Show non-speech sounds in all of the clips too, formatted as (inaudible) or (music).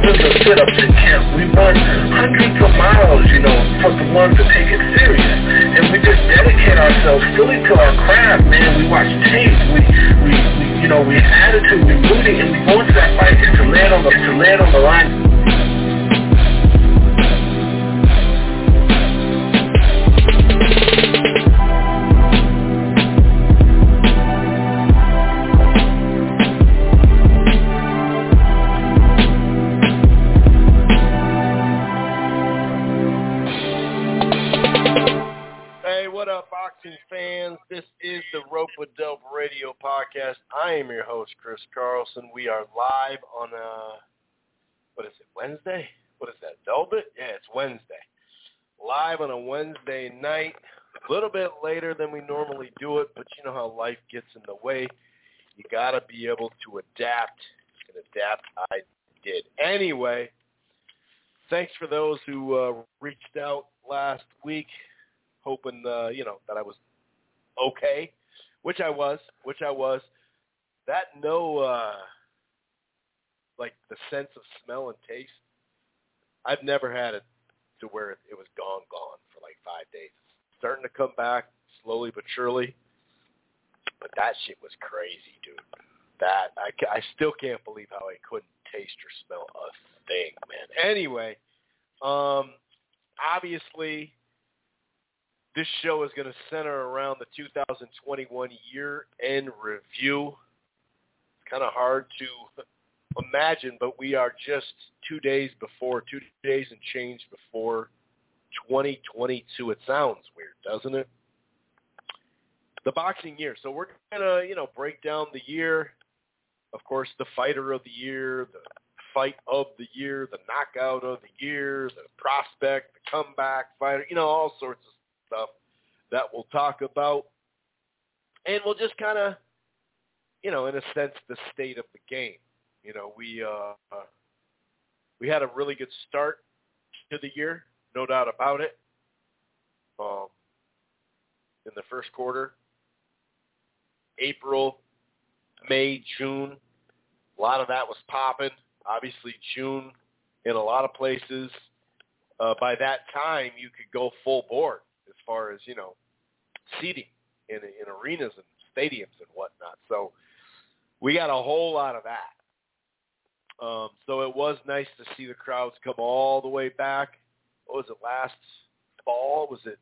thousands of sit-ups in camp. We run hundreds of miles, you know, for the ones that take it serious. And we just dedicate ourselves fully to our craft, man. We watch tape. We, we, we you know, we have attitude. We rooting, and we go into that fight to land on the, to land on the line. Chris Carlson. We are live on a what is it, Wednesday? What is that, Velvet? Yeah, it's Wednesday. Live on a Wednesday night, a little bit later than we normally do it, but you know how life gets in the way. You got to be able to adapt. And adapt I did. Anyway, thanks for those who uh, reached out last week hoping uh, you know that I was okay, which I was, which I was. That no, uh, like the sense of smell and taste, I've never had it to where it, was gone, gone for like five days. It's starting to come back slowly but surely, but that shit was crazy, dude. That I, I still can't believe how I couldn't taste or smell a thing, man. Anyway, um, obviously this show is going to center around the 2021 year-end review. Kind of hard to imagine, but we are just two days before, two days and change before 2022. It sounds weird, doesn't it? The boxing year. So we're going to, you know, break down the year. Of course, the fighter of the year, the fight of the year, the knockout of the year, the prospect, the comeback fighter, you know, all sorts of stuff that we'll talk about. And we'll just kind of, you know, in a sense, the state of the game. You know, we uh, we had a really good start to the year, no doubt about it. Um, in the first quarter, April, May, June, a lot of that was popping. Obviously, June in a lot of places. Uh, by that time, you could go full board as far as you know seating in in arenas and stadiums and whatnot. So we got a whole lot of that. Um, so it was nice to see the crowds come all the way back. What was it last fall? Was it?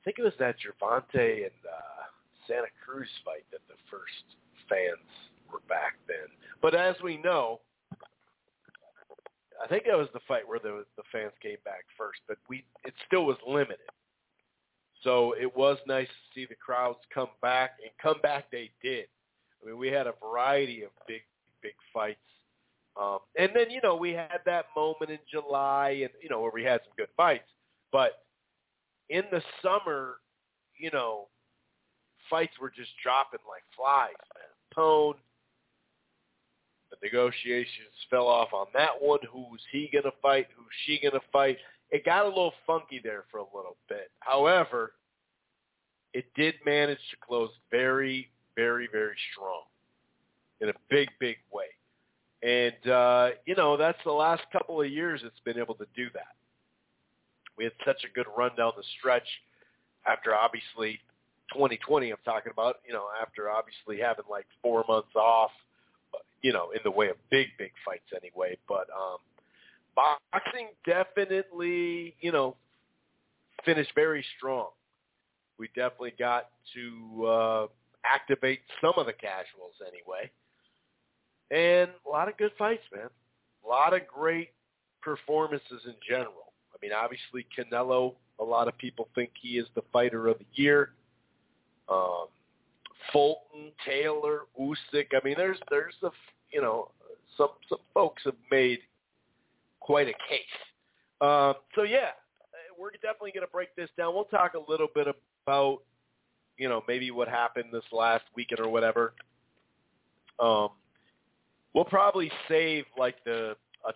I think it was that Gervonta and uh, Santa Cruz fight that the first fans were back then. But as we know, I think that was the fight where the the fans came back first, but we it still was limited. So it was nice to see the crowds come back, and come back they did. I mean, we had a variety of big, big fights. Um, and then, you know, we had that moment in July, and, you know, where we had some good fights. But in the summer, you know, fights were just dropping like flies, man. Pone, the negotiations fell off on that one. Who's he going to fight? Who's she going to fight? It got a little funky there for a little bit. However, it did manage to close very, very, very strong in a big, big way. And, uh, you know, that's the last couple of years it's been able to do that. We had such a good run down the stretch after obviously 2020 I'm talking about, you know, after obviously having like four months off, you know, in the way of big, big fights anyway. But um, boxing definitely, you know, finished very strong. We definitely got to uh, activate some of the casuals anyway. And a lot of good fights, man. A lot of great performances in general. I mean, obviously Canelo, a lot of people think he is the fighter of the year. Um, Fulton, Taylor, Usyk. I mean, there's there's a you know some some folks have made quite a case. Um, so yeah, we're definitely going to break this down. We'll talk a little bit about you know maybe what happened this last weekend or whatever. Um, we'll probably save like the a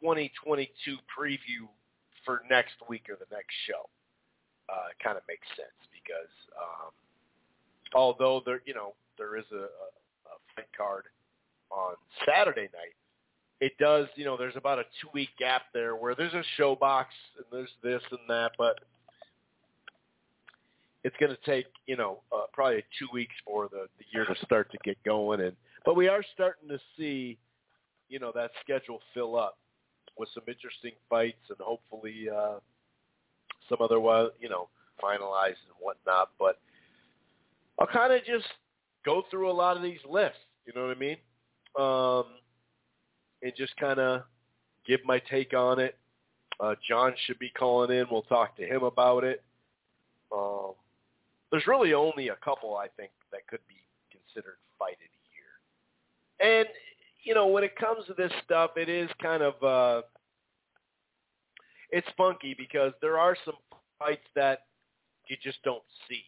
2022 preview for next week or the next show. Uh, it kind of makes sense because um, although there you know there is a, a, a fight card on Saturday night, it does you know there's about a two week gap there where there's a show box and there's this and that, but it's going to take you know uh, probably two weeks for the the year to start to get going. And but we are starting to see you know that schedule fill up with some interesting fights and hopefully uh some other you know finalized and whatnot. But I'll kind of just go through a lot of these lists you know what I mean? Um and just kind of give my take on it uh John should be calling in we'll talk to him about it um there's really only a couple I think that could be considered fight of the year. And you know, when it comes to this stuff, it is kind of uh it's funky because there are some fights that you just don't see.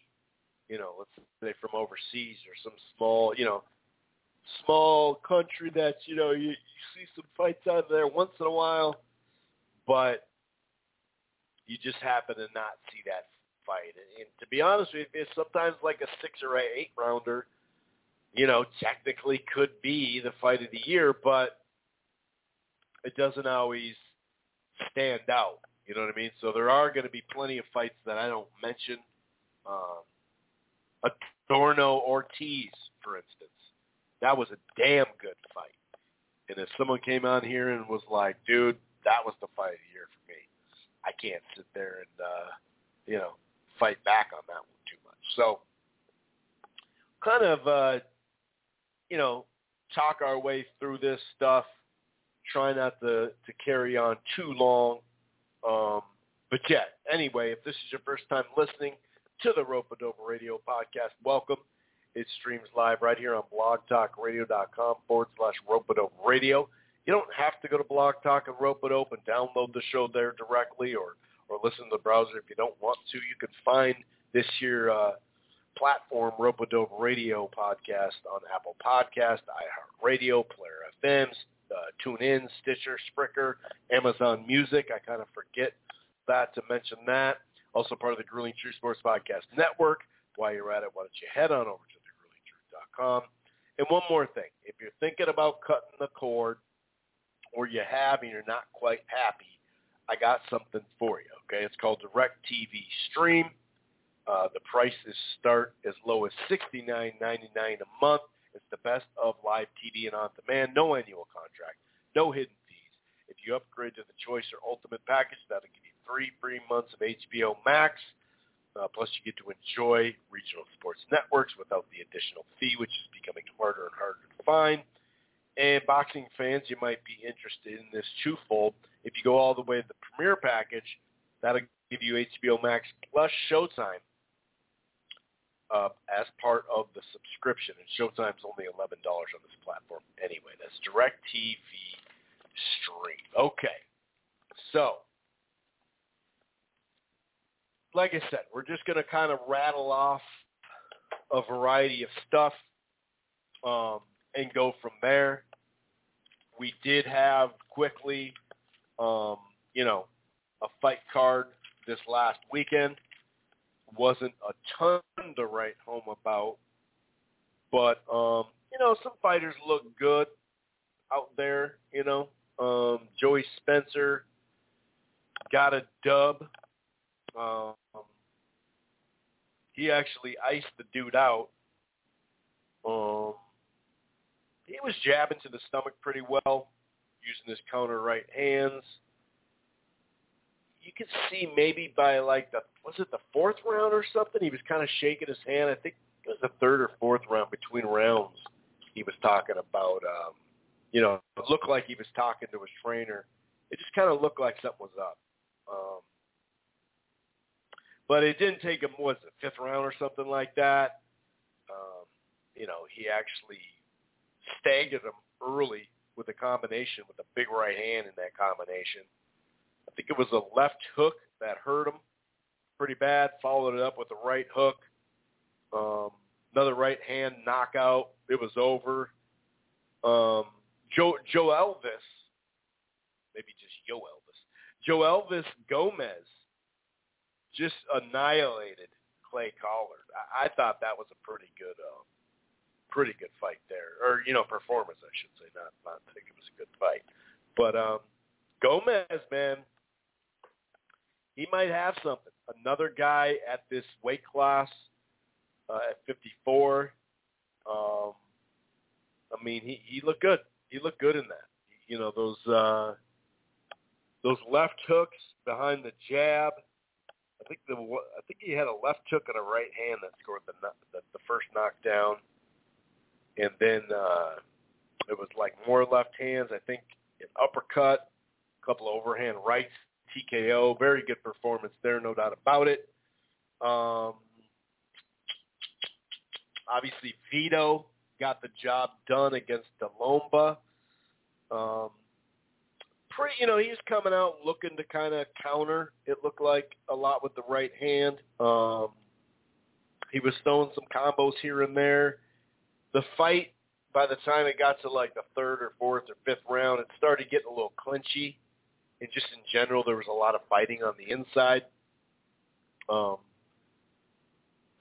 You know, let's say from overseas or some small, you know, small country that you know you, you see some fights out there once in a while, but you just happen to not see that fight. And, and to be honest with you, sometimes like a six or eight rounder, you know, technically could be the fight of the year, but it doesn't always stand out. You know what I mean? So there are going to be plenty of fights that I don't mention. Um, Adorno Ortiz, for instance, that was a damn good fight. And if someone came on here and was like, "Dude, that was the fight of the year for me," I can't sit there and uh, you know fight back on that one too much. So kind of, uh, you know, talk our way through this stuff. Try not to, to carry on too long. Um, but yeah, anyway, if this is your first time listening to the Rope Dope Radio podcast, welcome. It streams live right here on blogtalkradio.com forward slash Rope Radio. You don't have to go to Blog Talk and Rope and download the show there directly or or listen to the browser if you don't want to. You can find this year uh, platform, Rope-A-Dope Radio podcast on Apple Podcast, iHeartRadio, Player FMs, uh, TuneIn, Stitcher, Spreaker, Amazon Music. I kind of forget that to mention that. Also part of the Grueling Truth Sports Podcast Network. While you're at it, why don't you head on over to thegruelingtruth.com. And one more thing. If you're thinking about cutting the cord or you have and you're not quite happy, I got something for you. Okay, it's called Direct TV Stream. Uh, the prices start as low as sixty nine ninety nine a month. It's the best of live TV and on demand. No annual contract, no hidden fees. If you upgrade to the Choice or Ultimate package, that'll give you three free months of HBO Max. Uh, plus, you get to enjoy regional sports networks without the additional fee, which is becoming harder and harder to find. And boxing fans, you might be interested in this twofold. If you go all the way to the Premier package, that'll give you HBO Max plus Showtime uh, as part of the subscription. And Showtime's only $11 on this platform anyway. That's Direct TV Stream. Okay. So, like I said, we're just going to kind of rattle off a variety of stuff. Um, and go from there. We did have quickly, um, you know, a fight card this last weekend. Wasn't a ton to write home about, but um, you know, some fighters look good out there. You know, um, Joey Spencer got a dub. Um, he actually iced the dude out. Um, he was jabbing to the stomach pretty well, using his counter right hands. You could see maybe by like the was it the fourth round or something, he was kind of shaking his hand. I think it was the third or fourth round between rounds. He was talking about, um, you know, it looked like he was talking to his trainer. It just kind of looked like something was up. Um, but it didn't take him, was it, fifth round or something like that? Um, you know, he actually staggered him early with a combination with a big right hand in that combination. I think it was a left hook that hurt him pretty bad. Followed it up with a right hook. Um, another right hand knockout. It was over. Um, Joe Joe Elvis, maybe just Joe Elvis. Joe Elvis Gomez just annihilated Clay Collard. I, I thought that was a pretty good, uh, pretty good fight there, or you know, performance, I should say. Not not think it was a good fight, but um, Gomez, man, he might have something. Another guy at this weight class uh, at 54. Um, I mean, he he looked good. He looked good in that. You know those uh, those left hooks behind the jab. I think the I think he had a left hook and a right hand that scored the the, the first knockdown, and then uh, it was like more left hands. I think an uppercut, a couple of overhand rights, TKO. Very good performance there, no doubt about it. Um, obviously, Vito got the job done against Delomba. Um, pretty, you know, he's coming out looking to kind of counter. It looked like a lot with the right hand. Um, he was throwing some combos here and there. The fight, by the time it got to like the third or fourth or fifth round, it started getting a little clinchy. And just in general, there was a lot of fighting on the inside. Um,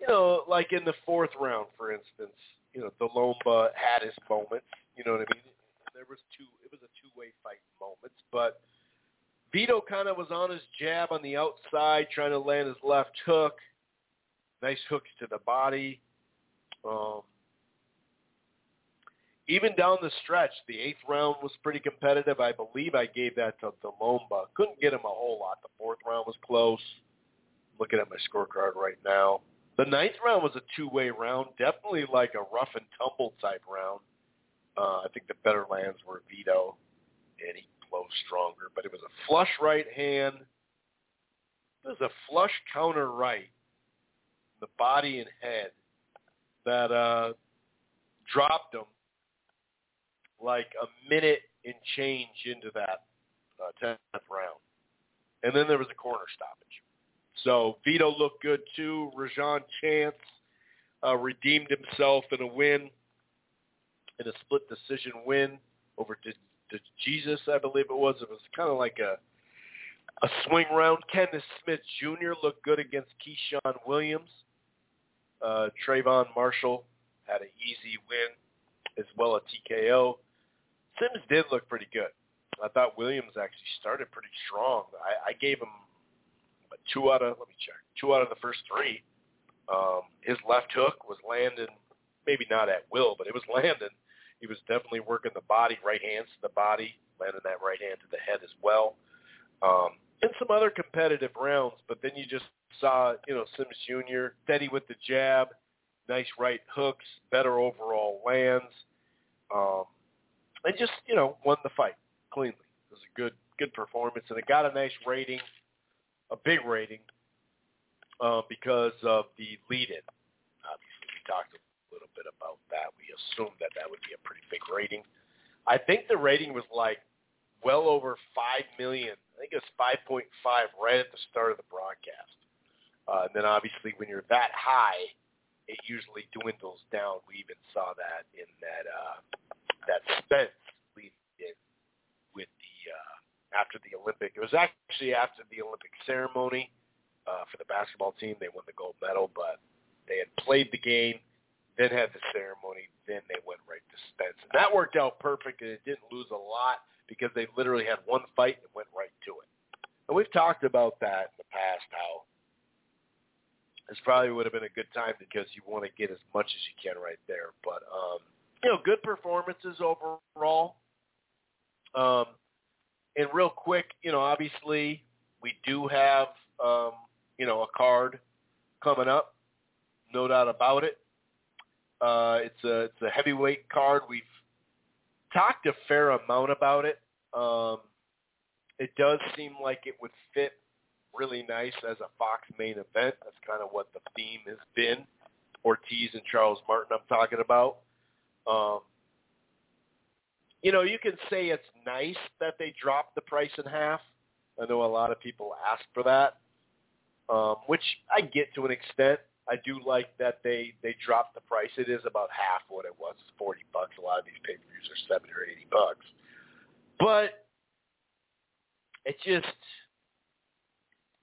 you know, like in the fourth round, for instance, you know, Delomba had his moments. You know what I mean? There was two. It was a two-way fight moments, but Vito kind of was on his jab on the outside, trying to land his left hook. Nice hooks to the body. Um, even down the stretch, the eighth round was pretty competitive. I believe I gave that to Delomba. Couldn't get him a whole lot. The fourth round was close. looking at my scorecard right now. The ninth round was a two-way round, definitely like a rough and tumble type round. Uh, I think the better lands were Vito, and he closed stronger. But it was a flush right hand. It was a flush counter right, the body and head that uh, dropped him like a minute and change into that uh, 10th round. And then there was a corner stoppage. So Vito looked good too. Rajan Chance uh, redeemed himself in a win, in a split decision win over to, to Jesus, I believe it was. It was kind of like a a swing round. Kenneth Sims Jr. looked good against Keyshawn Williams. Uh, Trayvon Marshall had an easy win as well a TKO. Sims did look pretty good. I thought Williams actually started pretty strong. I, I gave him two out of let me check two out of the first three. Um, his left hook was landing, maybe not at will, but it was landing. He was definitely working the body, right hands to the body, landing that right hand to the head as well. Um, and some other competitive rounds, but then you just saw, you know, Sims Jr. steady with the jab, nice right hooks, better overall lands, um, and just you know won the fight cleanly. It was a good good performance, and it got a nice rating a big rating uh, because of the lead-in. Obviously, we talked bit about that. We assumed that that would be a pretty big rating. I think the rating was like well over five million. I think it was five point five right at the start of the broadcast. Uh, and then obviously, when you're that high, it usually dwindles down. We even saw that in that uh, that Spence lead in with the uh, after the Olympic. It was actually after the Olympic ceremony uh, for the basketball team. They won the gold medal, but they had played the game, then had the ceremony, then they went right to Spence. And that worked out perfect, and it didn't lose a lot because they literally had one fight and went right to it. And we've talked about that in the past, how this probably would have been a good time because you want to get as much as you can right there. But, um, you know, good performances overall. Um, and real quick, you know, obviously we do have, um, you know, a card coming up, no doubt about it. Uh, it's a it's a heavyweight card. We've talked a fair amount about it. Um, it does seem like it would fit really nice as a Fox main event. That's kind of what the theme has been. Ortiz and Charles Martin, I'm talking about. Um, you know, you can say it's nice that they dropped the price in half. I know a lot of people ask for that, um, which I get to an extent. I do like that they they dropped the price. It is about half what it was, forty bucks. A lot of these pay per views are seventy or eighty bucks, but it just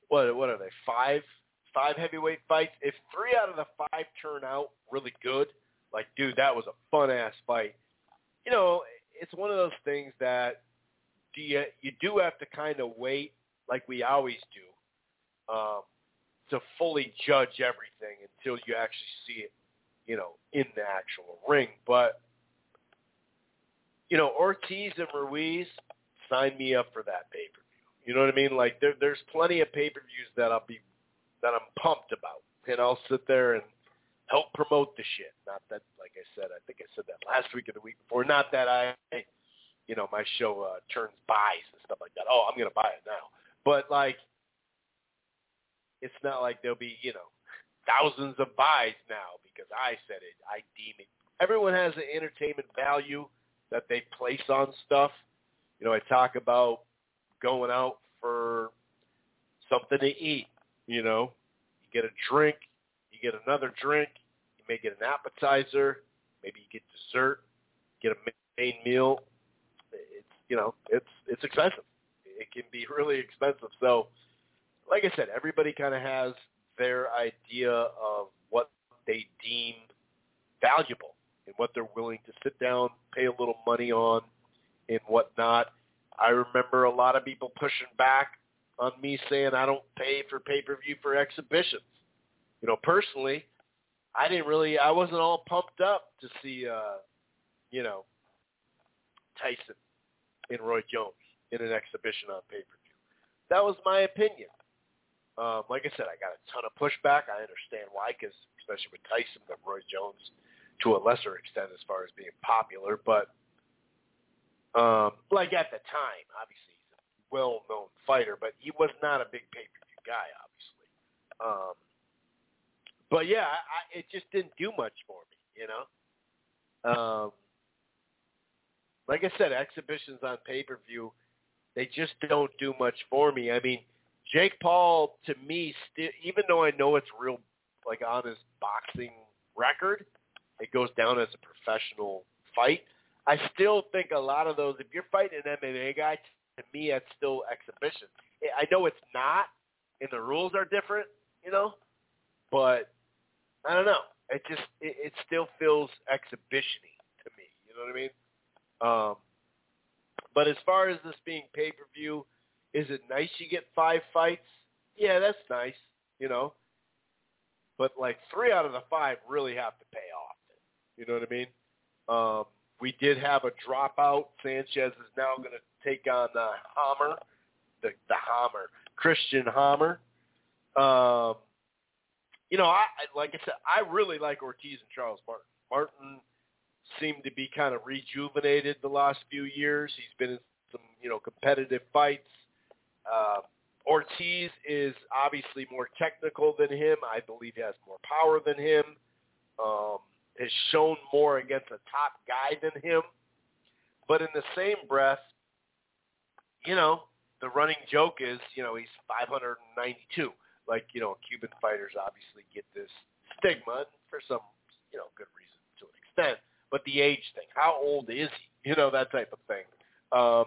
what what are they five five heavyweight fights? If three out of the five turn out really good, like dude, that was a fun ass fight. You know, it's one of those things that do you you do have to kind of wait, like we always do, um, to fully judge everything until you actually see it, you know, in the actual ring. But you know, Ortiz and Ruiz, sign me up for that pay per view. You know what I mean? Like there, there's plenty of pay per views that I'll be that I'm pumped about, and I'll sit there and help promote the shit. Not that, like I said, I think I said that last week or the week before. Not that I, you know, my show uh, turns buys and stuff like that. Oh, I'm gonna buy it now. But like, it's not like there'll be, you know, thousands of buys now because I said it. I deem it. Everyone has an entertainment value that they place on stuff. You know, I talk about going out for something to eat. You know, you get a drink, you get another drink, you may get an appetizer, maybe you get dessert, get a main meal. It's you know it's it's expensive. It can be really expensive. So, like I said, everybody kind of has their idea of what they deem valuable and what they're willing to sit down, pay a little money on, and whatnot. I remember a lot of people pushing back on me saying I don't pay for pay-per-view for exhibitions. You know, personally, I didn't really, I wasn't all pumped up to see, uh, you know, Tyson and Roy Jones in an exhibition on pay-per-view. That was my opinion. Um, like I said, I got a ton of pushback. I understand why, because especially with Tyson, but Roy Jones to a lesser extent as far as being popular. But um, like at the time, obviously he's a well-known fighter, but he was not a big pay-per-view guy, obviously. Um, but yeah, I, it just didn't do much for me, you know. Um, like I said, exhibitions on pay per view, they just don't do much for me. I mean, Jake Paul to me, still, even though I know it's real, like on his boxing record, it goes down as a professional fight. I still think a lot of those, if you're fighting an MMA guy, to me that's still exhibition. I know it's not, and the rules are different, you know, but I don't know. It just it, it still feels exhibitiony to me. You know what I mean? Um, but as far as this being pay per view, is it nice you get five fights? Yeah, that's nice. You know, but like three out of the five really have to pay off. You know what I mean? Um, we did have a dropout. Sanchez is now going to take on uh, Hammer, the the Hammer, Christian Hammer. Um, you know, I like I said, I really like Ortiz and Charles Martin. Martin seemed to be kind of rejuvenated the last few years. He's been in some, you know, competitive fights. Uh, Ortiz is obviously more technical than him. I believe he has more power than him. Um, has shown more against a top guy than him. But in the same breath, you know, the running joke is, you know, he's 592 like you know Cuban fighters obviously get this stigma for some you know good reason to an extent, but the age thing, how old is he? You know that type of thing. Um,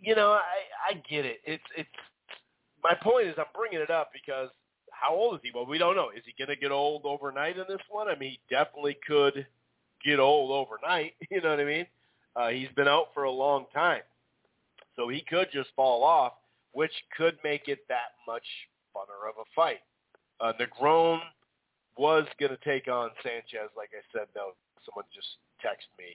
you know, I I get it. It's it's my point is I'm bringing it up because how old is he? Well, we don't know. Is he going to get old overnight in this one? I mean, he definitely could get old overnight. (laughs) You know what I mean? Uh, he's been out for a long time, so he could just fall off which could make it that much funner of a fight. Uh, Negron was going to take on Sanchez, like I said, though. Someone just texted me,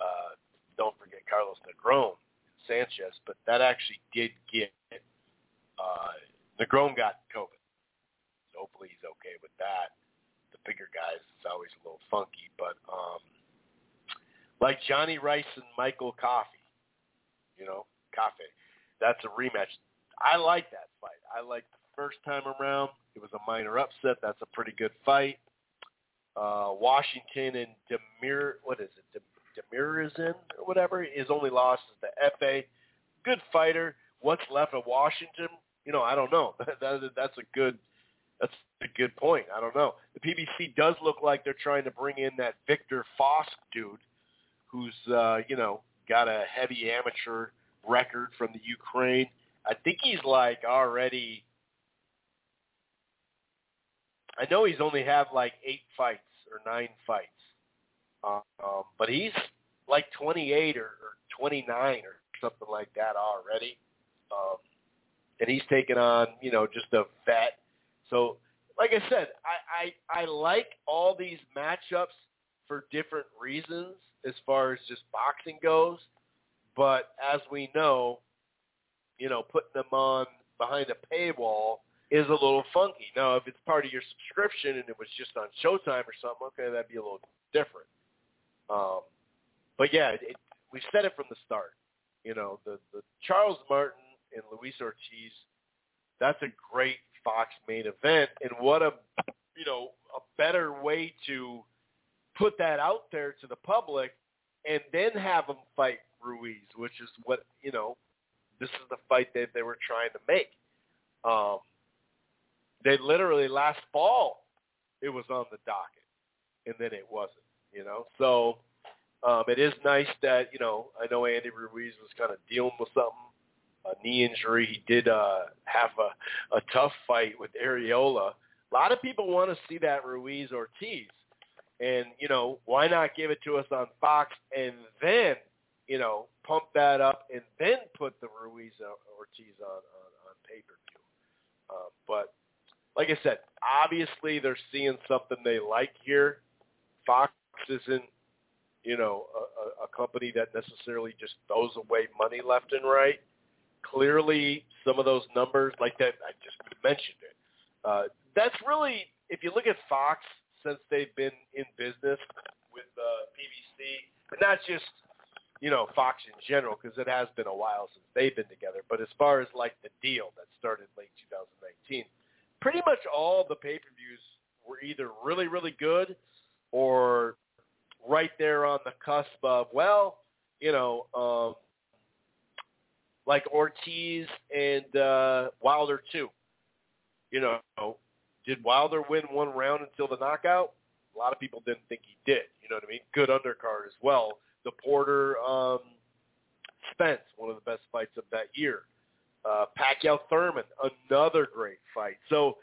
uh, don't forget Carlos Negron, Sanchez, but that actually did get, uh, Negron got COVID. So hopefully he's okay with that. The bigger guys, it's always a little funky, but um, like Johnny Rice and Michael Coffie, you know, Coffie, that's a rematch. I like that fight. I like the first time around. It was a minor upset. That's a pretty good fight. Uh, Washington and Demir, what is it? Demirezen or whatever. His only loss is the FA. Good fighter. What's left of Washington? You know, I don't know. (laughs) that, that's a good that's a good point. I don't know. The PBC does look like they're trying to bring in that Victor Faust dude, who's uh, you know got a heavy amateur record from the Ukraine. I think he's like already. I know he's only had like eight fights or nine fights, um, but he's like 28 or, or 29 or something like that already. Um, and he's taken on, you know, just a vet. So, like I said, I, I I like all these matchups for different reasons as far as just boxing goes. But as we know, you know, putting them on behind a paywall is a little funky. Now, if it's part of your subscription and it was just on Showtime or something, okay, that'd be a little different. Um, but yeah, it, we've said it from the start. You know, the the Charles Martin and Luis Ortiz, that's a great Fox main event, and what a you know a better way to put that out there to the public, and then have them fight Ruiz, which is what you know. This is the fight that they were trying to make. Um, they literally last fall it was on the docket, and then it wasn't. You know, so um, it is nice that you know I know Andy Ruiz was kind of dealing with something, a knee injury. He did uh, have a, a tough fight with Arreola. A lot of people want to see that Ruiz Ortiz, and you know why not give it to us on Fox and then you know pump that up and then put the Ruiz Ortiz on on, on pay per view. Um, but like I said, obviously they're seeing something they like here. Fox isn't you know, a, a company that necessarily just throws away money left and right. Clearly, some of those numbers, like that, I just mentioned it. Uh, that's really, if you look at Fox since they've been in business with uh, PBC, but not just, you know, Fox in general, because it has been a while since they've been together. But as far as like the deal that started late 2019, pretty much all the pay-per-views were either really, really good or right there on the cusp of well, you know, um, like Ortiz and uh, Wilder too. You know, did Wilder win one round until the knockout? A lot of people didn't think he did. You know what I mean? Good undercard as well. The Porter um, Spence, one of the best fights of that year. Uh, Pacquiao Thurman, another great fight. So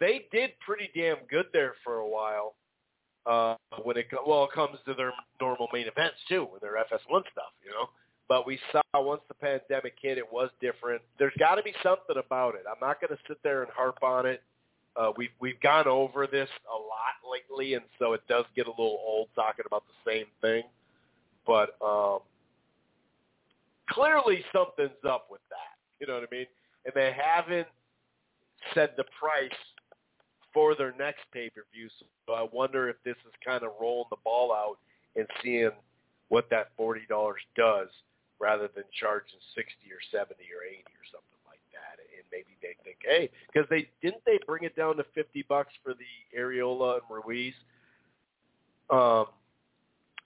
they did pretty damn good there for a while uh, when it well it comes to their normal main events too, with their FS1 stuff, you know. But we saw once the pandemic hit, it was different. There's got to be something about it. I'm not going to sit there and harp on it. Uh, we've we've gone over this a lot lately, and so it does get a little old talking about the same thing. But um, clearly something's up with that. You know what I mean? And they haven't said the price for their next pay-per-view. So I wonder if this is kind of rolling the ball out and seeing what that $40 does rather than charging 60 or 70 or 80 or something like that. And maybe they think, hey, because they didn't they bring it down to 50 bucks for the Arreola and Ruiz. Um,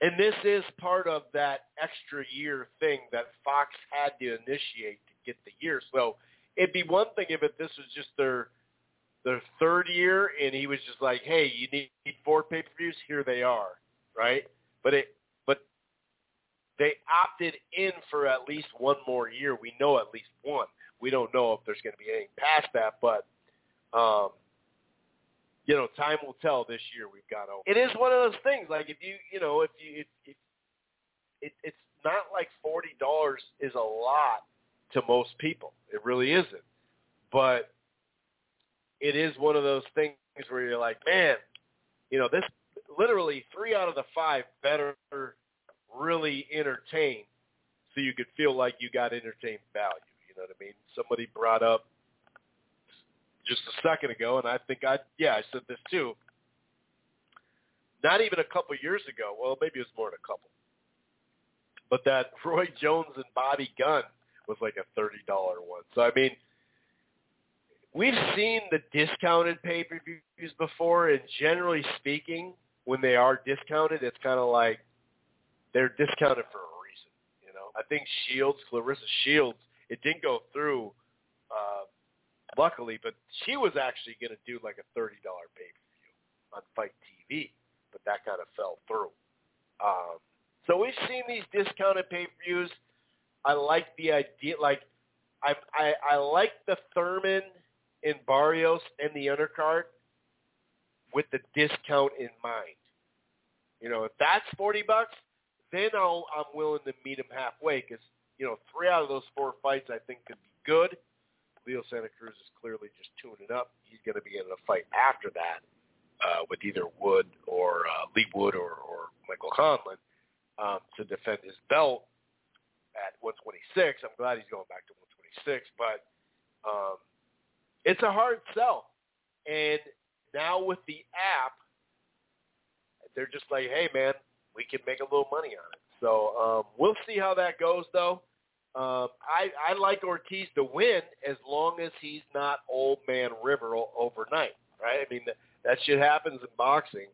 and this is part of that extra year thing that Fox had to initiate to get the year. So it'd be one thing if it, this was just their – the third year, and he was just like, "Hey, you need four pay-per-views. Here they are." Right? But it, but they opted in for at least one more year. We know at least one. We don't know if there's going to be anything past that, but um, you know, time will tell. This year we've got over. It is one of those things. Like if you, you know, if you, if, if it, it's not like forty dollars is a lot to most people. It really isn't. But it is one of those things where you're like, man, you know, this literally three out of the five better really entertain so you could feel like you got entertained value. You know what I mean? Somebody brought up just a second ago, and I think I, yeah, I said this too. Not even a couple years ago. Well, maybe it was more than a couple. But that (laughs) Roy Jones and Bobby Gunn was like a thirty dollar one. So I mean, we've seen the discounted pay-per-views before, and generally speaking, when they are discounted, it's kind of like they're discounted for a reason. You know, I think Shields, Claressa Shields, it didn't go through, uh, luckily, but she was actually going to do like a thirty dollar pay per view on Fight TV, but that kind of fell through. Um, so we've seen these discounted pay per views. I like the idea. Like I, I I like the Thurman and Barrios and the undercard with the discount in mind. You know, if that's forty bucks, then I'll, I'm willing to meet him halfway because you know three out of those four fights I think could be good. Leo Santa Cruz is clearly just tuning it up. He's going to be in a fight after that uh, with either Wood or uh, Leigh Wood or, or Michael Conlan um, to defend his belt at 126. I'm glad he's going back to 126, but um, it's a hard sell. And now with the app, they're just like, hey, man, we can make a little money on it. So um, we'll see how that goes, though. Um, I, I like Ortiz to win as long as he's not old man River overnight, right? I mean, that, shit happens in boxing.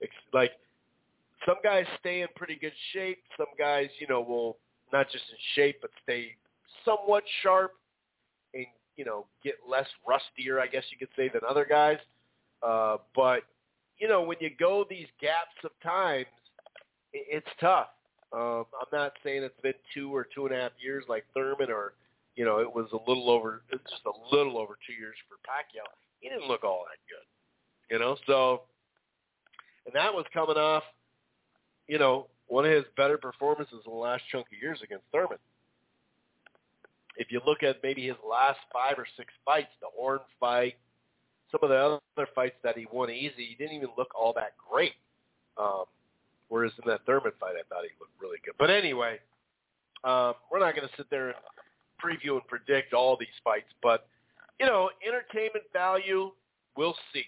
It's like some guys stay in pretty good shape. Some guys, you know, will not just in shape, but stay somewhat sharp and, you know, get less rustier, I guess you could say, than other guys. Uh, but, you know, when you go these gaps of times, it, it's tough. Um, I'm not saying it's been two or two and a half years like Thurman, or you know, it was a little over, just a little over two years for Pacquiao. He didn't look all that good, you know. So, and that was coming off, you know, one of his better performances in the last chunk of years against Thurman. If you look at maybe his last five or six fights, the Horn fight, some of the other fights that he won easy, he didn't even look all that great. Um, Whereas in that Thurman fight, I thought he looked really good. But anyway, um, we're not going to sit there and preview and predict all these fights. But, you know, entertainment value, we'll see.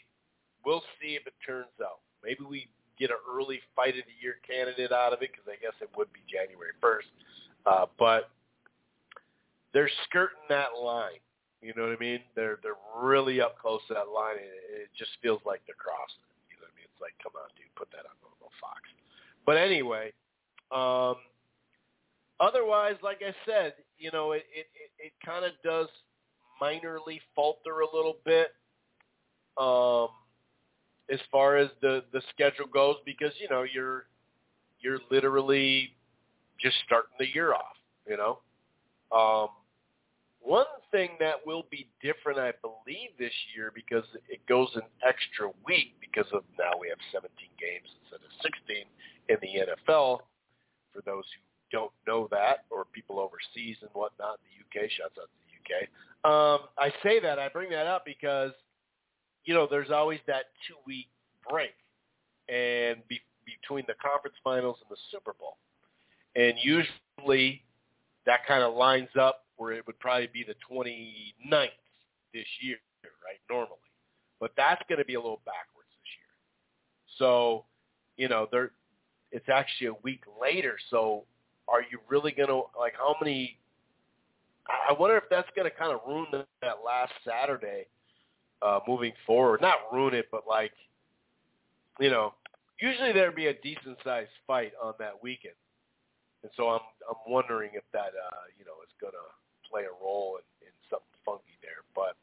We'll see if it turns out. Maybe we get an early fight of the year candidate out of it because I guess it would be January 1st. Uh, but they're skirting that line. You know what I mean? They're they're really up close to that line, and it, just feels like they're crossing it. You know what I mean? It's like, come on, dude, put that on Fox. But anyway, um, otherwise, like I said, you know, it it, it, it kind of does minorly falter a little bit um, as far as the the schedule goes because you know you're you're literally just starting the year off. You know, um, one thing that will be different, I believe, this year because it goes an extra week because of now we have 17 games instead of 16 in the NFL. For those who don't know that, or people overseas and whatnot, the UK, shouts out to the UK. Um, I say that, I bring that up because, you know, there's always that two-week break and be, between the conference finals and the Super Bowl. And usually that kind of lines up where it would probably be the 29th this year, right, normally. But that's going to be a little backwards this year. So, you know, there it's actually a week later. So are you really going to, like, how many, I wonder if that's going to kind of ruin that last Saturday uh, moving forward. Not ruin it, but like, you know, usually there'd be a decent sized fight on that weekend. And so I'm I'm wondering if that uh, you know is gonna play a role in, in something funky there. But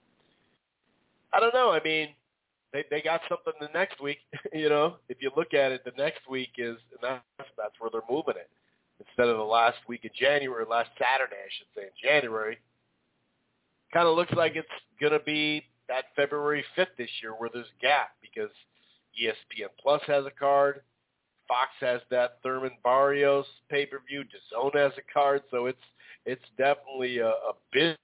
I don't know. I mean, they they got something the next week. (laughs) you know, if you look at it, the next week is and that's that's where they're moving it instead of the last week of January, last Saturday, I should say, in January. Kind of looks like it's gonna be that February 5th this year where there's a gap because ESPN Plus has a card. Fox has that Thurman Barrios pay per view. DAZN has a card, so it's it's definitely a, a busy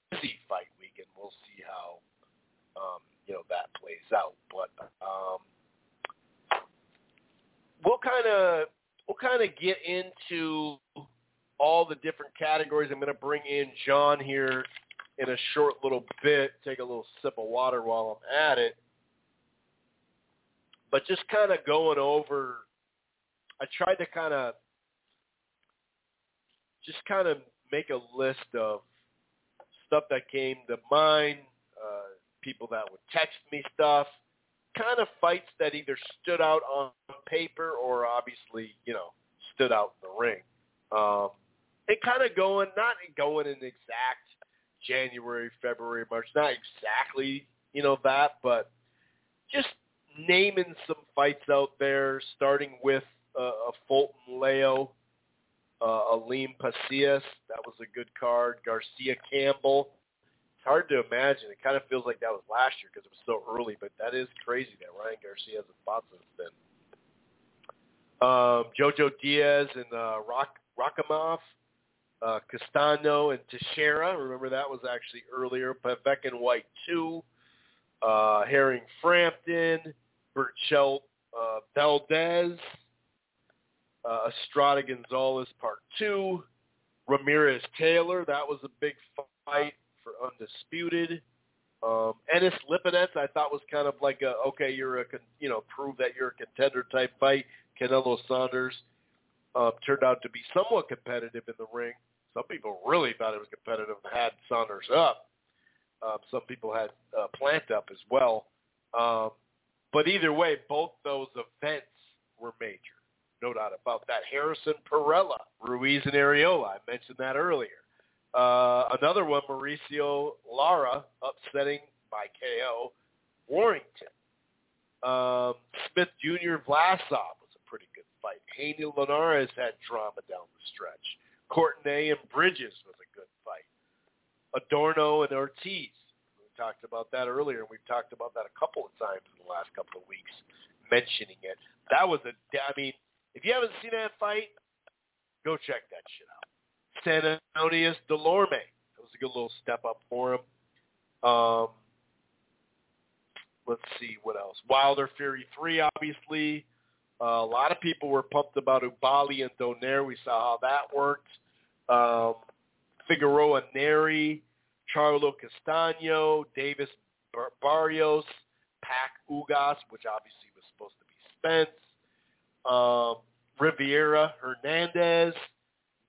fight week, and we'll see how um, you know that plays out. But um, we'll kind of we'll kind of get into all the different categories. I'm going to bring in John here in a short little bit. Take a little sip of water while I'm at it. But just kind of going over, I tried to kind of just kind of make a list of stuff that came to mind, uh, people that would text me stuff, kind of fights that either stood out on paper or obviously, you know, stood out in the ring. Um, and kind of going, not going in exact January, February, March, not exactly, you know, that, but just naming some fights out there, starting with uh, a Fulton Leo, uh, Aleem Pasillas. That was a good card. Garcia Campbell. It's hard to imagine. It kind of feels like that was last year because it was so early, but that is crazy that Ryan Garcia hasn't fought since then. Um, Jojo Diaz and uh, Rock Rakhimov, uh, Castano and Teixeira. Remember that was actually earlier. Pevek and Whyte two. Uh, Herring Frampton, Berchelt uh, Valdez, uh, Estrada Gonzalez Part Two, Ramirez Taylor. That was a big fight for undisputed. Um, Ennis Lipinets, I thought was kind of like a okay, you're a con- you know prove that you're a contender type fight. Canelo Saunders um, turned out to be somewhat competitive in the ring. Some people really thought it was competitive and had Saunders up. Um, some people had uh, Plant up as well. Um, but either way, both those events were major. No doubt about that. Harrison Perrella, Ruiz and Arreola. I mentioned that earlier. Uh, another one, Mauricio Lara, upsetting by KO Warrington. Um, Smith Jr. Vlasov was a pretty good fight. Haney Linares had drama down the stretch. Courtenay and Bridges was a good fight. Adorno and Ortiz. We talked about that earlier, and we've talked about that a couple of times in the last couple of weeks, mentioning it. That was a, I mean, if you haven't seen that fight, go check that shit out. San Antonius Delorme. That was a good little step up for him. Um, let's see what else. Wilder Fury 3, obviously. Uh, a lot of people were pumped about Oubaali and Donaire. We saw how that worked. Um, Figueroa Nery, Charlo Castano, Davis Bar- Barrios, Pac Ugas, which obviously was supposed to be Spence, um, Riviera Hernandez,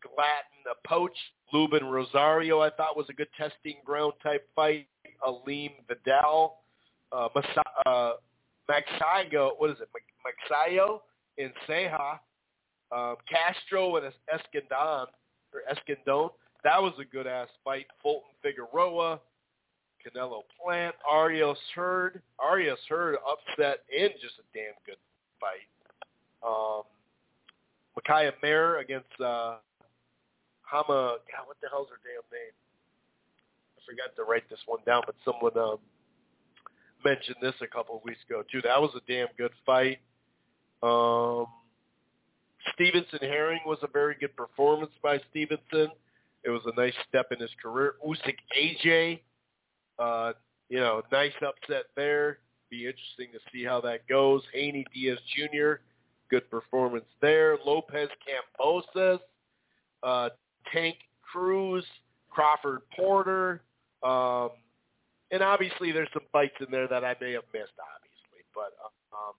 Glatton Poach, Lubin Rosario, I thought was a good testing ground type fight. Aleem Vidal, uh, Masa- uh, Maxayo, what is it, Maxayo and Ceja, um, Castro and Escandon, or Escandon. That was a good ass fight. Fulton Figueroa, Canelo Plant, Arias Hurd. Arias Hurd upset in just a damn good fight. Um, Mikaela Mayer against uh, Hama. God, what the hell's her damn name? I forgot to write this one down, but someone um, mentioned this a couple of weeks ago too. That was a damn good fight. Um, Stevenson Herring was a very good performance by Stevenson. It was a nice step in his career. Usyk AJ, uh, you know, nice upset there. Be interesting to see how that goes. Haney Diaz Jr., good performance there. Lopez Kambosos, uh, Tank Cruz, Crawford Porter, um, and obviously there's some fights in there that I may have missed, obviously, but um,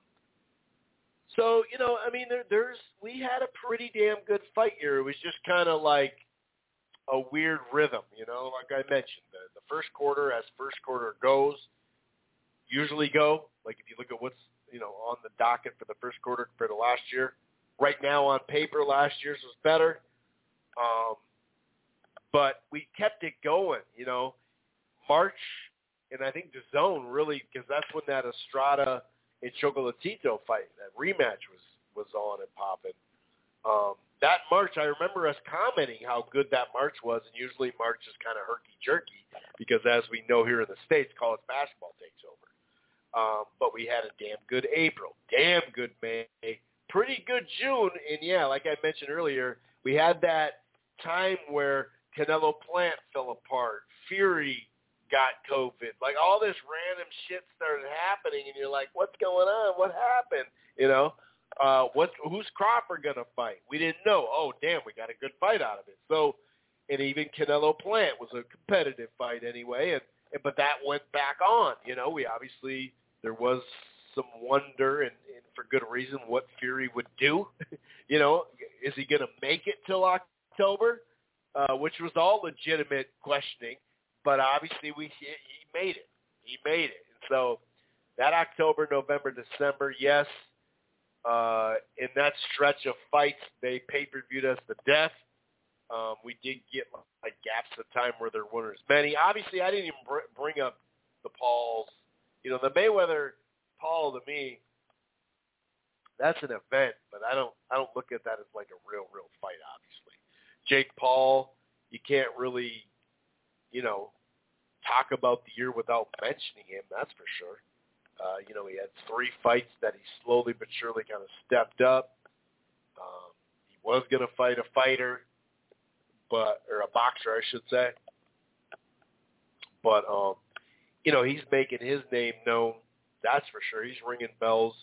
so you know, I mean, there, there's we had a pretty damn good fight here. It was just kind of like a weird rhythm, you know, like I mentioned, the, the first quarter as first quarter goes, usually go. Like if you look at what's you know on the docket for the first quarter compared to last year, right now on paper, last year's was better. Um, but we kept it going, you know. March, and I think the zone really because that's when that Estrada and Chocolatito fight, that rematch was was on and popping. Um, that March, I remember us commenting how good that March was, and usually March is kind of herky jerky because, as we know here in the states, college basketball takes over. Um, but we had a damn good April, damn good May, pretty good June, and yeah, like I mentioned earlier, we had that time where Canelo Plant fell apart, Fury got COVID. Like all this random shit started happening, and you're like, "What's going on? What happened?" You know, uh, what? Who's Crawford gonna fight? We didn't know. Oh, damn, we got a good fight out of it. So, and even Canelo Plant was a competitive fight anyway, and, and but that went back on. You know, we obviously there was some wonder, and, and for good reason, what Fury would do. (laughs) you know, is he gonna make it till October? Uh, which was all legitimate questioning but obviously we he, he made it. He made it. And so that October, November, December, yes, uh, in that stretch of fights, they pay-per-viewed us to death. Um, we did get like gaps of time where there weren't as many. Obviously, I didn't even br- bring up the Pauls. You know, the Mayweather Paul to me, that's an event, but I don't I don't look at that as like a real real fight. Obviously, Jake Paul, you can't really, you know, talk about the year without mentioning him. That's for sure. Uh, you know, he had three fights that he slowly but surely kind of stepped up. Um, he was going to fight a fighter, but or a boxer, I should say. But um, you know, he's making his name known. That's for sure. He's ringing bells.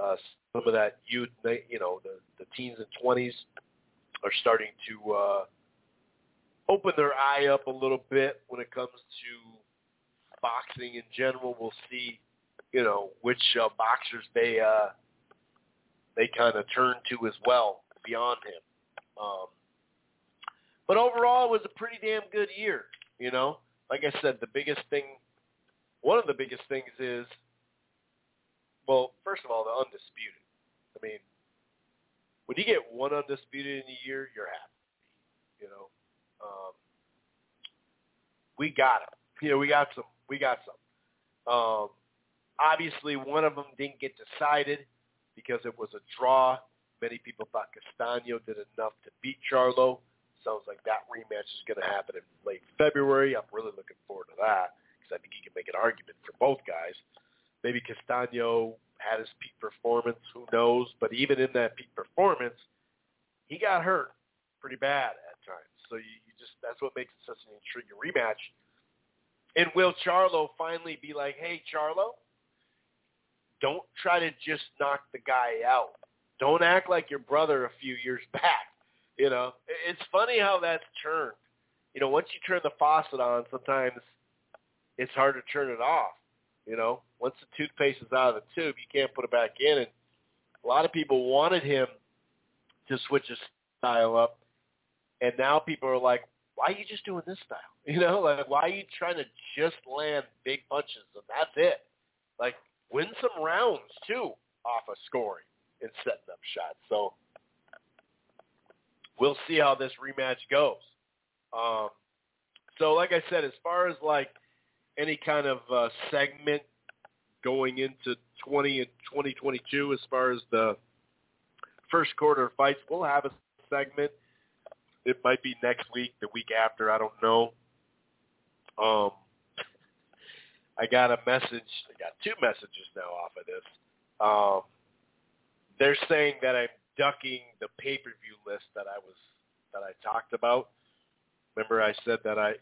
Uh, some of that youth, you know, the the teens and twenties are starting to uh, open their eye up a little bit when it comes to boxing in general. We'll see, you know, which uh, boxers they uh, they kind of turn to as well beyond him. Um, but overall, it was a pretty damn good year. You know, like I said, the biggest thing, one of the biggest things is, well, first of all, the undisputed. I mean, when you get one undisputed in a year, you're happy. You know, um, we got them. You know, we got some. We got some. Um, obviously, one of them didn't get decided because it was a draw. Many people thought Castano did enough to beat Charlo. Sounds like that rematch is going to happen in late February. I'm really looking forward to that because I think he can make an argument for both guys. Maybe Castano had his peak performance. Who knows? But even in that peak performance, he got hurt pretty bad at times. So you, you just that's what makes it such an intriguing rematch. And will Charlo finally be like, hey, Charlo, don't try to just knock the guy out. Don't act like your brother a few years back. You know, it's funny how that's turned. You know, once you turn the faucet on, sometimes it's hard to turn it off. You know, once the toothpaste is out of the tube, you can't put it back in. And a lot of people wanted him to switch his style up, and now people are like, "Why are you just doing this style? (laughs) You know, like why are you trying to just land big punches and that's it? Like win some rounds too off of scoring and setting up shots." So we'll see how this rematch goes. Um, so, like I said, as far as like any kind of uh, segment going into 20 and 2022, as far as the first quarter fights, we'll have a segment. It might be next week, the week after, I don't know. Um, I got a message. I got two messages now off of this. Um, they're saying that I'm ducking the pay-per-view list that I was that I talked about. Remember, I said that I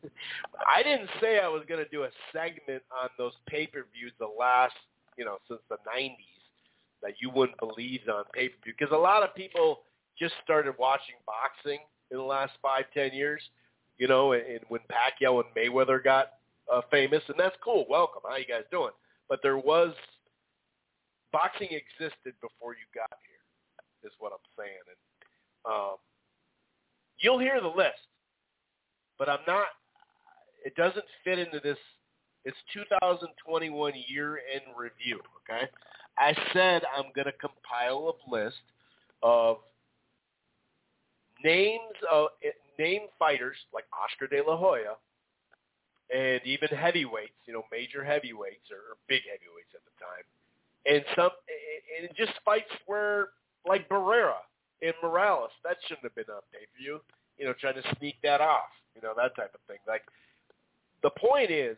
(laughs) I didn't say I was going to do a segment on those pay-per-views the last you know since the '90s that you wouldn't believe on pay-per-view because a lot of people just started watching boxing in the last five ten years. You know, and, and when Pacquiao and Mayweather got uh, famous, and that's cool. Welcome. How you guys doing? But there was boxing existed before you got here is what I'm saying. And um, you'll hear the list, but I'm not. It doesn't fit into this. It's 2021 year-end review. Okay, I said I'm to compile a list of names of name fighters like Oscar De La Hoya and even heavyweights, you know, major heavyweights or big heavyweights at the time, and some and just fights where like Barrera and Morales. That shouldn't have been on pay-per-view. You know, trying to sneak that off. You know, that type of thing. Like, the point is,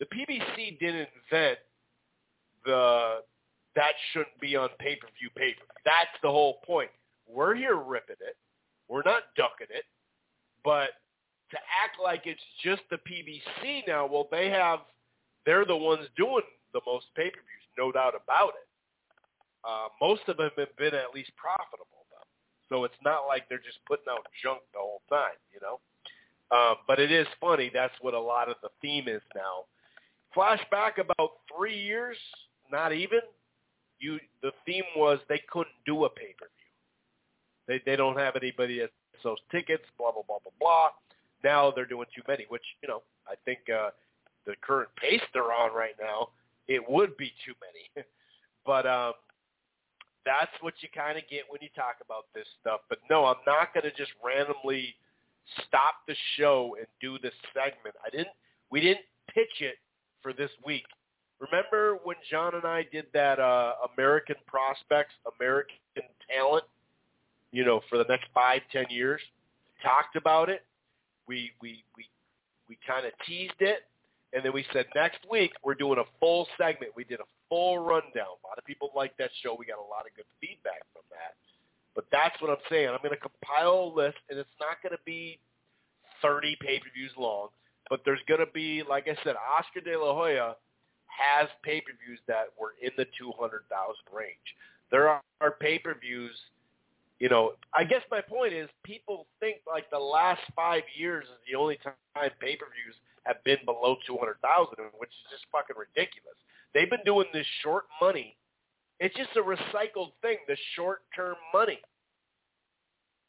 the PBC didn't invent the that shouldn't be on pay-per-view pay-per-view. That's the whole point. We're here ripping it. We're not ducking it. But to act like it's just the PBC now, well, they have, they're the ones doing the most pay-per-views, no doubt about it. Uh, most of them have been at least profitable, though. So it's not like they're just putting out junk the whole time, you know. Um, but it is funny. That's what a lot of the theme is now. Flashback about three years, not even. You the theme was they couldn't do a pay per view. They they don't have anybody that sells tickets. Blah blah blah blah blah. Now they're doing too many, which you know I think uh, the current pace they're on right now, it would be too many. (laughs) but um, that's what you kind of get when you talk about this stuff. But no, I'm not going to just randomly stop the show and do this segment. I didn't. We didn't pitch it for this week. Remember when John and I did that uh, American prospects, American talent, you know, for the next five, ten years? Talked about it. We we we we kind of teased it, and then we said next week we're doing a full segment. We did a full rundown. A lot of people liked that show. We got a lot of good feedback from that. But that's what I'm saying. I'm going to compile a list, and it's not going to be 30 pay-per-views long, but there's going to be, like I said, Oscar De La Hoya has pay-per-views that were in the 200,000 range. There are, are pay-per-views, you know, I guess my point is people think like the last five years is the only time pay-per-views have been below 200,000, which is just fucking ridiculous. They've been doing this short money. It's just a recycled thing, the short-term money.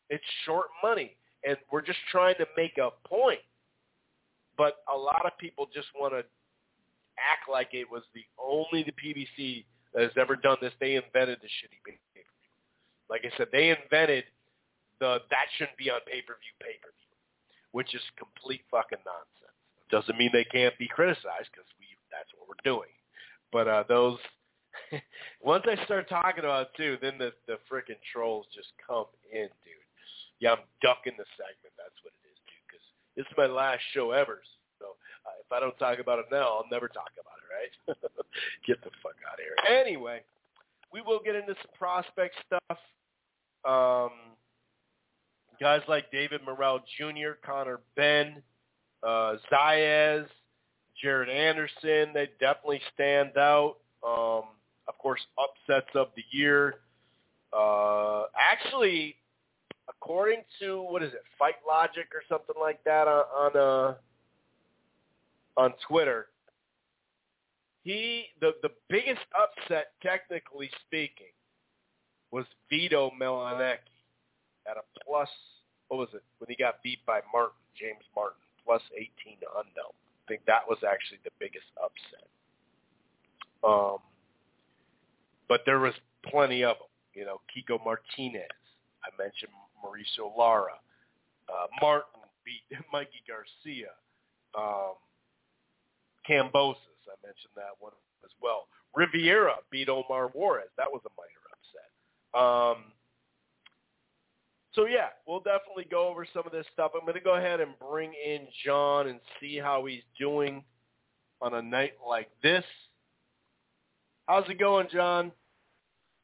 It's short money, and we're just trying to make a point. But a lot of people just want to act like it was the only the PBC that has ever done this. They invented the shitty pay-per-view. Like I said, they invented the that shouldn't be on pay-per-view pay-per-view, which is complete fucking nonsense. Doesn't mean they can't be criticized because we that's what we're doing. But uh, those (laughs) once I start talking about it too, then the the freaking trolls just come in, dude. Yeah, I'm ducking the segment. That's what it is, dude. Because this is my last show ever. So uh, if I don't talk about it now, I'll never talk about it, right? (laughs) get the fuck out of here. Anyway, we will get into some prospect stuff. Um, guys like David Morrell Jr., Conor Benn, uh, Zayas, Jared Anderson, they definitely stand out. Um, of course, upsets of the year. Uh, actually, according to what is it, Fight Logic or something like that on on, uh, on Twitter, he the the biggest upset, technically speaking, was Vito Mielnicki at a plus. What was it when he got beat by Martin, James Martin, plus 18 to unknown. Think that was actually the biggest upset. Um, but there was plenty of them. You know, Kiko Martinez. I mentioned Mauricio Lara. Uh, Martin beat (laughs) Mikey Garcia. Um, Kambosos, I mentioned that one as well. Riviera beat Omar Juarez. That was a minor upset. Um, so yeah, we'll definitely go over some of this stuff. I'm going to go ahead and bring in John and see how he's doing on a night like this. How's it going, John?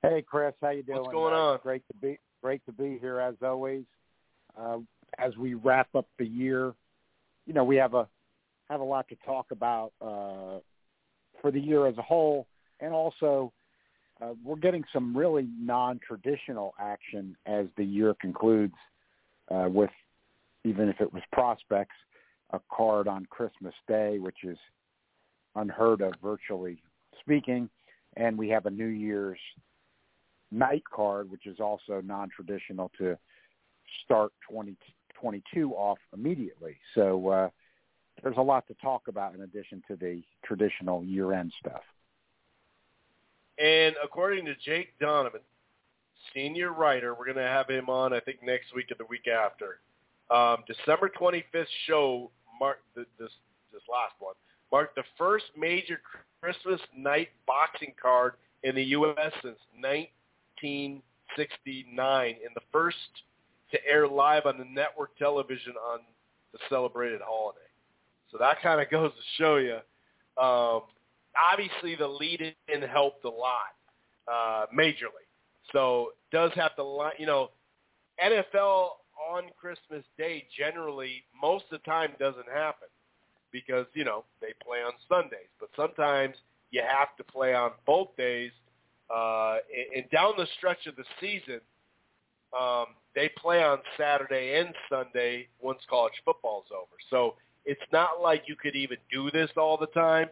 Hey, Chris, how you doing? What's going on? Great to be great to be here as always. Uh, as we wrap up the year, you know, we have a have a lot to talk about uh, for the year as a whole, and also uh, we're getting some really non-traditional action as the year concludes. Uh, with even if it was prospects, a card on Christmas Day, which is unheard of, virtually speaking, and we have a New Year's night card, which is also non-traditional to start 2022 off immediately. So uh, there's a lot to talk about in addition to the traditional year-end stuff. And according to Jake Donovan, senior writer, we're going to have him on, I think, next week or the week after. Um, December 25th show marked the, this this last one marked the first major Christmas night boxing card in the U.S. since 1969, and the first to air live on the network television on the celebrated holiday. So that kind of goes to show you. Um, obviously, the lead-in helped a lot, uh, majorly. So does have to, you know, NFL on Christmas Day generally most of the time doesn't happen because you know they play on Sundays, but sometimes you have to play on both days. Uh, and down the stretch of the season, um, they play on Saturday and Sunday once college football's over. So it's not like you could even do this all the time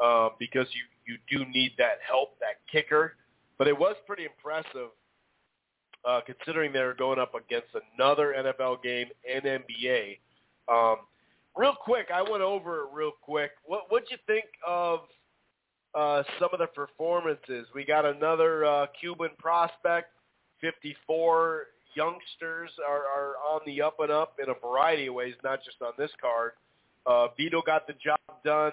uh, because you you do need that help, that kicker. But it was pretty impressive uh, considering they were going up against another NFL game and NBA. Um, real quick, I went over it real quick. What what'd you think of uh, some of the performances. We got another uh, Cuban prospect, 54 youngsters are, are on the up and up in a variety of ways, not just on this card. Uh, Vito got the job done,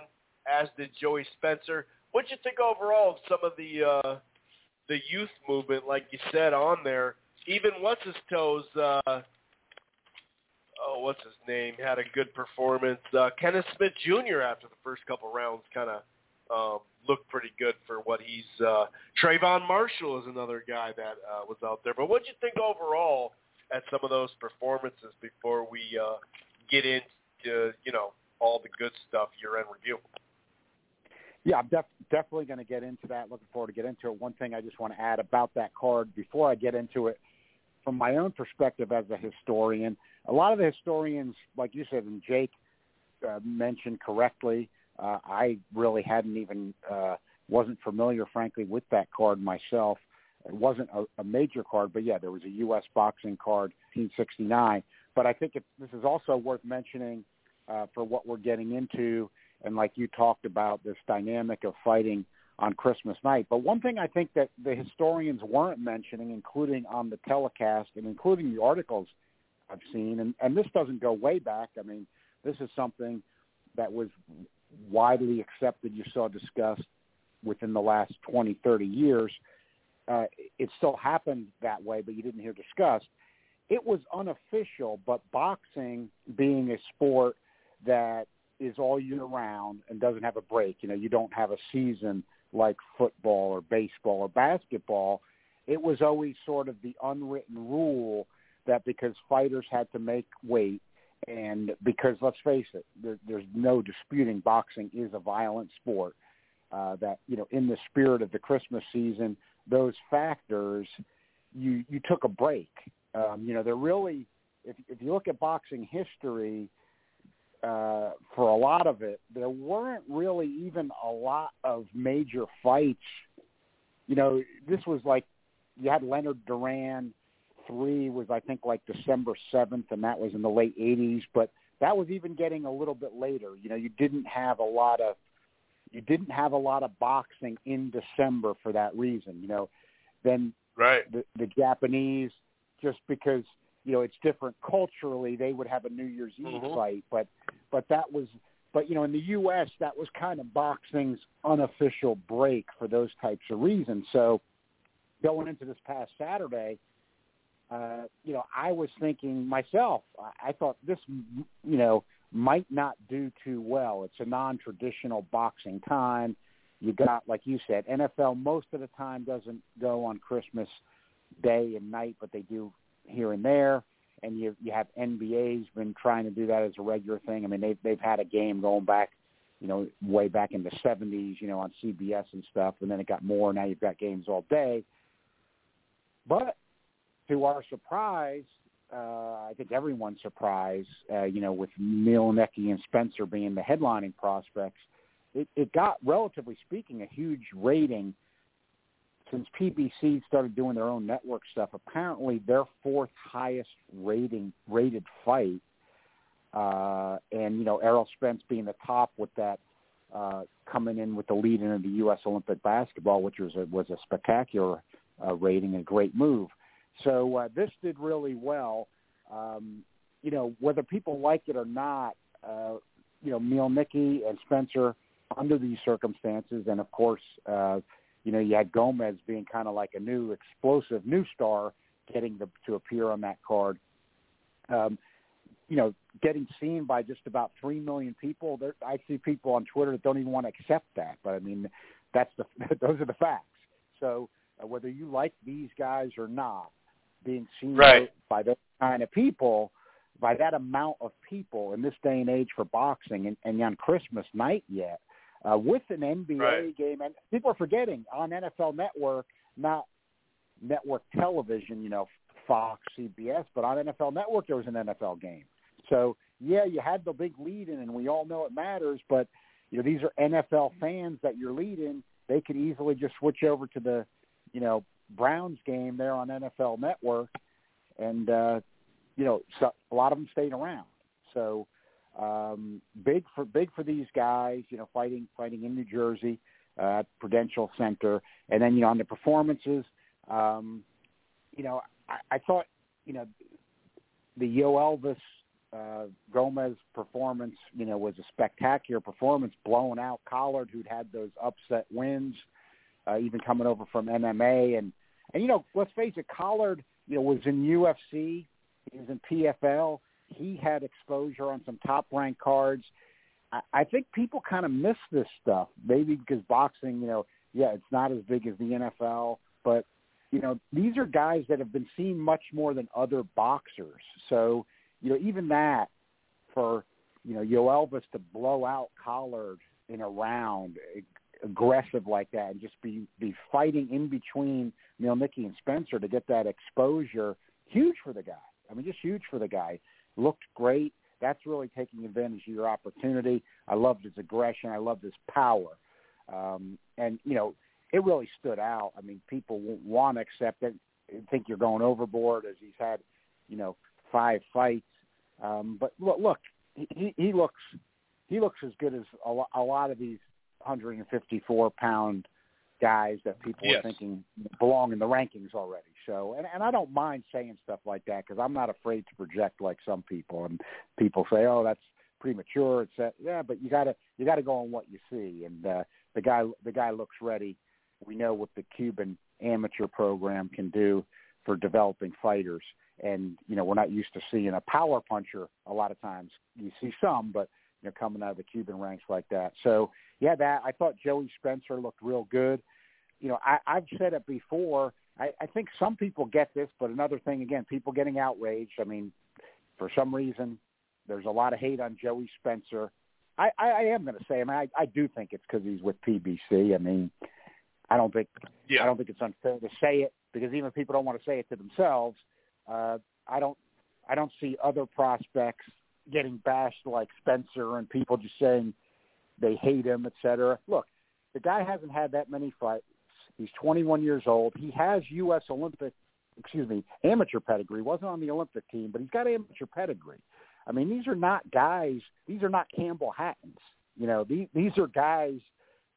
as did Joey Spencer. What you think overall of some of the uh, the youth movement, like you said, on there? Even what's his toes? Uh, oh, what's his name? Had a good performance. Uh, Kenneth Sims Jr. after the first couple rounds, kind of um, looked pretty good for what he's. Uh, Trayvon Marshall is another guy that uh, was out there. But what do you think overall at some of those performances before we uh, get into you know all the good stuff year end review? Yeah, I'm def- definitely going to get into that. Looking forward to get into it. One thing I just want to add about that card before I get into it, from my own perspective as a historian, a lot of the historians, like you said, and Jake uh, mentioned correctly, uh, I really hadn't even uh, wasn't familiar, frankly, with that card myself. It wasn't a, a major card, but yeah, there was a U.S. boxing card, 1969. But I think it, this is also worth mentioning uh, for what we're getting into, and like you talked about, this dynamic of fighting on Christmas night. But one thing I think that the historians weren't mentioning, including on the telecast and including the articles I've seen, and, and this doesn't go way back. I mean, this is something that was widely accepted, you saw discussed within the last 20, 30 years. Uh, it still happened that way, but you didn't hear discussed. It was unofficial, but boxing being a sport that is all year round and doesn't have a break, you know, you don't have a season like football or baseball or basketball. It was always sort of the unwritten rule that because fighters had to make weight and because let's face it, there, there's no disputing boxing is a violent sport. Uh, that you know, in the spirit of the Christmas season, those factors, you you took a break. Um, you know, they're really, if if you look at boxing history, uh, for a lot of it, there weren't really even a lot of major fights. You know, this was like you had Leonard Duran three was I think like December seventh, and that was in the late '80s. But that was even getting a little bit later. You know, you didn't have a lot of you didn't have a lot of boxing in December for that reason. You know, then right the, the Japanese just because you know it's different culturally, they would have a New Year's Eve Mhm. fight, but but that was but you know in the U.S. that was kind of boxing's unofficial break for those types of reasons. So going into this past Saturday, uh, you know, I was thinking myself, I, I thought this, you know, might not do too well. It's a non-traditional boxing time. You got, like you said, NFL most of the time doesn't go on Christmas day and night, but they do here and there. And you you have NBA's been trying to do that as a regular thing. I mean, they've they've had a game going back, you know, way back in the '70s, you know, on CBS and stuff, and then it got more. Now you've got games all day. But to our surprise, uh, I think everyone's surprised, uh, you know, with Mielnicki and Spencer being the headlining prospects, it, it got, relatively speaking, a huge rating since PBC started doing their own network stuff. Apparently, their fourth highest rating rated fight, uh, and you know, Errol Spence being the top with that. Uh, coming in with the lead into the U.S. Olympic basketball, which was a, was a spectacular uh, rating and great move. So uh, this did really well. Um, you know, whether people like it or not, uh, you know, Mielnicki and Spencer under these circumstances, and of course, uh, you know, you had Gomez being kind of like a new explosive new star getting the, to appear on that card. Um, you know, getting seen by just about three million people. There, I see people on Twitter that don't even want to accept that, but I mean, that's the (laughs) those are the facts. So uh, whether you like these guys or not, being seen Right. by those kind of people, by that amount of people in this day and age for boxing, and, and on Christmas night yet, uh, with an NBA Right. game, and people are forgetting on NFL Network, not network television, you know, Fox, CBS, but on NFL Network there was an NFL game. So yeah, you had the big lead in, and we all know it matters. But you know, these are NFL fans that you're leading. They could easily just switch over to the, you know, Browns game there on NFL Network, and uh, you know, so a lot of them stayed around. So um, big for big for these guys, you know, fighting fighting in New Jersey. uh, Prudential Center, and then you know on the performances, um, you know I, I thought you know the Yoelvis uh, Gomez performance, you know, was a spectacular performance, blowing out Collard, who'd had those upset wins, uh, even coming over from MMA, and and you know, let's face it, Collard, you know, was in UFC, he was in PFL, he had exposure on some top ranked cards. I, I think people kind of miss this stuff, maybe because boxing, you know, yeah, it's not as big as the NFL, but you know, these are guys that have been seen much more than other boxers. So you know, even that for, you know, Yoelvis to blow out Collard in a round, aggressive like that, and just be be fighting in between Mielnicki and Spencer to get that exposure, huge for the guy. I mean, just huge for the guy. Looked great. That's really taking advantage of your opportunity. I loved his aggression. I loved his power. Um, and, you know, it really stood out. I mean, people won't want to accept it, think you're going overboard as he's had, you know, five fights. Um, but look, look, he, he looks he looks as good as a, lo- a lot of these 154 pound guys that people yes. are thinking belong in the rankings already. So, and and I don't mind saying stuff like that because I'm not afraid to project like some people. And people say, "Oh, that's premature." It's that, yeah, but you gotta you gotta go on what you see. And uh, the guy the guy looks ready. We know what the Cuban amateur program can do for developing fighters and you know we're not used to seeing a power puncher a lot of times. You see some, but you know coming out of the Cuban ranks like that. So yeah, that I thought Joey Spencer looked real good. You know, I, I've said it before. I, I think some people get this, but another thing again, people getting outraged. I mean, for some reason, there's a lot of hate on Joey Spencer. I, I, I am going to say, I mean, I, I do think it's because he's with PBC. I mean, I don't think yeah. I don't think it's unfair to say it because even people don't want to say it to themselves. Uh, I don't I don't see other prospects getting bashed like Spencer and people just saying they hate him, et cetera. Look, the guy hasn't had that many fights. He's 21 years old. He has U.S. Olympic, excuse me, amateur pedigree. wasn't on the Olympic team, but he's got amateur pedigree. I mean, these are not guys. These are not Campbell Hattons. You know, these these are guys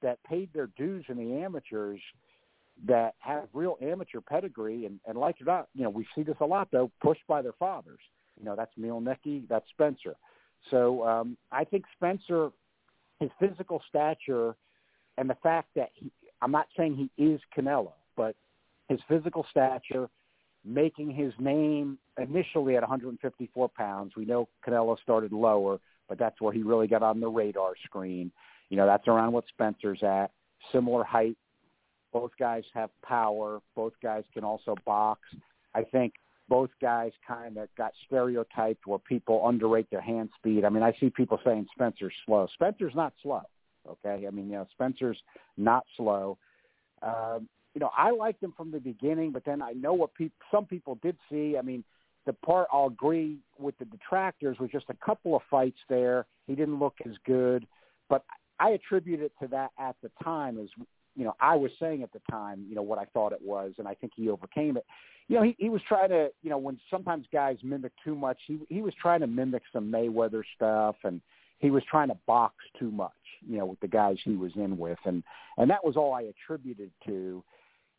that paid their dues in the amateurs that have real amateur pedigree, and, and like it or not, you know, we see this a lot though, pushed by their fathers. You know, that's Mielnicki, that's Spencer. So um, I think Spencer, his physical stature, and the fact that he, I'm not saying he is Canelo, but his physical stature, making his name initially at 154 pounds. We know Canelo started lower, but that's where he really got on the radar screen. You know, that's around what Spencer's at. Similar height, both guys have power. Both guys can also box. I think both guys kind of got stereotyped where people underrate their hand speed. I mean, I see people saying Spencer's slow. Spencer's not slow. Okay, I mean, you know, Spencer's not slow. Um, you know, I liked him from the beginning, but then I know what people, some people did see. I mean, the part I'll agree with the detractors was just a couple of fights there. He didn't look as good, but I attribute it to that at the time as you know, I was saying at the time, you know, what I thought it was, and I think he overcame it. You know, he, he was trying to, you know, when sometimes guys mimic too much, he he was trying to mimic some Mayweather stuff, and he was trying to box too much, you know, with the guys he was in with, and and that was all I attributed to.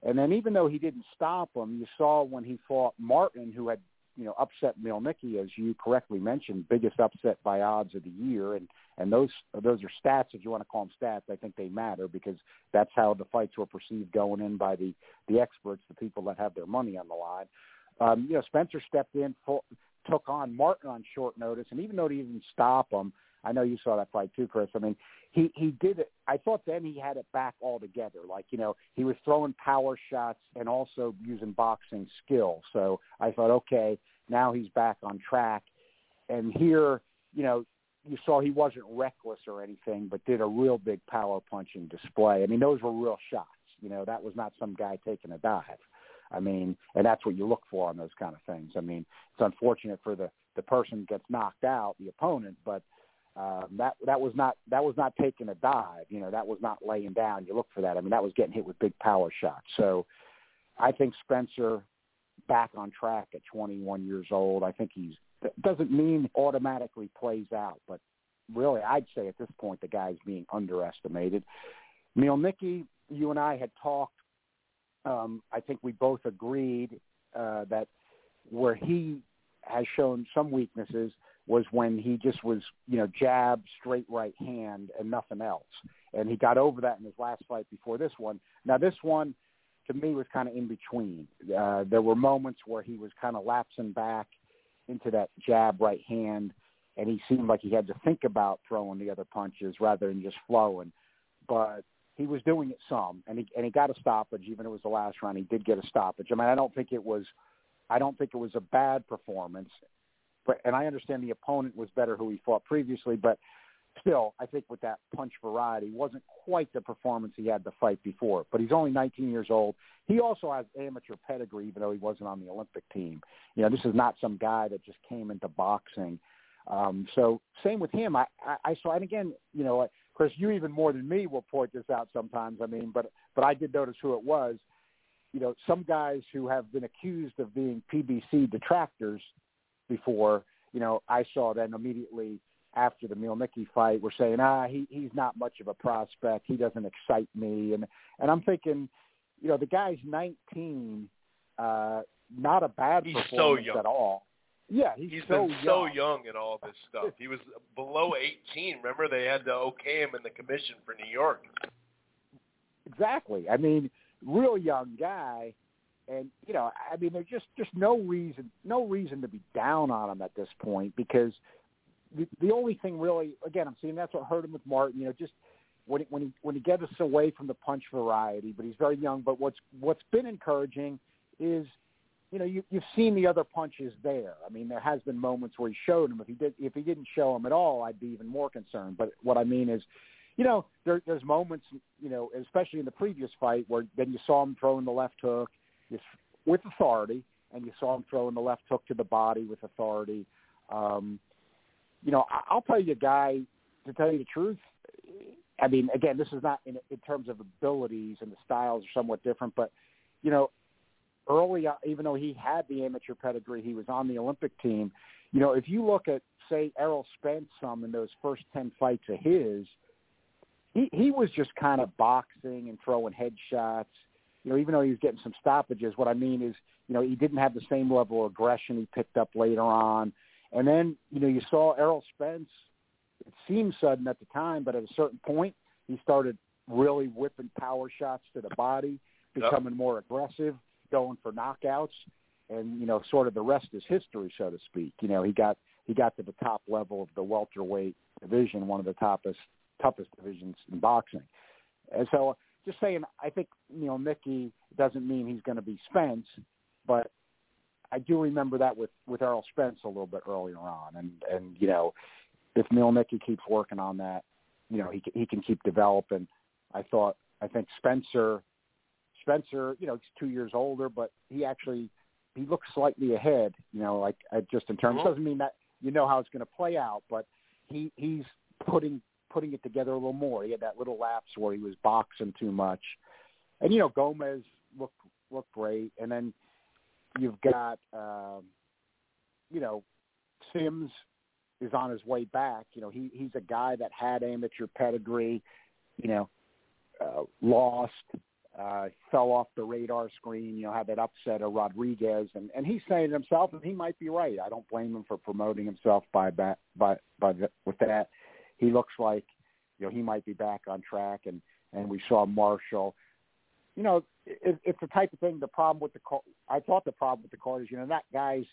And then even though he didn't stop him, you saw when he fought Martin, who had you know, upset Mielnicki, as you correctly mentioned, biggest upset by odds of the year, and and those those are stats. If you want to call them stats, I think they matter because that's how the fights were perceived going in by the the experts, the people that have their money on the line. Um, you know, Spencer stepped in, took on Martin on short notice, and even though he didn't stop him, I know you saw that fight too, Chris. I mean, he he did it. I thought then he had it back altogether. Like you know, he was throwing power shots and also using boxing skill. So I thought, okay, now he's back on track. And here, you know, you saw he wasn't reckless or anything, but did a real big power punching display. I mean, those were real shots. You know, that was not some guy taking a dive. I mean, and that's what you look for on those kind of things. I mean, it's unfortunate for the the person gets knocked out, the opponent, but um, that that was not that was not taking a dive. You know, that was not laying down. You look for that. I mean, that was getting hit with big power shots. So, I think Spencer back on track at 21 years old. I think he's doesn't mean automatically plays out, but really, I'd say at this point the guy's being underestimated. Mielnicki, you and I had talked. Um, I think we both agreed uh, that where he has shown some weaknesses was when he just was, you know, jab, straight right hand, and nothing else. And he got over that in his last fight before this one. Now, this one, to me, was kind of in between. Uh, there were moments where he was kind of lapsing back into that jab right hand, and he seemed like he had to think about throwing the other punches rather than just flowing. But he was doing it some, and he and he got a stoppage. Even if it was the last round, he did get a stoppage. I mean, I don't think it was, I don't think it was a bad performance, but and I understand the opponent was better who he fought previously, but still, I think with that punch variety, wasn't quite the performance he had the fight before. But he's only 19 years old. He also has amateur pedigree, even though he wasn't on the Olympic team. You know, this is not some guy that just came into boxing. Um, so same with him. I, I, I saw, and again, you know, Chris, you even more than me will point this out sometimes. I mean, but but I did notice who it was. You know, some guys who have been accused of being PBC detractors before. You know, I saw then immediately after the Mielnicki fight were saying, ah, he he's not much of a prospect. He doesn't excite me, and and I'm thinking, you know, the guy's 19, uh, not a bad He's so performance young. at all. Yeah, he's, He's so been so young. young in all this stuff. He was below 18. Remember, they had to okay him in the commission for New York. Exactly. I mean, real young guy, and you know, I mean, there's just just no reason no reason to be down on him at this point because the the only thing really, again, I'm seeing that's what hurt him with Martin. You know, just when he, when he when he gets us away from the punch variety, but he's very young. But what's what's been encouraging is, you know, you, you've seen the other punches there. I mean, there has been moments where he showed him. If he did, if he didn't show him at all, I'd be even more concerned. But what I mean is, you know, there, there's moments, you know, especially in the previous fight where then you saw him throwing the left hook you, with authority, and you saw him throwing the left hook to the body with authority. Um, you know, I- I'll tell you, guy, to tell you the truth. I mean, again, this is not in, in terms of abilities and the styles are somewhat different, but you know, early, uh, even though he had the amateur pedigree, he was on the Olympic team. You know, if you look at say Errol Spence some in those first ten fights of his, he he was just kind of boxing and throwing headshots. You know, even though he was getting some stoppages, what I mean is, you know, he didn't have the same level of aggression he picked up later on. And then, you know, you saw Errol Spence. It seemed sudden at the time, but at a certain point, he started really whipping power shots to the body, Yep. becoming more aggressive, going for knockouts, and you know, sort of the rest is history, so to speak. You know, he got he got to the top level of the welterweight division, one of the toughest toughest divisions in boxing. And so, just saying, I think you know, Mickey doesn't mean he's going to be Spence, but I do remember that with with Errol Spence a little bit earlier on, and and you know, if Mielnicki keeps working on that, you know, he he can keep developing. I thought I think Spencer Spencer, you know, he's two years older, but he actually he looks slightly ahead. You know, like uh, just in terms Mhm. doesn't mean that you know how it's going to play out, but he he's putting putting it together a little more. He had that little lapse where he was boxing too much, and you know Gomez looked looked great, and then you've got um, you know Sims is on his way back. You know he he's a guy that had amateur pedigree. You know, uh, lost, uh, fell off the radar screen. You know, had that upset of Rodriguez, and and he's saying to himself, and he might be right. I don't blame him for promoting himself by that by by the, with that. He looks like you know he might be back on track, and and we saw Marshall. You know, it, it's the type of thing. The problem with the I thought the problem with the card is, you know, that guys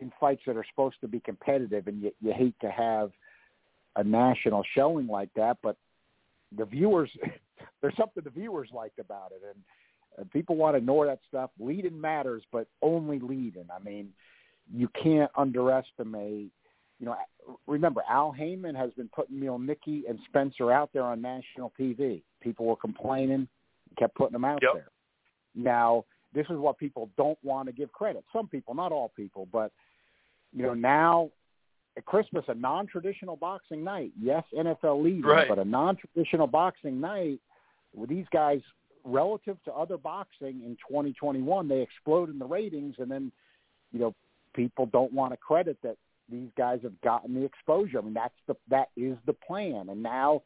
in fights that are supposed to be competitive, and you, you hate to have a national showing like that, but the viewers, (laughs) there's something the viewers liked about it, and, people want to ignore that stuff. Leading matters, but only leading. I mean, you can't underestimate. You know, remember Al Haymon has been putting Mielnicki and Spencer out there on national TV. People were complaining, kept putting them out Yep. there. Now, this is what people don't want to give credit. Some people, not all people, but you know, now at Christmas, a non-traditional boxing night. Yes, NFL leading, Right. but a non-traditional boxing night with these guys relative to other boxing in 2021, they explode in the ratings, and then you know people don't want to credit that these guys have gotten the exposure. I mean, that's the that is the plan, and now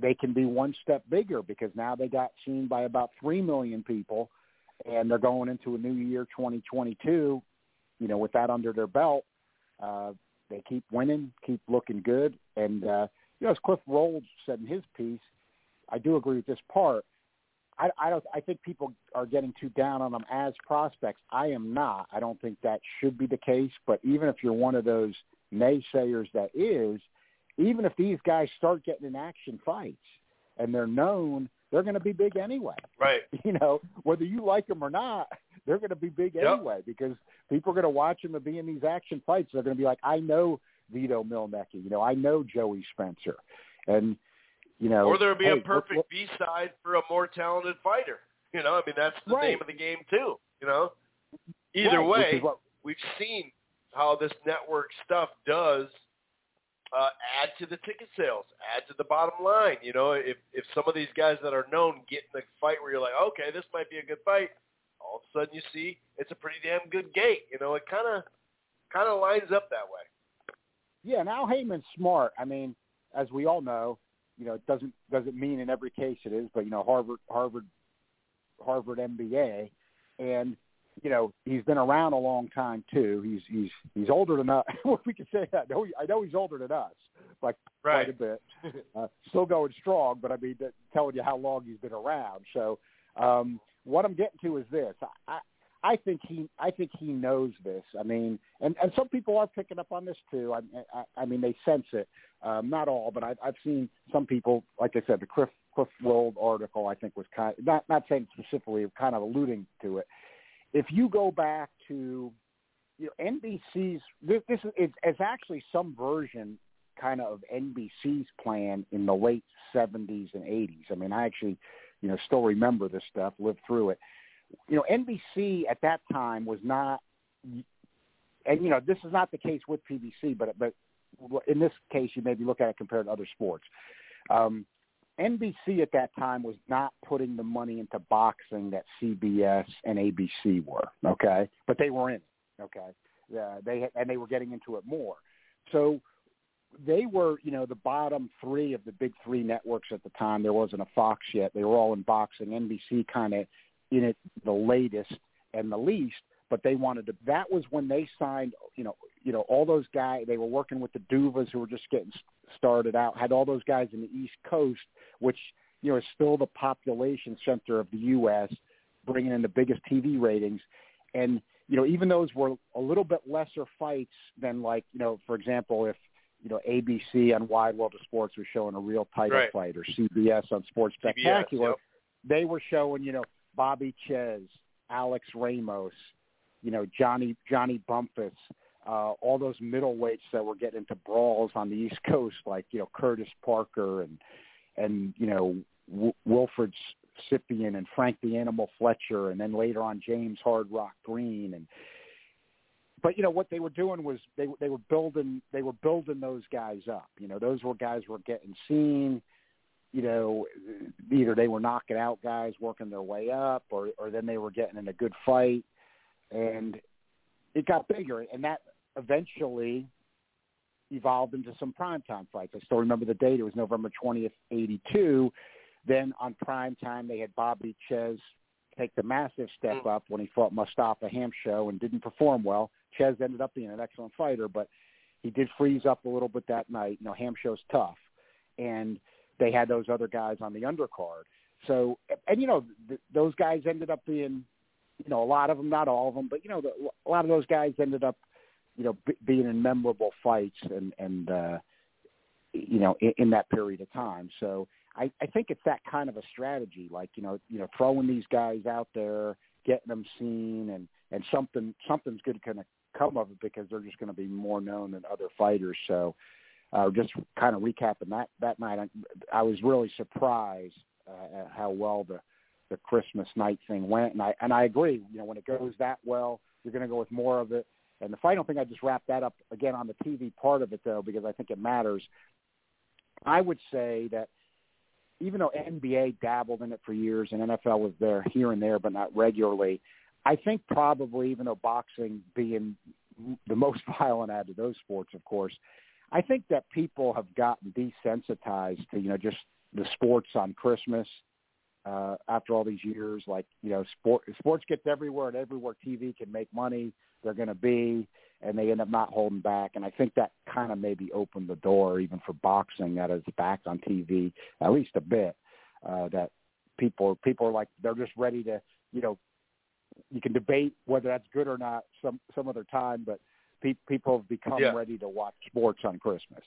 they can be one step bigger because now they got seen by about three million people, and they're going into a new year, 2022. You know, with that under their belt, uh, they keep winning, keep looking good, and uh, you know, as Cliff Rold said in his piece, I do agree with this part. I, I don't. I think people are getting too down on them as prospects. I am not. I don't think that should be the case. But even if you're one of those naysayers that is, even if these guys start getting in action fights and they're known, they're going to be big anyway. Right. (laughs) You know, whether you like them or not, they're going to be big Yep. anyway because people are going to watch them and be in these action fights. They're going to be like, I know Vito Mielnicki. You know, I know Joey Spencer, and you know, Or there'll be hey, a perfect look- B side for a more talented fighter. You know, I mean that's the Right. name of the game too. You know, either right, way, what- we've seen how this network stuff does uh, add to the ticket sales, add to the bottom line. You know, if if some of these guys that are known get in a fight where you're like, okay, this might be a good fight, all of a sudden you see it's a pretty damn good gate. You know, it kind of kind of lines up that way. Yeah, and Al Haymon's smart. I mean, as we all know, you know, it doesn't doesn't mean in every case it is, but you know, Harvard Harvard Harvard MBA, and you know, he's been around a long time too. He's he's he's older than us. (laughs) We can say that. I know, he, I know he's older than us, like quite a bit. Uh, still going strong, but I mean, that, telling you how long he's been around. So, um, what I'm getting to is this. I, I think he I think he knows this. I mean, and and some people are picking up on this too. I I, I mean, they sense it. Um, not all, but I've I've seen some people. Like I said, the Cliff Cliff Rold article I think was kind not not saying specifically, kind of alluding to it. If you go back to you know, NBC's this, this is it's, it's actually some version kind of of NBC's plan in the late 70s and 80s. I mean, I actually, you know, still remember this stuff, lived through it. You know, NBC at that time was not, and you know, this is not the case with PBC, but but in this case, you maybe look at it compared to other sports. Um, NBC at that time was not putting the money into boxing that CBS and ABC were. Okay, but they were in. Okay, uh, they and they were getting into it more. So they were, you know, the bottom three of the big three networks at the time. There wasn't a Fox yet. They were all in boxing. NBC kind of in it the latest and the least, but they wanted to. That was when they signed, you know, you know, all those guys. They were working with the Duvas who were just getting started out. Had all those guys in the East Coast, which you know is still the population center of the U.S., bringing in the biggest TV ratings, and you know, even those were a little bit lesser fights than like, you know, for example, if you know ABC on Wide World of Sports was showing a real title Right. fight, or CBS on Sports CBS, Spectacular, yep. they were showing, you know, Bobby Czyz, Alex Ramos, you know, Johnny Johnny Bumphus, uh, all those middleweights that were getting into brawls on the East Coast, like you know Curtis Parker and and you know w- Wilford Scypion and Frank the Animal Fletcher, and then later on James Hard Rock Green and. But you know what they were doing was they they were building they were building those guys up. You know those were guys were getting seen you know, either they were knocking out guys working their way up, or or then they were getting in a good fight, and it got bigger, and that eventually evolved into some primetime fights. I still remember the date; it was November twentieth, eighty two. Then on primetime, they had Bobby Czyz take the massive step up when he fought Mustafa Hamsho and didn't perform well. Czyz ended up being an excellent fighter, but he did freeze up a little bit that night. You know, Hamsho's tough, and they had those other guys on the undercard. So, and you know, th- those guys ended up being, you know, a lot of them, not all of them, but you know, the, a lot of those guys ended up, you know, b- being in memorable fights and and uh, you know, in, in that period of time. So, I, I think it's that kind of a strategy, like you know, you know, throwing these guys out there, getting them seen, and and something something's good to kind of come of it because they're just going to be more known than other fighters. So uh, just kind of recapping that that night, I, I was really surprised uh, at how well the the Christmas night thing went, and I and I agree. You know, when it goes that well, you're going to go with more of it. And the final thing, I just wrap that up again on the TV part of it though, because I think it matters. I would say that even though NBA dabbled in it for years and NFL was there here and there, but not regularly, I think probably even though boxing being the most (laughs) violent out of those sports, of course, I think that people have gotten desensitized to you know just the sports on Christmas uh, after all these years. Like you know, sport sports gets everywhere, and everywhere TV can make money, they're going to be, and they end up not holding back. And I think that kind of maybe opened the door even for boxing that is back on TV at least a bit. Uh, that people people are like they're just ready to you know you can debate whether that's good or not some some other time, but pe- people have become Yeah. ready to watch sports on Christmas.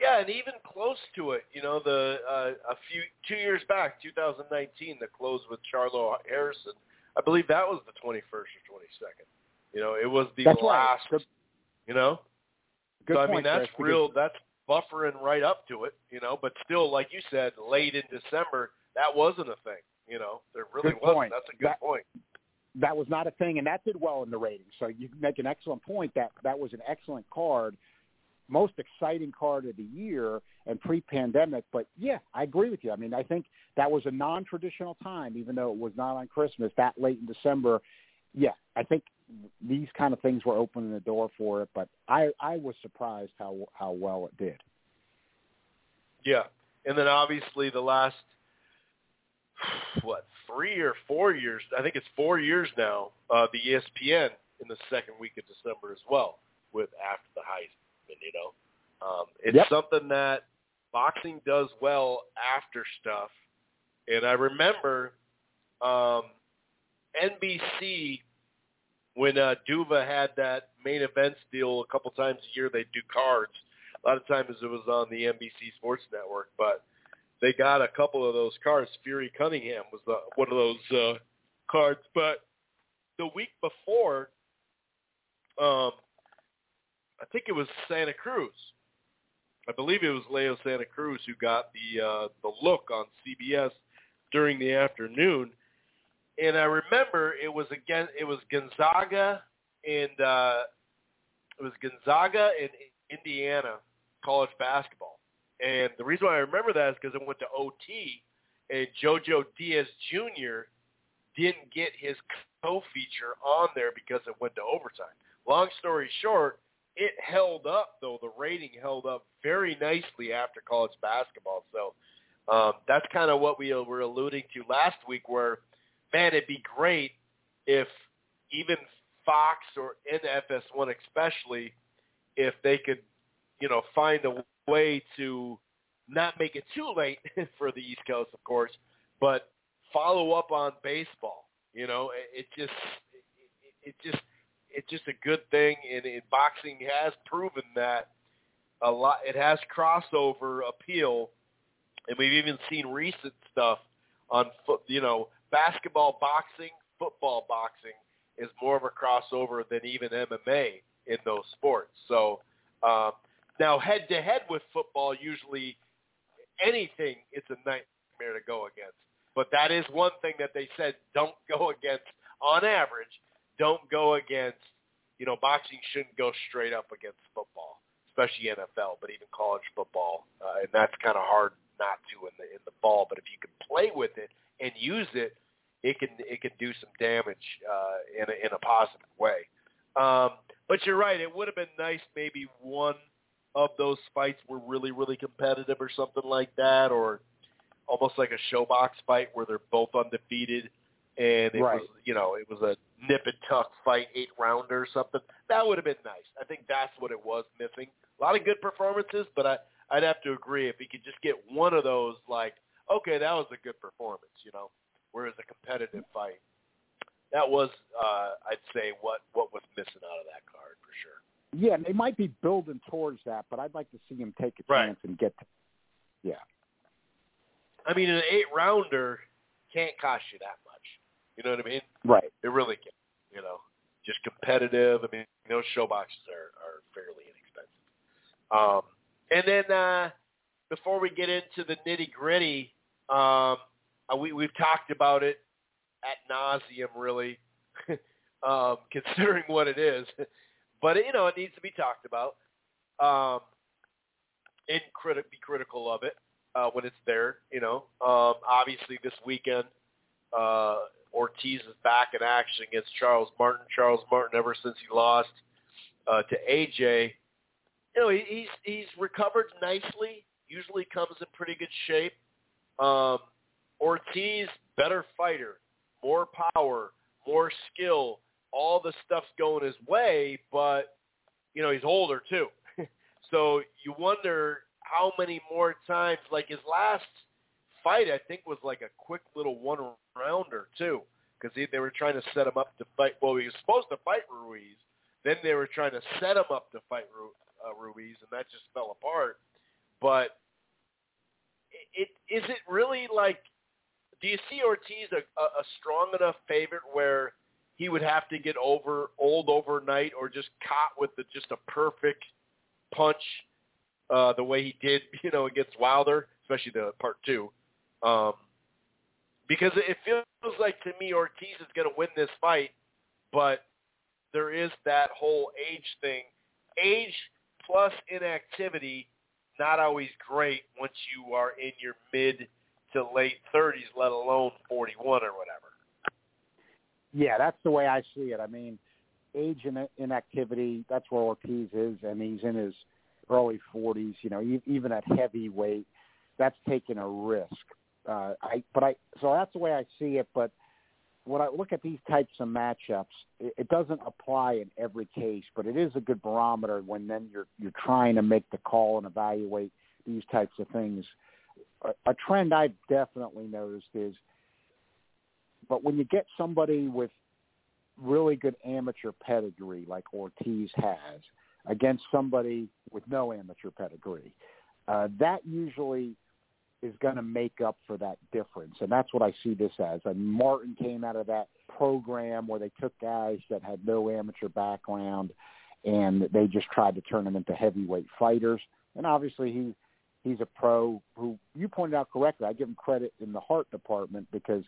Yeah, and even close to it, you know, the uh, a few two years back, 2019, the close with Charlo Harrison. I believe that was the 21st or 22nd. You know, it was the That's last. Good- You know, Good so I point, mean that's Chris, real. That's buffering right up to it. You know, but still, like you said, late in December, that wasn't a thing. You know, there really Good wasn't. point. That's a good That- point. That was not a thing, and that did well in the ratings. So you make an excellent point that that was an excellent card, most exciting card of the year and pre-pandemic. But yeah, I agree with you. I mean, I think that was a non-traditional time, even though it was not on Christmas that late in December. Yeah, I think these kind of things were opening the door for it. But I I was surprised how how well it did. Yeah, and then obviously the last (sighs) what three or four years? I think it's four years now. Uh, the ESPN in the second week of December as well, with after the Heisman. You know, um, it's Yep. something that boxing does well after stuff. And I remember um, NBC when uh, Duva had that main events deal a couple times a year. They'd do cards. A lot of times it was on the NBC Sports Network, but they got a couple of those cards. Fury Cunningham was the, one of those uh, cards, but the week before, um, I think it was Santa Cruz. I believe it was Leo Santa Cruz who got the uh, the look on CBS during the afternoon, and I remember it was again it was Gonzaga and uh, it was Gonzaga and Indiana college basketball. And the reason why I remember that is because it went to OT, and JoJo Diaz Jr. didn't get his co-feature on there because it went to overtime. Long story short, it held up though. The rating held up very nicely after college basketball. So um, that's kind of what we were alluding to last week, where man, it'd be great if even Fox or NFS1 especially, if they could, you know, find a way to not make it too late (laughs) for the East Coast, of course, but follow up on baseball. You know, it, it just, it, it just, it's just a good thing, and, and boxing has proven that a lot. It has crossover appeal, and we've even seen recent stuff on foot. You know, basketball, boxing, football, boxing is more of a crossover than even MMA in those sports. So um, now, head to head with football, usually anything it's a nightmare to go against. But that is one thing that they said don't go against on average. Don't go against. You know, boxing shouldn't go straight up against football, especially NFL, but even college football, uh, and that's kind of hard not to in the in the fall. But if you can play with it and use it, it can it can do some damage uh, in a, in a positive way. Um, but you're right; it would have been nice maybe one of those fights were really really competitive or something like that, or almost like a ShoBox fight where they're both undefeated and it Right. was you know it was a nip and tuck fight, eight rounder or something. That would have been nice. I think that's what it was missing. A lot of good performances, but I I'd have to agree if he could just get one of those, like okay, that was a good performance, you know. Whereas a competitive fight, that was uh, I'd say what what was missing out of that card for sure. Yeah, and they might be building towards that, but I'd like to see him take a Right. chance and get. To, yeah, I mean, an eight rounder can't cost you that much. You know what I mean? right. It really can. You know, just competitive. I mean, those show boxes are are fairly inexpensive. Um, and then uh, before we get into the nitty gritty, um, uh, we we've talked about it at nauseum, really, (laughs) um, (laughs) considering what it is. But you know, it needs to be talked about. Um, and criti- be critical of it uh, when it's there. You know, um, obviously this weekend. Uh, Ortiz is back in action against Charles Martin. Charles Martin, ever since he lost uh, to AJ, you know, he, he's he's recovered nicely. Usually comes in pretty good shape. Um, Ortiz, better fighter, more power, more skill. All the stuff's going his way, but you know he's older too. (laughs) so you wonder how many more times. Like his last fight, I think was like a quick little one rounder too, because they, were trying to set him up to fight. Well, he was supposed to fight Ruiz. Then they were trying to set him up to fight Ru, uh, Ruiz, and that just fell apart. But it, it is it really like? Do you see Ortiz a, a, a strong enough favorite where he would have to get over old overnight, or just caught with the, just a perfect punch, uh, the way he did, (laughs) you know, against Wilder, especially the part two, um, because it feels like to me Ortiz is going to win this fight, but there is that whole age thing. Age plus inactivity, not always great once you are in your mid to late 30s, let alone 41 or whatever. Yeah, that's the way I see it. I mean, age and inactivity, that's where Ortiz is, and he's in his early 40s. You know, even at heavyweight, that's taking a risk. Uh, I, but I, so that's the way I see it. But when I look at these types of matchups, it, it doesn't apply in every case, but it is a good barometer when then you're you're trying to make the call and evaluate these types of things. A, a trend I've definitely noticed is, but when you get somebody with really good amateur pedigree like Ortiz has against somebody with no amateur pedigree, uh, that usually is going to make up for that difference. And that's what I see this as. And Martin came out of that program where they took guys that had no amateur background and they just tried to turn them into heavyweight fighters. And obviously he he's a pro who you pointed out correctly. I give him credit in the heart department because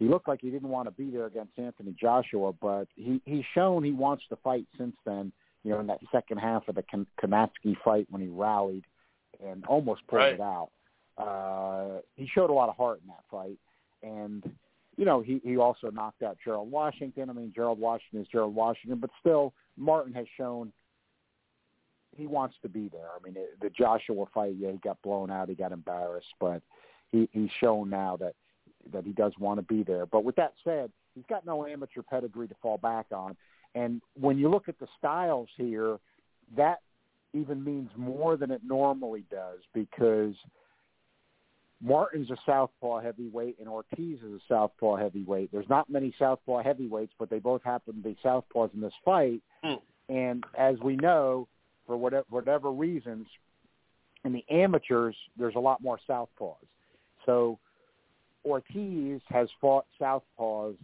he looked like he didn't want to be there against Anthony Joshua, but he he's shown he wants to fight since then. You know, in that second half of the Kownacki fight when he rallied and almost pulled right. it out. Uh, he showed a lot of heart in that fight, and you know he he also knocked out Gerald Washington. I mean, Gerald Washington is Gerald Washington, but still, Martin has shown he wants to be there. I mean, the Joshua fight, yeah, he got blown out, he got embarrassed, but he he's shown now that that he does want to be there. But with that said, he's got no amateur pedigree to fall back on. And when you look at the styles here, that even means more than it normally does because Martin's a southpaw heavyweight and Ortiz is a southpaw heavyweight. There's not many southpaw heavyweights, but they both happen to be southpaws in this fight. Hmm. And as we know, for whatever, whatever reasons, in the amateurs, there's a lot more southpaws. So Ortiz has fought southpaws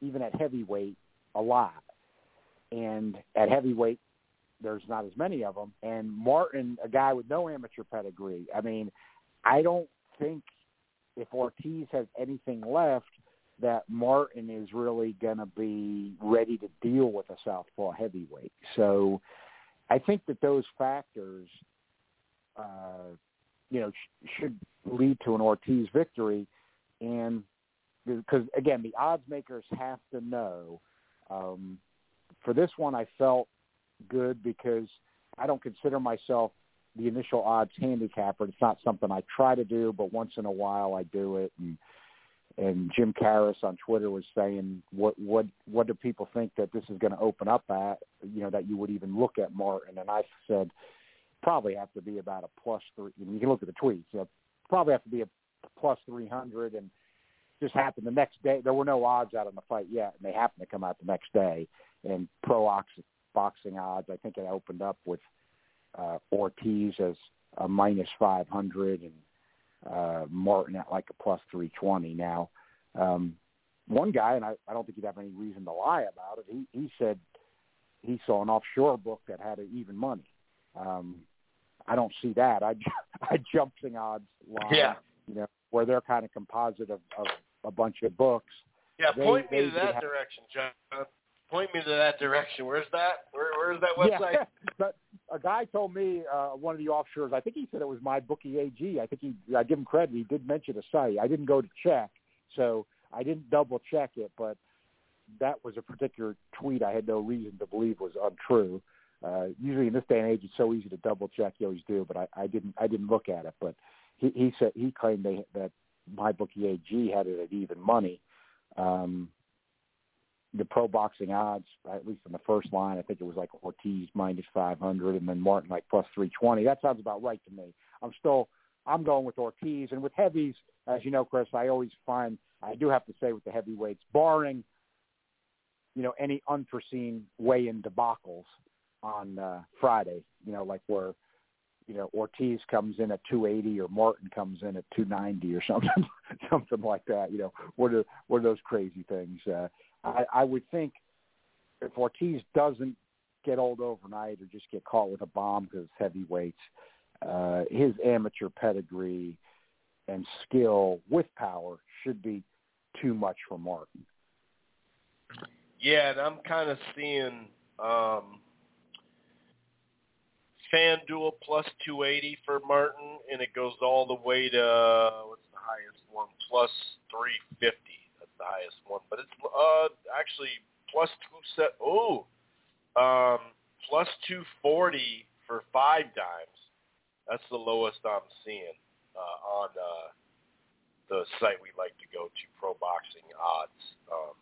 even at heavyweight a lot. And at heavyweight, there's not as many of them. And Martin, a guy with no amateur pedigree. I mean, I don't think if Ortiz has anything left that Martin is really going to be ready to deal with a southpaw heavyweight. So I think that those factors, uh, you know, sh- should lead to an Ortiz victory. And because again, the odds makers have to know. Um, for this one, I felt good because I don't consider myself the initial odds handicapper. It's not something I try to do, but once in a while I do it. And and Jim Karras on Twitter was saying, what what what do people think that this is going to open up at? You know, that you would even look at Martin. And I said, probably have to be about a plus three. You can look at the tweets. You know, probably have to be a plus three hundred. And just happened the next day. There were no odds out on the fight yet, and they happened to come out the next day. And Pro boxing odds. I think it opened up with uh, Ortiz as a minus 500 and uh, Martin at like a plus 320. Now, um, one guy, and I, I don't think he'd have any reason to lie about it, he, he said he saw an offshore book that had even money. Um, I don't see that. I, (laughs) I jumping odds line, yeah. you know, where they're kind of composite of, of a bunch of books. Yeah, They- point me to that have- direction, John. Point me to that direction. Where's that? Where, where's that website? Yeah, (laughs) but a guy told me uh, one of the offshores. I think he said it was my bookie AG. I think he. I give him credit. He did mention a site. I didn't go to check, so I didn't double check it. But that was a particular tweet I had no reason to believe was untrue. Uh, usually in this day and age, it's so easy to double check. You always do, but I, I didn't. I didn't look at it. But he, he said he claimed they, that my bookie AG had it at even money. Um, the pro boxing odds, at least in the first line, I think it was like Ortiz minus 500 and then Martin like plus 320. That sounds about right to me. I'm still, I'm going with Ortiz. And with heavies, as you know, Chris, I always find, I do have to say with the heavyweights, barring, you know, any unforeseen weigh-in debacles on uh, Friday, you know, like where, you know, Ortiz comes in at 280 or Martin comes in at 290 or (laughs) something, something like that. You know, what are what are those crazy things? Uh, I, I would think if Ortiz doesn't get old overnight or just get caught with a bomb because it's heavyweights, uh, his amateur pedigree and skill with power should be too much for Martin. Yeah, and I'm kind of seeing um, FanDuel plus 280 for Martin, and it goes all the way to what's the highest one? Plus 350 That's the highest one, but it's uh actually plus two set. Oh, um, plus two forty for five dimes. That's the lowest I'm seeing uh, on uh, the site we like to go to, Pro Boxing Odds. Um,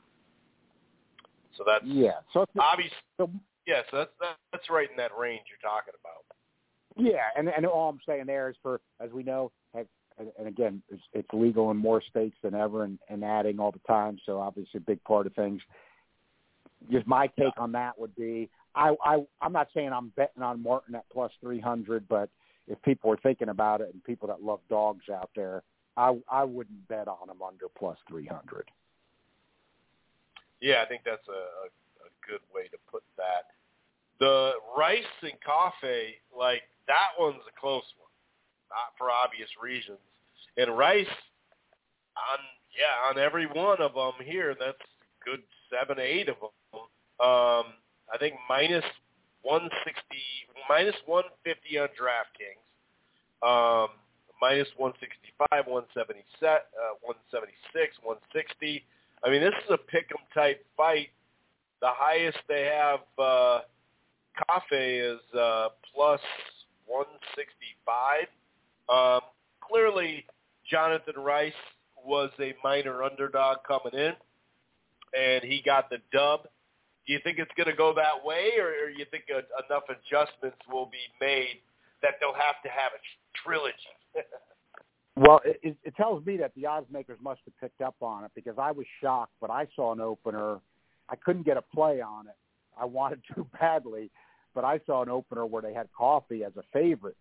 so that's yeah. So obviously, so, yeah. So that's that's right in that range you're talking about. Yeah, and and all I'm saying there is for as we know, have and, again, it's, it's legal in more states than ever, and, and adding all the time. So obviously, a big part of things. Just my take on that would be, I, I I'm not saying I'm betting on Martin at plus three hundred, but if people are thinking about it and people that love dogs out there, I I wouldn't bet on him under plus three hundred. Yeah, I think that's a, a, a good way to put that. The Rice and Coffie, like that one's a close one not for obvious reasons. And Rice, on yeah, on every one of them here, that's a good seven, eight of them. Um, I think minus 160, minus 150 on DraftKings, um, minus 165, 170, uh, 176, 160. I mean, this is a pick'em type fight. The highest they have uh, Cafe is uh, plus 165. Um, clearly, Jonathan Rice was a minor underdog coming in, and he got the dub. Do you think it's going to go that way, or, or you think a, enough adjustments will be made that they'll have to have a trilogy? (laughs) well, it, it tells me that the odds makers must have picked up on it because I was shocked, but I saw an opener. I couldn't get a play on it. I wanted to (laughs) badly, but I saw an opener where they had Coffie as a favorite,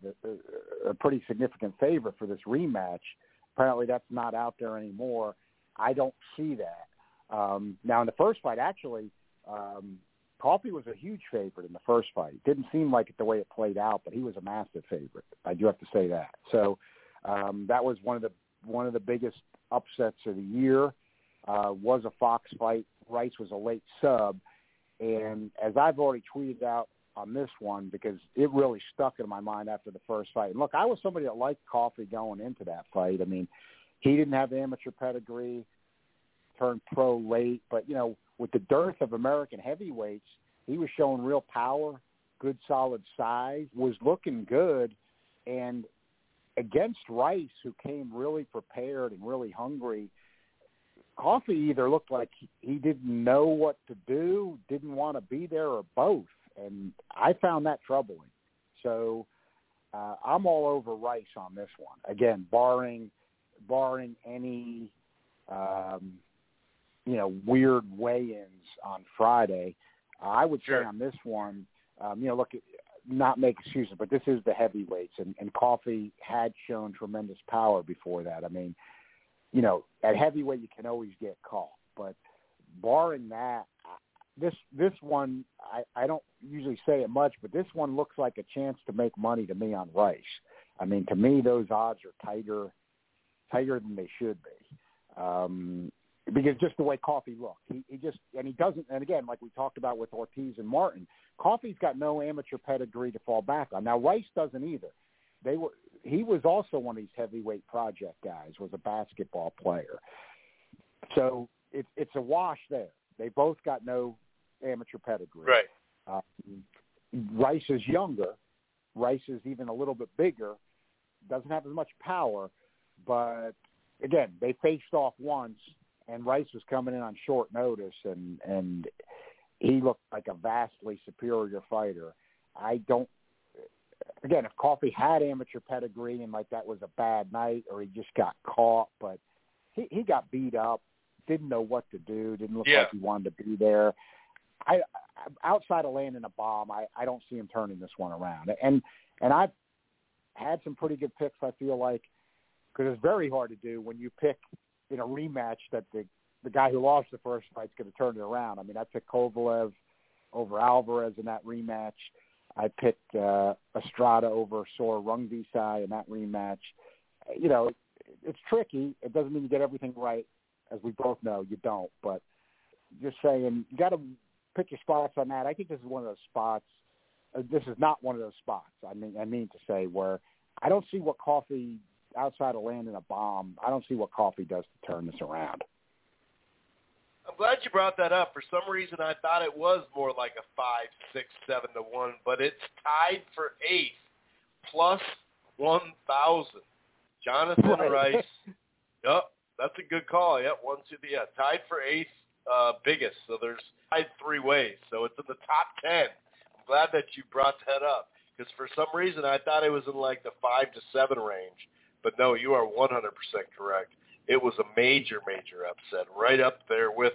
a pretty significant favorite for this rematch. Apparently, that's not out there anymore. I don't see that. Um, now, in the first fight, actually, um, Coffie was a huge favorite in the first fight. It didn't seem like it the way it played out, but he was a massive favorite. I do have to say that. So um, that was one of the one of the biggest upsets of the year. Uh, was a Fox fight. Rice was a late sub, and as I've already tweeted out on this one because it really stuck in my mind after the first fight. And look, I was somebody that liked Coffie going into that fight. I mean, he didn't have amateur pedigree, turned pro late, but you know, with the dearth of American heavyweights, he was showing real power, good solid size, was looking good, and against Rice, who came really prepared and really hungry. Coffie either looked like he didn't know what to do, didn't want to be there, or both and I found that troubling. So uh, I'm all over Rice on this one. Again, barring barring any um, you know weird weigh-ins on Friday, I would sure. say on this one, um, you know, look, not make excuses, but this is the heavyweights, and, and Coffie had shown tremendous power before that. I mean, you know, at heavyweight you can always get caught, but barring that, this this one I, I don't usually say it much, but this one looks like a chance to make money to me on Rice. I mean, to me, those odds are tighter tighter than they should be. Um, because just the way Coffie looked, he, he just and he doesn't. And again, like we talked about with Ortiz and Martin, Coffie's got no amateur pedigree to fall back on. Now Rice doesn't either. They were. He was also one of these heavyweight project guys. Was a basketball player. So it's it's a wash there. They both got no amateur pedigree. Right. Um, Rice is younger. Rice is even a little bit bigger. Doesn't have as much power, but again, they faced off once, and Rice was coming in on short notice, and and he looked like a vastly superior fighter. I don't. Again, if Coffie had amateur pedigree and like that was a bad night, or he just got caught, but he he got beat up, didn't know what to do, didn't look Yeah. like he wanted to be there. I outside of landing a bomb, I I don't see him turning this one around. And and I've had some pretty good picks. I feel like because it's very hard to do when you pick in a rematch that the the guy who lost the first fight's going to turn it around. I mean, I picked Kovalev over Alvarez in that rematch. I picked uh, Estrada over Sora Rungvisai in that rematch. You know, it's tricky. It doesn't mean you get everything right, as we both know you don't. But just saying, you got to pick your spots on that. I think this is one of those spots. Uh, this is not one of those spots. I mean, I mean to say where I don't see what Coffie outside of landing a bomb. I don't see what Coffie does to turn this around. I'm glad you brought that up. For some reason, I thought it was more like a five, six, seven to one, but it's tied for eighth, plus one thousand. Jonathan (laughs) Rice. Yep, that's a good call. Yep, one, two, three. Yeah, tied for eighth, uh, biggest. So there's tied three ways. So it's in the top ten. I'm glad that you brought that up because for some reason I thought it was in like the five to seven range. But no, you are 100% correct. It was a major, major upset, right up there with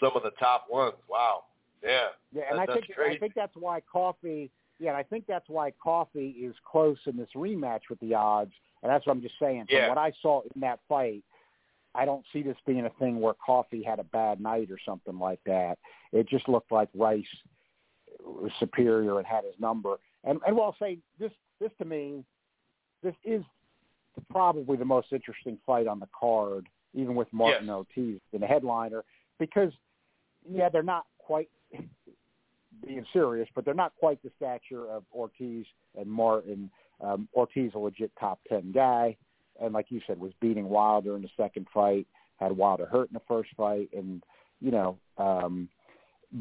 some of the top ones. Wow. Yeah. Yeah, and That- I think crazy. I think that's why Coffie. Yeah, and I think that's why Coffie is close in this rematch with the odds, and that's what I'm just saying. From Yeah. what I saw in that fight, I don't see this being a thing where Coffie had a bad night or something like that. It just looked like Rice was superior and had his number. And and well, I'll say this this to me, this is probably the most interesting fight on the card, even with Martin Yes. Ortiz in the headliner, because yeah, they're not quite being serious, but they're not quite the stature of Ortiz and Martin. Um, Ortiz, a legit top ten guy, and like you said, was beating Wilder in the second fight, had Wilder hurt in the first fight, and you know. Um,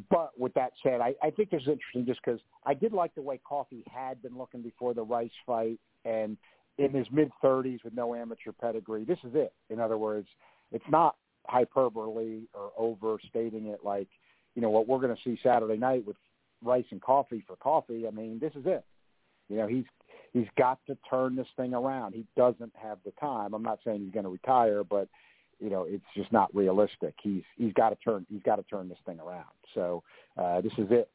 but with that said, I, I think is interesting just because I did like the way Coffie had been looking before the Rice fight, and in his mid thirties with no amateur pedigree, this is it. In other words, it's not hyperbole or overstating it like you know what we're going to see Saturday night with Rice and Coffie for Coffie. I mean, this is it. You know, he's he's got to turn this thing around. He doesn't have the time. I'm not saying he's going to retire, but you know, it's just not realistic. He's he's got to turn he's got to turn this thing around. So uh, this is it.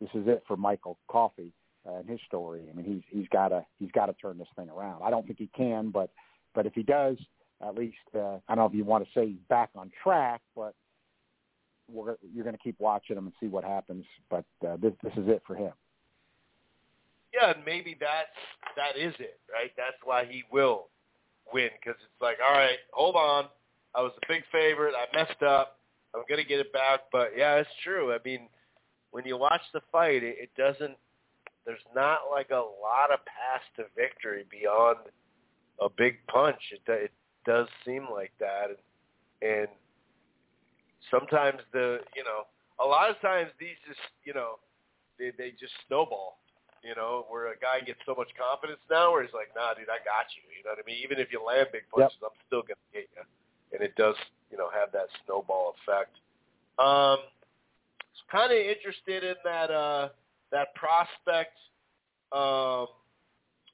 This is it for Michael Coffie uh, and his story. I mean, he's he's got to he's got to turn this thing around. I don't think he can, but but if he does, at least uh, I don't know if you want to say he's back on track, but we're, you're going to keep watching him and see what happens. But uh, this this is it for him. Yeah, maybe that's that is it, right? That's why he will win because it's like, all right, hold on, I was a big favorite, I messed up, I'm gonna get it back. But yeah, it's true. I mean, when you watch the fight, it, it doesn't. There's not like a lot of path to victory beyond a big punch. It it does seem like that, and, and sometimes the you know a lot of times these just you know they they just snowball you know, where a guy gets so much confidence now where he's like, nah, dude, I got you. You know what I mean? Even if you land big punches, I'm still going to get you. And it does, you know, have that snowball effect. Um, kind of interested in that, uh, that prospect, um,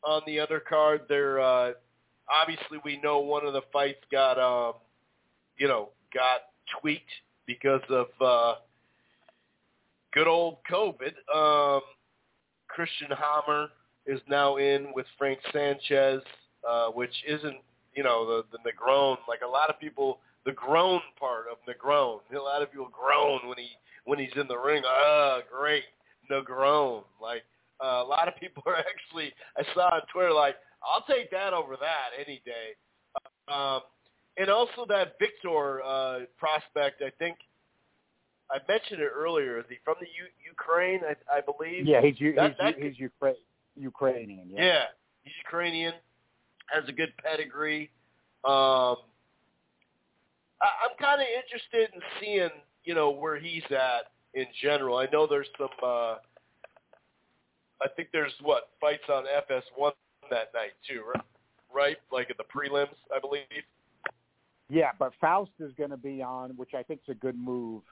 on the other card there, uh, obviously we know one of the fights got, um, you know, got tweaked because of, uh, good old COVID. Um, Christian Hammer is now in with Frank Sanchez, uh, which isn't, you know, the, the Negron. Like a lot of people, the groan part of Negron. A lot of people groan when he when he's in the ring. Ah, great Negron. Like uh, a lot of people (laughs) are actually. I saw on Twitter like, I'll take that over that any day. Um, and also that Victor uh, prospect, I think I mentioned it earlier. Is he from the U- Ukraine? I, I believe. Yeah, he's That- he's, that he's Ukra- Ukrainian. Yeah. Yeah, he's Ukrainian, has a good pedigree. Um, I, I'm kind of interested in seeing, you know, where he's at in general. I know there's some uh, I think there's what fights on FS1 that night too, right? Right, like at the prelims, I believe. Yeah, but Faust is going to be on, which I think is a good move.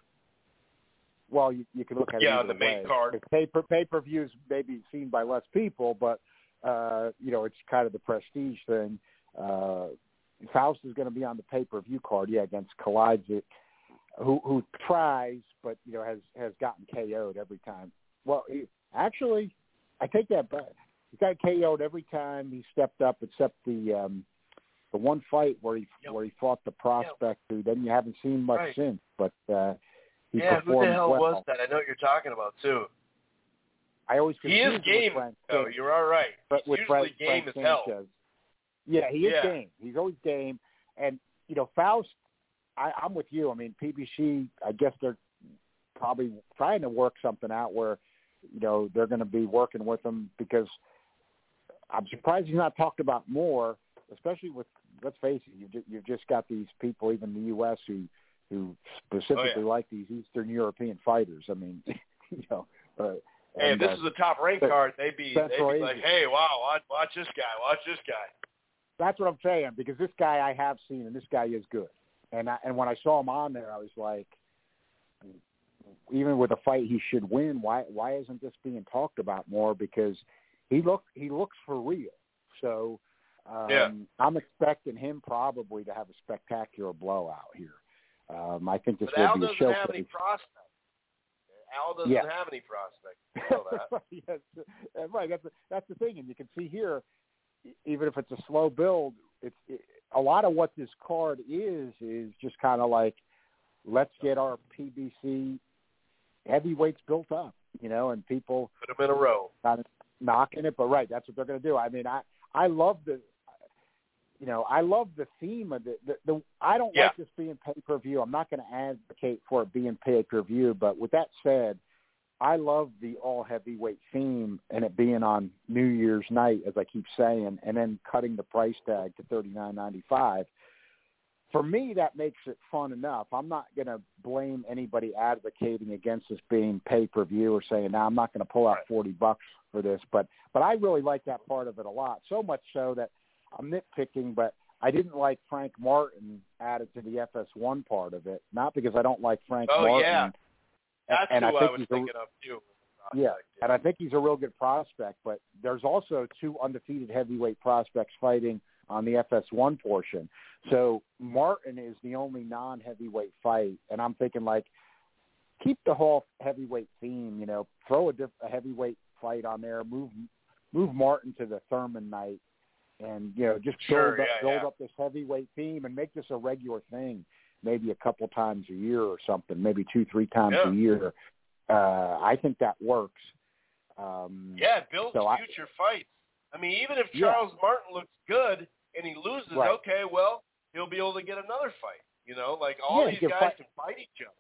Well, you, you can look at Yeah, it on the either main way. card. The Pay per pay per views may be seen by less people, but uh, you know it's kind of the prestige thing. Uh, Faust is going to be on the pay per view card, yeah, against Kalidzik, who who tries, but you know has has gotten KO'd every time. Well, he, actually, I take that back. He got KO'd every time he stepped up, except the um, the one fight where he Yep. where he fought the prospect, who then you haven't seen much Right. since. But uh, he yeah, who the hell well. was that? I know what you're talking about too. I always He is confuse him with game. Sanchez. You're all right. but He's with usually Frank, game Frank as hell. Yeah, he is Yeah. game. He's always game. And you know, Faust, I, I'm with you. I mean, PBC. I guess they're probably trying to work something out where you know they're going to be working with him because I'm surprised he's not talked about more, especially with. Let's face it, you've, ju- you've just got these people, even in the U.S., who who specifically like these Eastern European fighters. I mean, (laughs) you know. Uh, Hey, if this uh, is a top rank card, they'd be they'd be like, hey, wow, watch, watch this guy, watch this guy. That's what I'm saying because this guy I have seen and this guy is good. And I, and when I saw him on there, I was like, even with a fight he should win, why why isn't this being talked about more? Because he look he looks for real. So um, Yeah. I'm expecting him probably to have a spectacular blowout here. Um, I think this But Al will be a doesn't showcase. have any prospects. Al doesn't Yeah. have any prospects. (laughs) You know that. yes, right. That's that's the thing, and you can see here, even if it's a slow build, it's it, a lot of what this card is is just kind of like, let's get our PBC heavyweights built up, you know, and people Put them in a row. kind of knocking it. But right, that's what they're going to do. I mean, I I love the. You know, I love the theme of the. the, the I don't Yeah. like this being pay per view. I'm not going to advocate for it being pay per view. But with that said, I love the all heavyweight theme and it being on New Year's night, as I keep saying, and then cutting the price tag to thirty nine ninety five. For me, that makes it fun enough. I'm not going to blame anybody advocating against this being pay per view or saying, "Now I'm not going to pull out forty bucks for this." But but I really like that part of it a lot. So much so that I'm nitpicking, but I didn't like Frank Martin added to the FS1 part of it. Not because I don't like Frank Oh, Martin. Oh yeah. That's and who I I, was he's a- thinking of too. Yeah, Prospect, and I think he's a real good prospect. But there's also two undefeated heavyweight prospects fighting on the FS1 portion. So Martin is the only non-heavyweight fight, and I'm thinking like keep the whole heavyweight theme. You know, throw a, diff- a heavyweight fight on there. Move move Martin to the Thurman night, and you know just Sure, build up yeah, build yeah. up this heavyweight theme and make this a regular thing. Maybe a couple times a year or something. Maybe two three times Yeah. a year. Uh, I think that works. Um, Yeah, build So I- future fights. I mean, even if. Charles Martin looks good and he loses, Right. okay, well, he'll be able to get another fight. You know, like all these guys fight- can fight each other.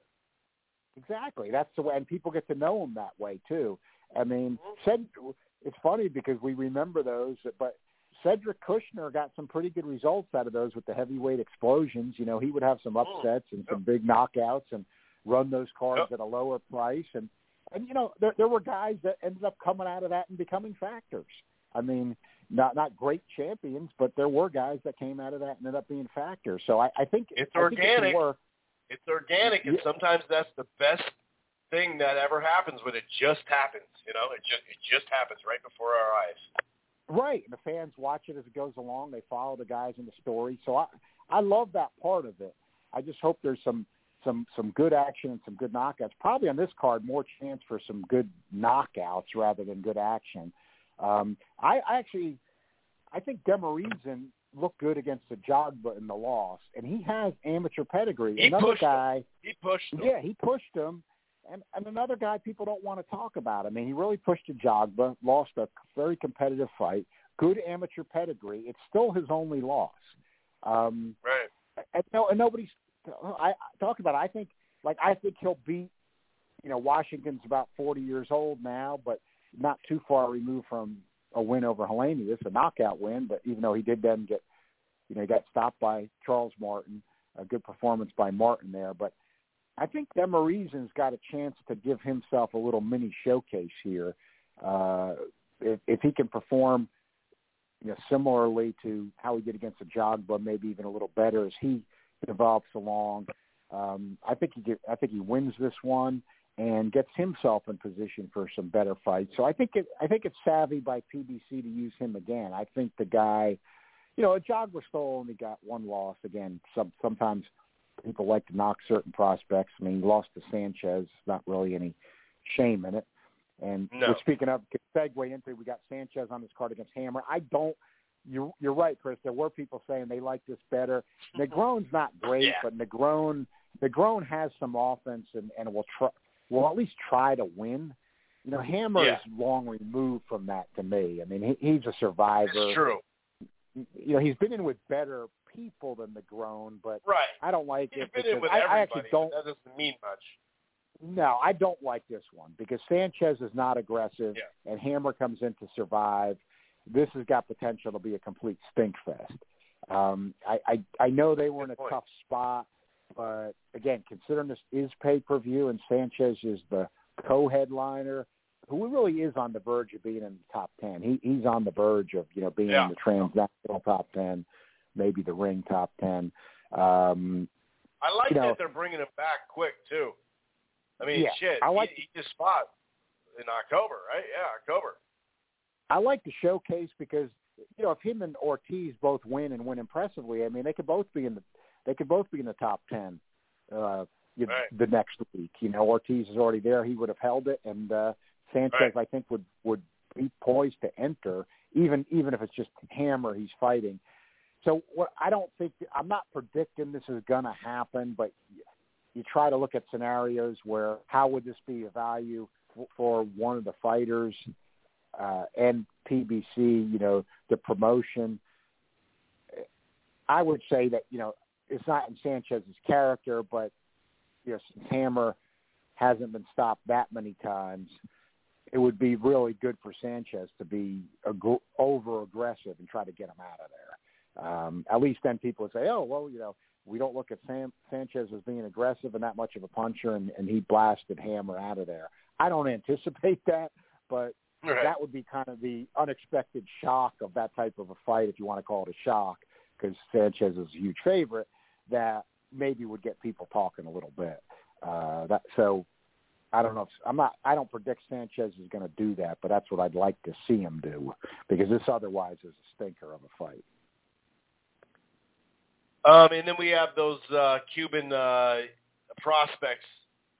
Exactly. That's the way, and people get to know him that way too. I mean, Ced, it's funny because we remember those, but Cedric Kushner got some pretty good results out of those with the heavyweight explosions. You know, he would have some Mm. upsets and some big knockouts and run those cards Yep. at a lower price. And and you know, there there were guys that ended up coming out of that and becoming factors. I mean, not not great champions, but there were guys that came out of that and ended up being factors. So I, I think It's I think it organic. work. It's organic, and Yeah. sometimes that's the best thing that ever happens when it just happens. You know, it just it just happens right before our eyes. Right, and the fans watch it as it goes along. They follow the guys in the story. So I I love that part of it. I just hope there's some some some good action and some good knockouts. Probably on this card, more chance for some good knockouts rather than good action. Um, I, I actually I think Demirezen looked good against the Jogba in the loss, and he has amateur pedigree. He Another pushed him. guy. He pushed them. Yeah, he pushed him. And, and another guy people don't want to talk about. I mean, he really pushed Ajagba, lost a very competitive fight, good amateur pedigree. It's still his only loss. Um, Right. and, no, and nobody's I, I talking about. It. I think like I think he'll beat. You know, Washington's about forty years old now, but not too far removed from a win over Helene. It's a knockout win, but even though he did then get, you know, he got stopped by Charles Martin. A good performance by Martin there, but I think Demirezen's got a chance to give himself a little mini showcase here. Uh, if, if he can perform, you know, similarly to how he did against the Jogba, maybe even a little better as he develops along, um, I think he get, I think he wins this one and gets himself in position for some better fights. So I think it I think it's savvy by PBC to use him again. I think the guy, you know, Ajagba still only got one loss again. Some sometimes people like to knock certain prospects. I mean, he lost to Sanchez. Not really any shame in it. And No. we're speaking of segue into we got Sanchez on this card against Hammer. I don't. You're you're right, Chris. There were people saying they like this better. Mm-hmm. Negron's not great, Yeah. but Negron Negron has some offense and and will try will at least try to win. You know, Hammer Yeah. is long removed from that to me. I mean, he, he's a survivor. It's true. You know, he's been in with better people than Negron, but Right. I don't like He's it. been in with I. I actually don't. That doesn't mean much. No, I don't like this one because Sanchez is not aggressive, Yeah. and Hammer comes in to survive. This has got potential to be a complete stink fest. Um, I, I I know they were in a point. tough spot, but again, considering this is pay per view and Sanchez is the co-headliner, who really is on the verge of being in the top ten. He he's on the verge of you know being Yeah. in the transnational top ten, maybe the ring top ten. Um, I like You know- that they're bringing him back quick too. I mean, Yeah, shit. I like- he, he just fought in October, right? Yeah, October. I like the showcase because you know if him and Ortiz both win and win impressively, I mean they could both be in the they could both be in the top ten uh, you know, Right. the next week. You know Ortiz is already there; he would have held it, and uh, Sanchez Right. I think would would be poised to enter, even even if it's just Hammer he's fighting. So what I don't think I'm not predicting this is going to happen, but you try to look at scenarios where how would this be a value for, one of the fighters uh, and PBC, you know, the promotion. I would say that you know it's not in Sanchez's character, but you know, since Hammer hasn't been stopped that many times, it would be really good for Sanchez to be ag- over aggressive and try to get him out of there. Um, at least then people would say, oh well, you know, we don't look at Sam, Sanchez as being aggressive and that much of a puncher, and, and he blasted Hammer out of there. I don't (laughs) anticipate that, but Right. that would be kind of the unexpected shock of that type of a fight, if you want to call it a shock, because Sanchez is a huge favorite. That maybe would get people talking a little bit. Uh, that so. I don't know. If, I'm not. I don't predict Sanchez is going to do that, but that's what I'd like to see him do because this otherwise is a stinker of a fight. Um, and then we have those uh, Cuban uh, prospects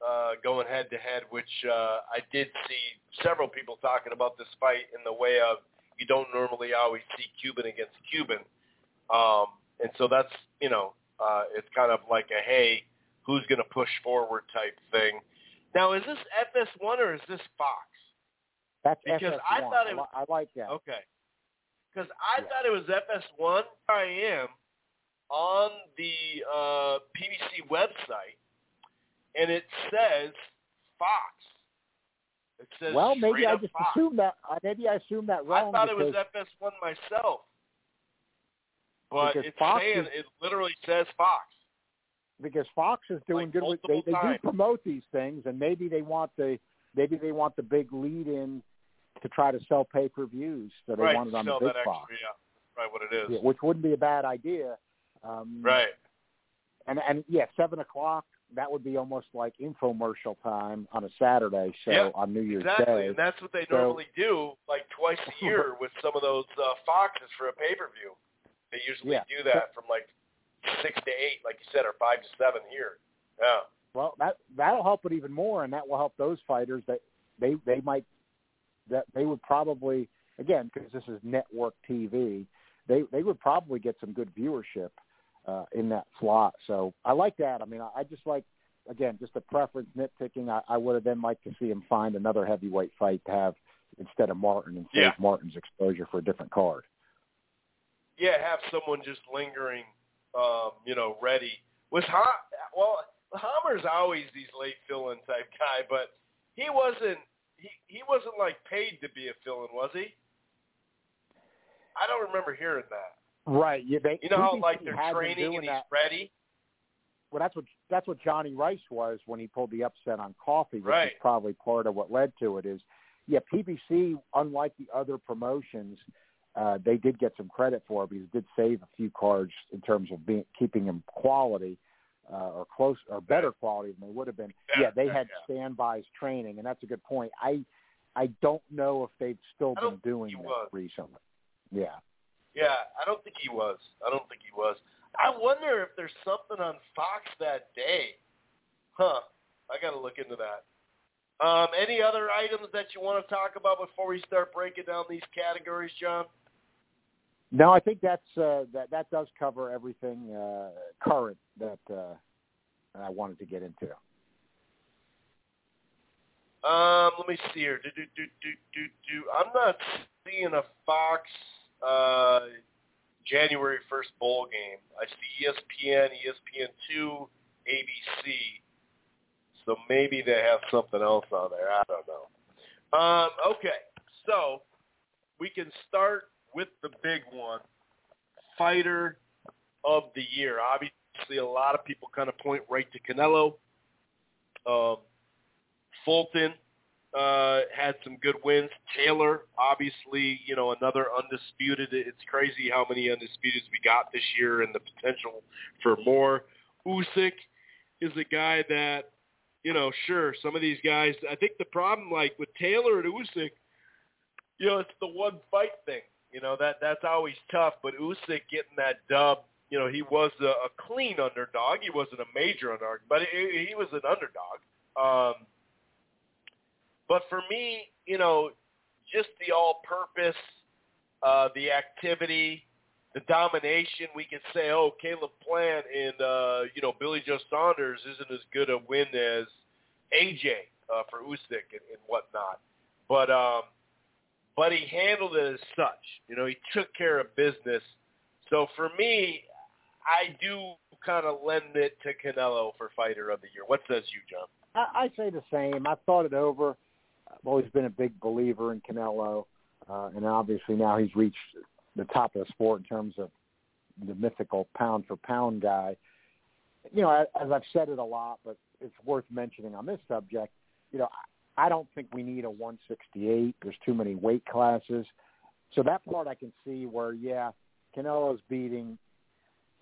uh, going head to head, which uh, I did see several people talking about this fight in the way of you don't normally always see Cuban against Cuban, um, and so that's you know uh, it's kind of like a hey, who's going to push forward type thing. Now, is this FS1 or is this Fox? That's Because FS1. I thought it li- I like that. Okay. Because I Yeah. thought it was FS1. I am on the uh, PBC website, and it says Fox. It says Well, maybe I just Fox. assumed that. uh, Maybe I assumed that wrong. I thought it was FS1 myself. But it's Fox saying, is- it literally says Fox. because Fox is doing Like good with they, they do promote these things and maybe they want the maybe they want the big lead in to try to sell pay per views so they right. want it on the big that extra, Fox. yeah. Right, what it is. Yeah, which wouldn't be a bad idea. Um Right. and and yeah, seven o'clock that would be almost like infomercial time on a Saturday show Yeah, on New Year's Exactly, Day. and that's what they So- normally do, like twice a year (laughs) with some of those uh, Foxes for a pay per view. They usually Yeah. do that from like six to eight, like you said, or five to seven here. Yeah, Well, that that'll help it even more, and that will help those fighters that they they might that they would probably again because this is network TV, they they would probably get some good viewership uh, in that slot. So I like that. I mean, I, I just like again just a preference nitpicking. I, I would have then liked to see him find another heavyweight fight to have instead of Martin and save Yeah. Martin's exposure for a different card. yeah. Have someone just lingering, um, you know, ready. Was ha- well, Hammer's always these late fill-in type guy, but he wasn't. He he wasn't like paid to be a fill-in, was he? I don't remember hearing that. Right. Yeah, they, You know how like they're training and he's that. ready. well, that's what that's what Jonnie Rice was when he pulled the upset on Coffie, which Right. is probably part of what led to it. Is yeah, PBC, unlike the other promotions, uh, they did get some credit for it because it did save a few cards in terms of being keeping them quality uh, or close or better quality than they would have been. Yeah, Yeah, they yeah, had yeah. standbys training, and that's a good point. I I don't know if they've still been doing that was. recently. Yeah. Yeah, I don't think he was. I don't think he was. I wonder if there's something on Fox that day. Huh. I got to look into that. Um, any other items that you want to talk about before we start breaking down these categories, John? No, I think that's uh, that that does cover everything uh, current that uh, I wanted to get into. Um, let me see here. Do, do, do, do, do, do. I'm not seeing a Fox uh, January 1st bowl game. I see ESPN, ESPN2, ABC. So maybe they have something else on there. I don't know. Um, okay, so we can start with the big one, fighter of the year. Obviously, a lot of people kind of point right to Canelo. Um, Fulton uh, had some good wins. Taylor, obviously, you know, another undisputed. It's crazy how many undisputeds we got this year and the potential for more. Usyk is a guy that, you know, sure, some of these guys. I think the problem, like with Taylor and Usyk, you know, it's the one fight thing. You know that that's always tough. But Usyk getting that dub, you know, he was a, a clean underdog. He wasn't a major underdog, but he, he was an underdog. Um, but for me, you know, just the all-purpose, uh, the activity, the domination. We can say, oh, Caleb Plant and uh, you know Billy Joe Saunders isn't as good a win as AJ uh, for Usyk and, and whatnot. But um, but he handled it as such. You know, he took care of business. So for me, I do kind of lend it to Canelo for Fighter of the Year. What says you, John? I, I say the same. I've thought it over. I've always been a big believer in Canelo, uh, and obviously now he's reached the top of the sport in terms of the mythical pound for pound guy. You know, as I've said it a lot, but it's worth mentioning on this subject. You know, I don't think we need a 168. There's too many weight classes. So that part I can see where, yeah, Canelo's beating,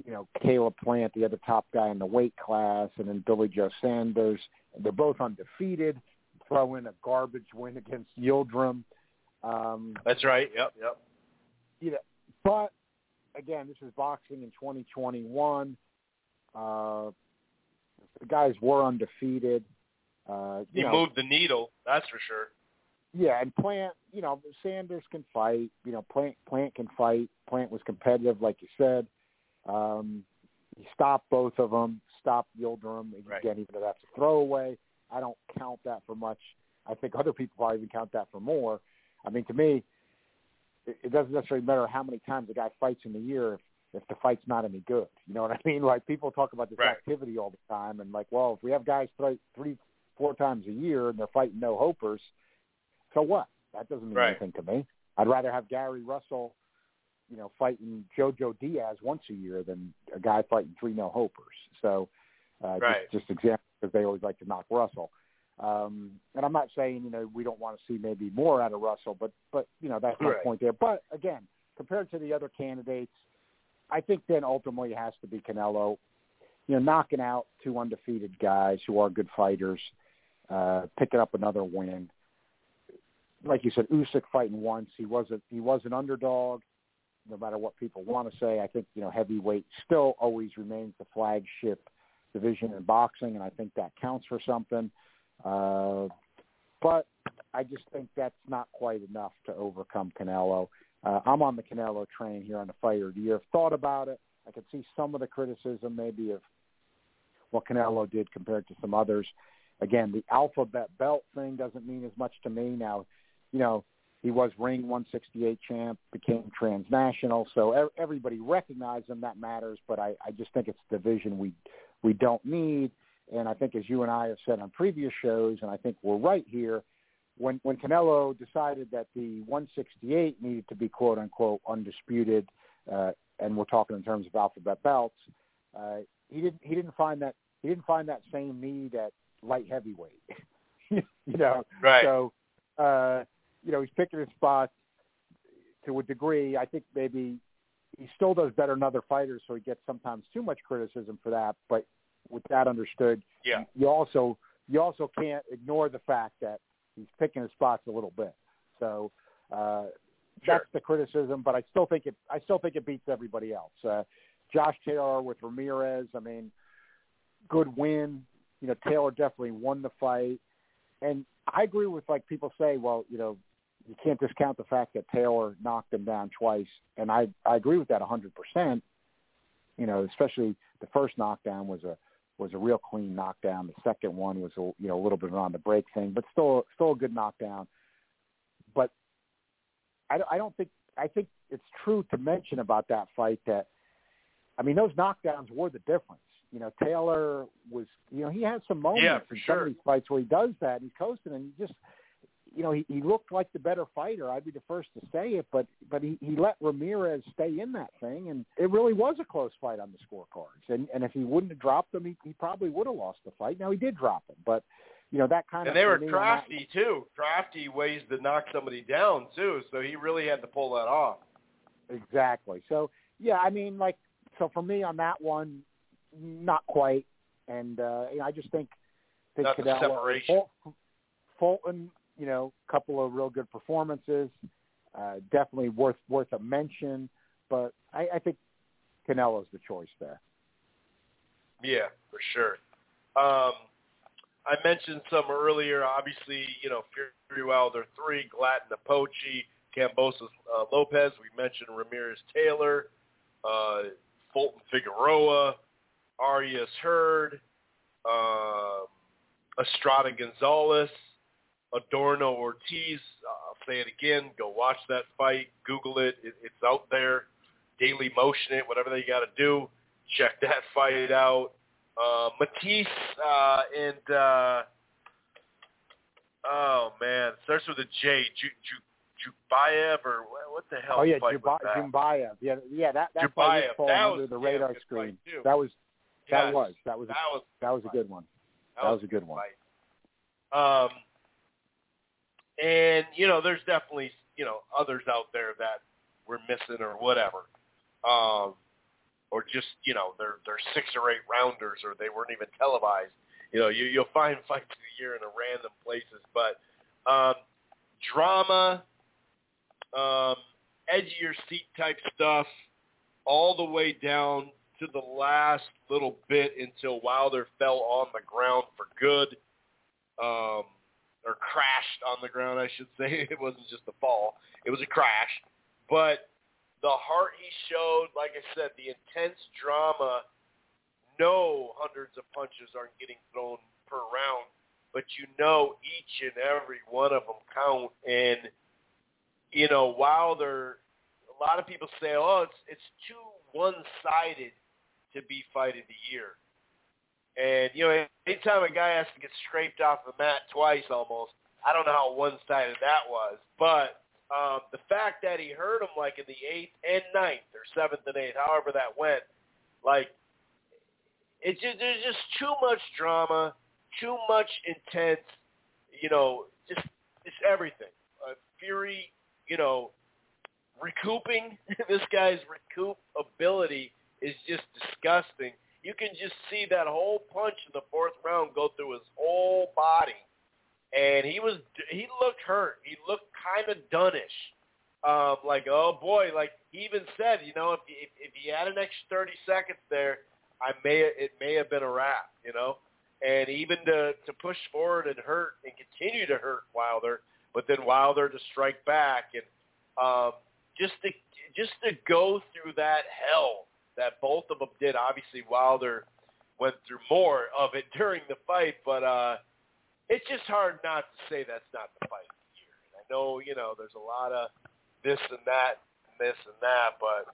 you know, Caleb Plant, the other top guy in the weight class, and then Billy Joe Saunders. They're both undefeated. Throw in a garbage win against Yildirim. Um, That's right. Yep, yep. you know, but again, this is boxing in 2021. Uh, the guys were undefeated. Uh, He know, moved the needle. That's for sure. yeah, and Plant, you know, Saunders can fight. You know, Plant Plant can fight. Plant was competitive, like you said. Um, he stopped both of them. Stopped Yildirim. Right. Again, even though that's a throwaway, I don't count that for much. I think other people probably even count that for more. I mean, to me, it, it doesn't necessarily matter how many times a guy fights in the year if if the fight's not any good. You know what I (laughs) mean? Like people talk about this Right. activity all the time, and like, well, if we have guys fight three, four times a year and they're fighting no hopers, so what? That doesn't mean Right. anything to me. I'd rather have Gary Russell, you know, fighting JoJo Diaz once a year than a guy fighting three no hopers. So, uh, Right. just just example because they always like to knock Russell. Um, and I'm not saying you know we don't want to see maybe more out of Russell, but but you know that's my Right. point there. But again, compared to the other candidates, I think then ultimately it has to be Canelo. You know, knocking out two undefeated guys who are good fighters, uh, picking up another win. Like you said, Usyk fighting once. He was a he was an underdog. No matter what people want to say, I think you know heavyweight still always remains the flagship division in boxing, and I think that counts for something. Uh, but I just think that's not quite enough to overcome Canelo. Uh, I'm on the Canelo train here on the Fighter of the Year. I've thought about it. I could see some of the criticism maybe of what Canelo did compared to some others. Again, the alphabet belt thing doesn't mean as much to me now. You know, he was ring 168 champ, became transnational, so everybody recognized him. That matters, but I, I just think it's a division we we don't need. And I think, as you and I have said on previous shows, and I think we're right here, when when Canelo decided that the 168 needed to be quote unquote undisputed, uh, and we're talking in terms of alphabet belts, uh, he didn't he didn't find that he didn't find that same need at light heavyweight. (laughs) you know, Right. so uh, you know, he's picking his spots to a degree. I think maybe he still does better than other fighters, so he gets sometimes too much criticism for that. But with that understood, Yeah. you also you also can't ignore the fact that he's picking his spots a little bit. So uh, that's the criticism, but I still think it I still think it beats everybody else. Uh, Josh Taylor with Ramirez, I mean, good win. You know, Taylor definitely won the fight, and I agree with like people say, well, you know, you can't discount the fact that Taylor knocked him down twice, and I I agree with that a hundred percent. You know, especially the first knockdown was a was a real clean knockdown. The second one was a you know a little bit on the break thing, but still still a good knockdown. But I, I don't think I think it's true to mention about that fight that I mean those knockdowns were the difference. You know, Taylor was you know he has some moments Yeah, in for some of these fights where he does that and he's coasting and he just you know, he, he looked like the better fighter. I'd be the first to say it, but but he, he let Ramirez stay in that thing, and it really was a close fight on the scorecards. And and if he wouldn't have dropped him, he, he probably would have lost the fight. Now he did drop him, but you know that kind And of they were crafty too. Crafty ways to knock somebody down too. So he really had to pull that off. Exactly. So yeah, I mean, like so for me on that one, not quite. And uh, you know, I just think the separation. Fulton, you know, couple of real good performances. Uh, definitely worth worth a mention, but I, I think Canelo's the choice there. Yeah, for sure. Um, I mentioned some earlier. Obviously, you know, Fury Wilder three, Glanton Apochi, Kambosos uh, Lopez. We mentioned Ramirez Taylor, uh, Fulton Figueroa, Arias Hurd, um, Estrada Gonzalez, Adorno Ortiz. Uh, I'll say it again. Go watch that fight. Google it. it it's out there. Daily Motion it. Whatever they got to do. Check (laughs) that fight out. Uh, Matias uh, and uh, oh man, starts with a J. Ju, Ju, Jubayev or what, the hell? oh yeah, fight was Jumbayev. Yeah, yeah, that that fight Jubayev. was falling That under was the radar good screen. That was that Yes. was that was that was that was a good one. That was a good one. Fight. Um, and you know, there's definitely you know others out there that we're missing or whatever, um, or just you know they're they're six or eight rounders or they weren't even televised. You know, you you'll find (laughs) fights of the year in a random places, but um, drama, um, edge of your seat type stuff, all the way down to the last little bit until Wilder fell on the ground for good, um, or crashed on the ground, I should say. (laughs) It wasn't just a fall; it was a crash. But the heart he showed, like I said, the intense drama. No hundreds of punches aren't getting thrown per round, but you know each and every one of them count. And you know Wilder, a lot of people say, "Oh, it's it's too one-sided to be fight of the year." And you know, anytime a guy has to get scraped off the mat twice, almost, I don't know how one-sided that was, but um, the fact that he hurt him like in the eighth and ninth or seventh and eighth, however that went, like it just there's just too much drama, too much intense, you know, just just everything. Uh, Fury, you know, recouping (laughs) this guy's recoup ability is just disgusting. You can just see that whole punch in the fourth round go through his whole body, and he was he looked hurt. He looked kind of doneish. Um, like oh boy, like he even said, you know, if if, if he had an extra thirty seconds there, I may it may have been a wrap, you know. And even to to push forward and hurt and continue to hurt Wilder, but then Wilder to strike back and um, just to just to go through that hell that both of them did. Obviously, Wilder went through more of it (laughs) during the fight, but uh, it's just hard not to say that's not the fight of the year. And I know you know there's a lot of this and that, and this and that, but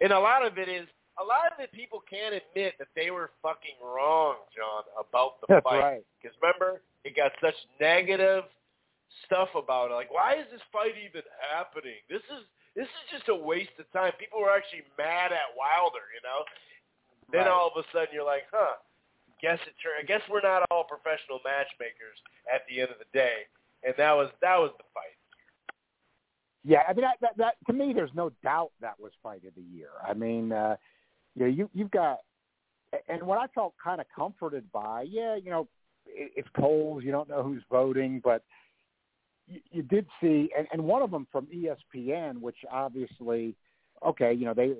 and a lot of it is a lot of it people can't admit that they were fucking wrong, John, about the That's fight. right. Because remember, it got such negative stuff about it. Like, why is this fight even happening? This is this is just a waste of time. People were actually mad at Wilder, you know. Then Right. all of a sudden you're like, huh? Guess it. I guess we're not all professional matchmakers at the end of the day. And that was that was the fight. Yeah, I mean that, that, that to me, there's no doubt that was fight of the year. I mean, uh, you know, you you've got, and what I felt kind of comforted by, yeah, you know, it, it's polls, you don't know who's voting, but you, you did see, and, and one of them from ESPN, which obviously, okay, you know, they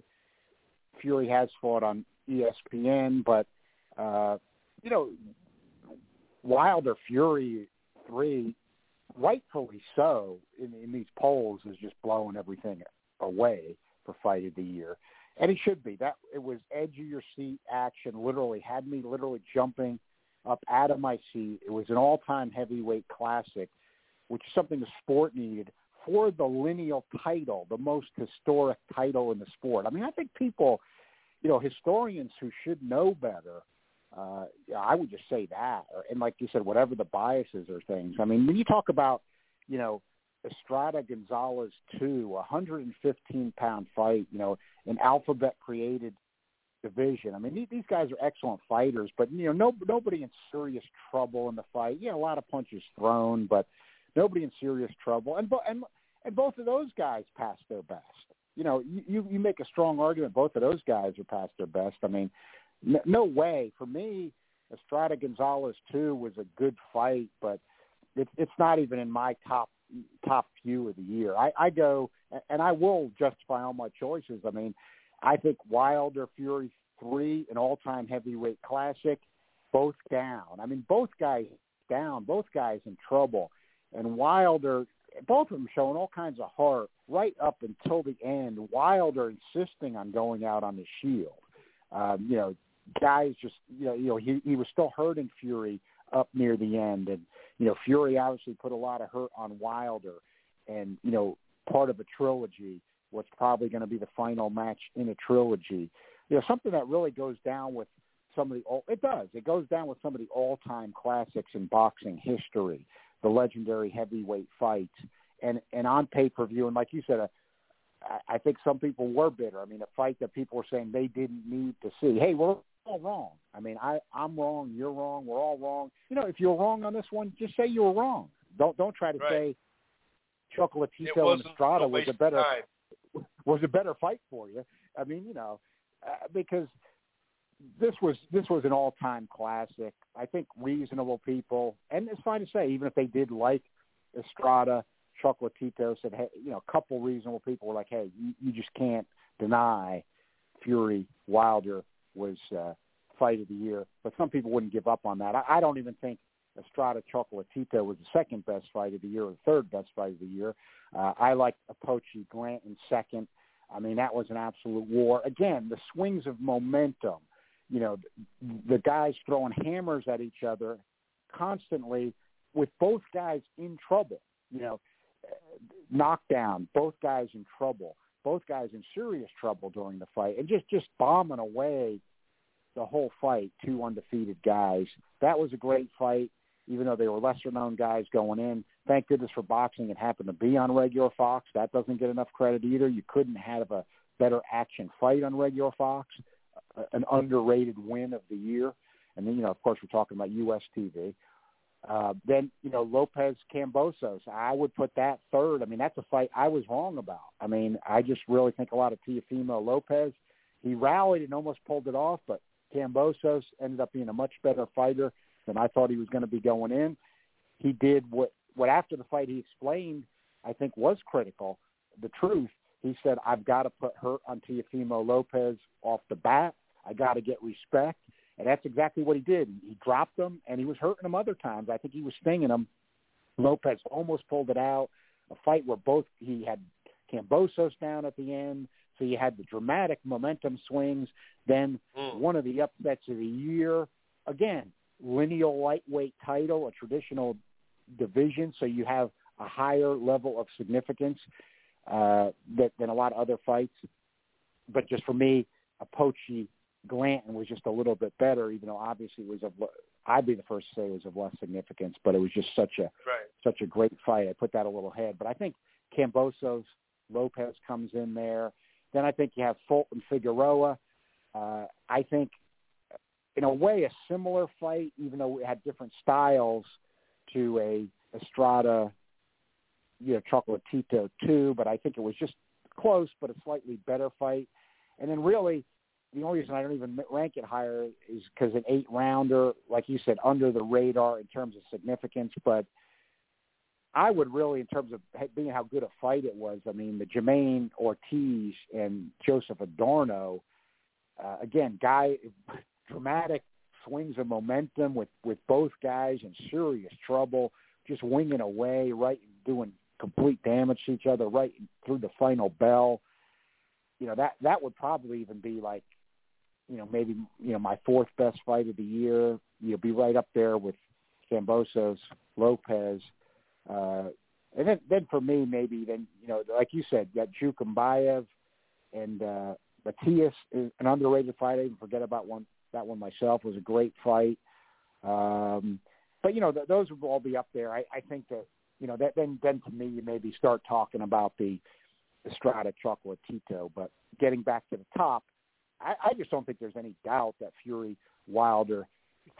Fury has fought on ESPN, but uh, you know, Wilder Fury three, rightfully so, in, in these polls is just blowing everything away for fight of the year, and it should be. That it was edge of your seat action. Literally had me literally jumping up out of my seat. It was an all-time heavyweight classic, which is something the sport needed for the lineal title, the most historic title in the sport. I mean, I think people, you know, historians who should know better uh, I would just say that, and like you said, whatever the biases or things. I mean, when you talk about, you know, Estrada Gonzalez two, a 115 pound fight, you know, an alphabet created division. I mean, these guys are excellent fighters, but you know, no nobody in serious trouble in the fight. Yeah, a lot of punches thrown, but nobody in serious trouble. And and and both of those guys passed their best. You know, you you make a strong argument. Both of those guys are past their best. I mean, no, no way. For me, Estrada Gonzalez too was a good fight, but it's it's not even in my top top few of the year. I, I go and I will justify all my choices. I mean, I think Wilder Fury three, an all time heavyweight classic, both down. I mean, both guys down, both guys in trouble, and Wilder. Both of them showing all kinds of heart right up until the end. Wilder insisting on going out on the shield. Um, you know, guys just you know you know he he was still hurting Fury up near the end, and you know Fury obviously put a lot of hurt on Wilder, and you know part of a trilogy. What's probably going to be the final match in a trilogy. You know something that really goes down with some of the all it does it goes down with some of the all time classics in boxing history, the legendary heavyweight fights, and and on pay per view, and like you said, uh, i think some people were bitter. I mean, a fight that people were saying they didn't need to see. Hey, we're all wrong. I mean, I I'm wrong. You're wrong. We're all wrong. You know, if you're wrong on this one, just say you were wrong. Don't don't try to right. say Chocolatito and Estrada was a better (laughs) was a better fight for you. I mean, you know, uh, because this was this was an all time classic. I think reasonable people, and it's fine to say, even if they did like Estrada, Chocolatito said, hey, you know, a couple reasonable people were like, hey, you, you just can't deny Fury Wilder was uh, fight of the year. But some people wouldn't give up on that. I, I don't even think Estrada Chocolatito was the second best fight of the year or the third best fight of the year. Uh, I like Apochi Grant in second. I mean, that was an absolute war. Again, the swings of momentum. You know, the guys throwing hammers at each other constantly with both guys in trouble. You know, knockdown, both guys in trouble, both guys in serious trouble during the fight, and just just bombing away the whole fight. Two undefeated guys. That was a great fight, even though they were lesser known guys going in. Thank goodness for boxing; it happened to be on regular Fox. That doesn't get enough credit either. You couldn't have a better action fight on regular Fox. An underrated win of the year, and then you know, of course, we're talking about US TV. Uh, then you know Lopez Kambosos, I would put that third. I mean that's a fight I was wrong about. I mean I just really think a lot of Teofimo Lopez. He rallied and almost pulled it off, but Kambosos ended up being a much better fighter than I thought he was going to be going in. He did what what after the fight he explained I think was critical. The truth he said I've got to put hurt on Teofimo Lopez off the bat. I got to get respect. And that's exactly what he did. He dropped him, and he was hurting him other times. I think he was stinging him. Lopez almost pulled it out. A fight where both he had Kambosos down at the end, so you had the dramatic momentum swings. Then mm. one of the upsets of the year. Again, lineal lightweight title, a traditional division, so you have a higher level of significance uh, that, than a lot of other fights. But just for me, Apochi Glanton was just a little bit better, even though obviously it was of I'd be the first to say it was of less significance, but it was just such a right. such a great fight. I put that a little ahead, but I think Kambosos Lopez comes in there. Then I think you have Fulton Figueroa. Uh, I think, in a way, a similar fight, even though we had different styles, to a Estrada you know Chocolatito too, but I think it was just close, but a slightly better fight. And then really, the only reason I don't even rank it higher is because an eight rounder, like you said, under the radar in terms of significance. But I would really, in terms of being how good a fight it was, I mean, the Jamaine Ortiz and Joseph Adorno, uh, again, guy, (laughs) dramatic swings of momentum with with both guys in serious trouble, just winging away, right, doing complete damage to each other, right through the final bell. You know that that would probably even be like, you know, maybe you know my fourth best fight of the year. You'll be right up there with Kambosos, Lopez, uh, and then then for me maybe then you know like you said, that Jukembayev and uh, Matias is an underrated fight. I even forget about one that one myself. Was a great fight. Um, but you know, th- those will all be up there. I, I think that you know that then then to me you maybe start talking about the Estrada Chocolatito. But getting back to the top, I, I just don't think there's any doubt that Fury Wilder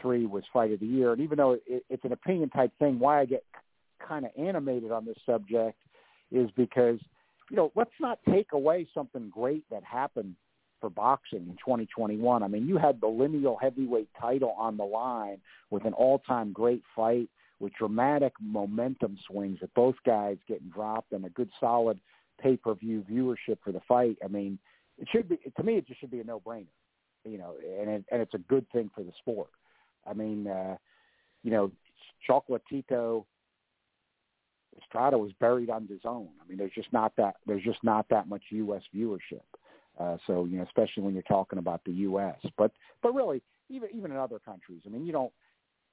three was fight of the year. And even though it, it's an opinion type thing, why I get kind of animated on this subject is because you know let's not take away something great that happened for boxing in 2021. I mean, you had the lineal heavyweight title on the line with an all-time great fight with dramatic momentum swings with both guys getting dropped and a good solid pay-per-view viewership for the fight. I mean, it should be to me it just should be a no-brainer. You know, and it, and it's a good thing for the sport. I mean, uh, you know, Chocolatito Estrada was buried on his own. I mean, there's just not that there's just not that much U.S. viewership. Uh, so you know, especially when you're talking about the U.S. But but really, even even in other countries, I mean, you don't,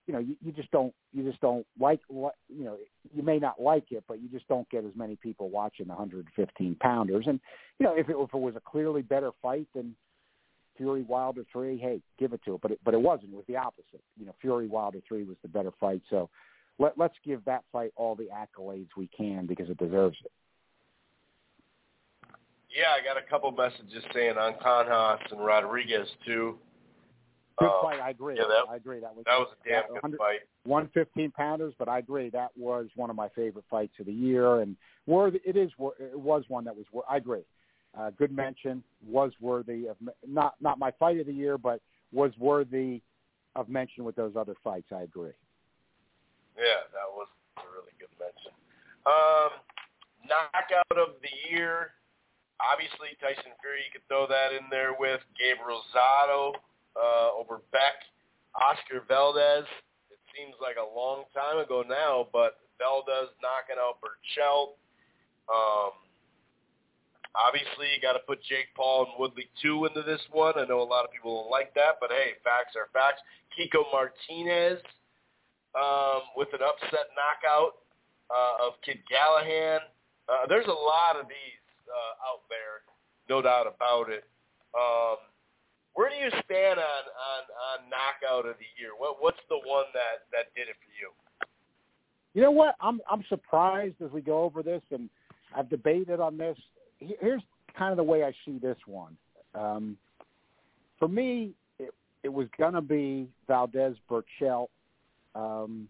you know, you, you just don't you just don't like what you know. You may not like it, but you just don't get as many people watching the 115 pounders. And you know, if it, if it was a clearly better fight than Fury Wilder three, hey, give it to it. But it, but it wasn't. It was the opposite. You know, Fury Wilder three was the better fight. So let let's give that fight all the accolades we can because it deserves it. Yeah, I got a couple messages saying on Conhas and Rodriguez too. Good uh, fight. I agree. Yeah, that, I agree. That was that was a damn good fight. One fifteen pounders, but I agree that was one of my favorite fights of the year, and worthy. It is. It was one that was. I agree. Uh, good mention. Was worthy of not not my fight of the year, but was worthy of mention with those other fights. I agree. Yeah, that was a really good mention. Um, knockout of the year obviously Tyson Fury, you could throw that in there with Gabriel Rosado uh, over Beck, Oscar Valdez. It seems like a long time ago now, but Valdez knocking out Berchelt. Um, obviously, you got to put Jake Paul and Woodley 2 into this one. I know a lot of people don't like that, but hey, facts are facts. Kiko Martinez um, with an upset knockout uh, of Kid Galahad. Uh, there's a lot of these uh, out there, no doubt about it. Um, where do you stand on, on, on knockout of the year? What what's the one that, that did it for you? You know what? I'm I'm surprised as we go over this, and I've debated on this. Here's kind of the way I see this one. Um, for me, it, it was gonna be Valdez Berchelt. Um,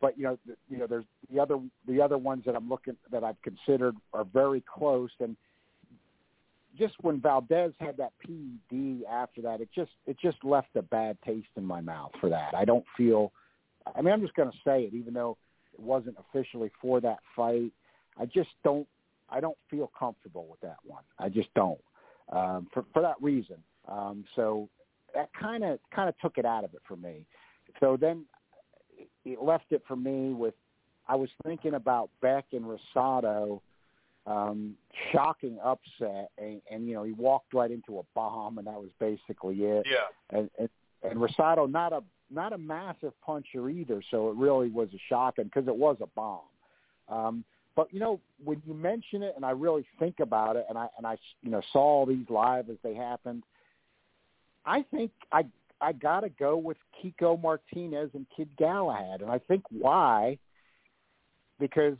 but you know, you know, there's the other the other ones that I'm looking that I've considered are very close, and just when Valdez had that PED after that, it just it just left a bad taste in my mouth for that. I don't feel. I mean, I'm just going to say it, even though it wasn't officially for that fight. I just don't. I don't feel comfortable with that one. I just don't. Um, for for that reason. Um, so that kind of kind of took it out of it for me. So then it left it for me with I was thinking about Beck and Rosado, um, shocking upset, and, and you know he walked right into a bomb, and that was basically it. Yeah. And and, and Rosado not a not a massive puncher either, so it really was a shock, and because it was a bomb. Um, but you know when you mention it, and I really think about it, and I and I you know saw all these live as they happened. I think I I got to go with Kiko Martinez and Kid Galahad, and I think why because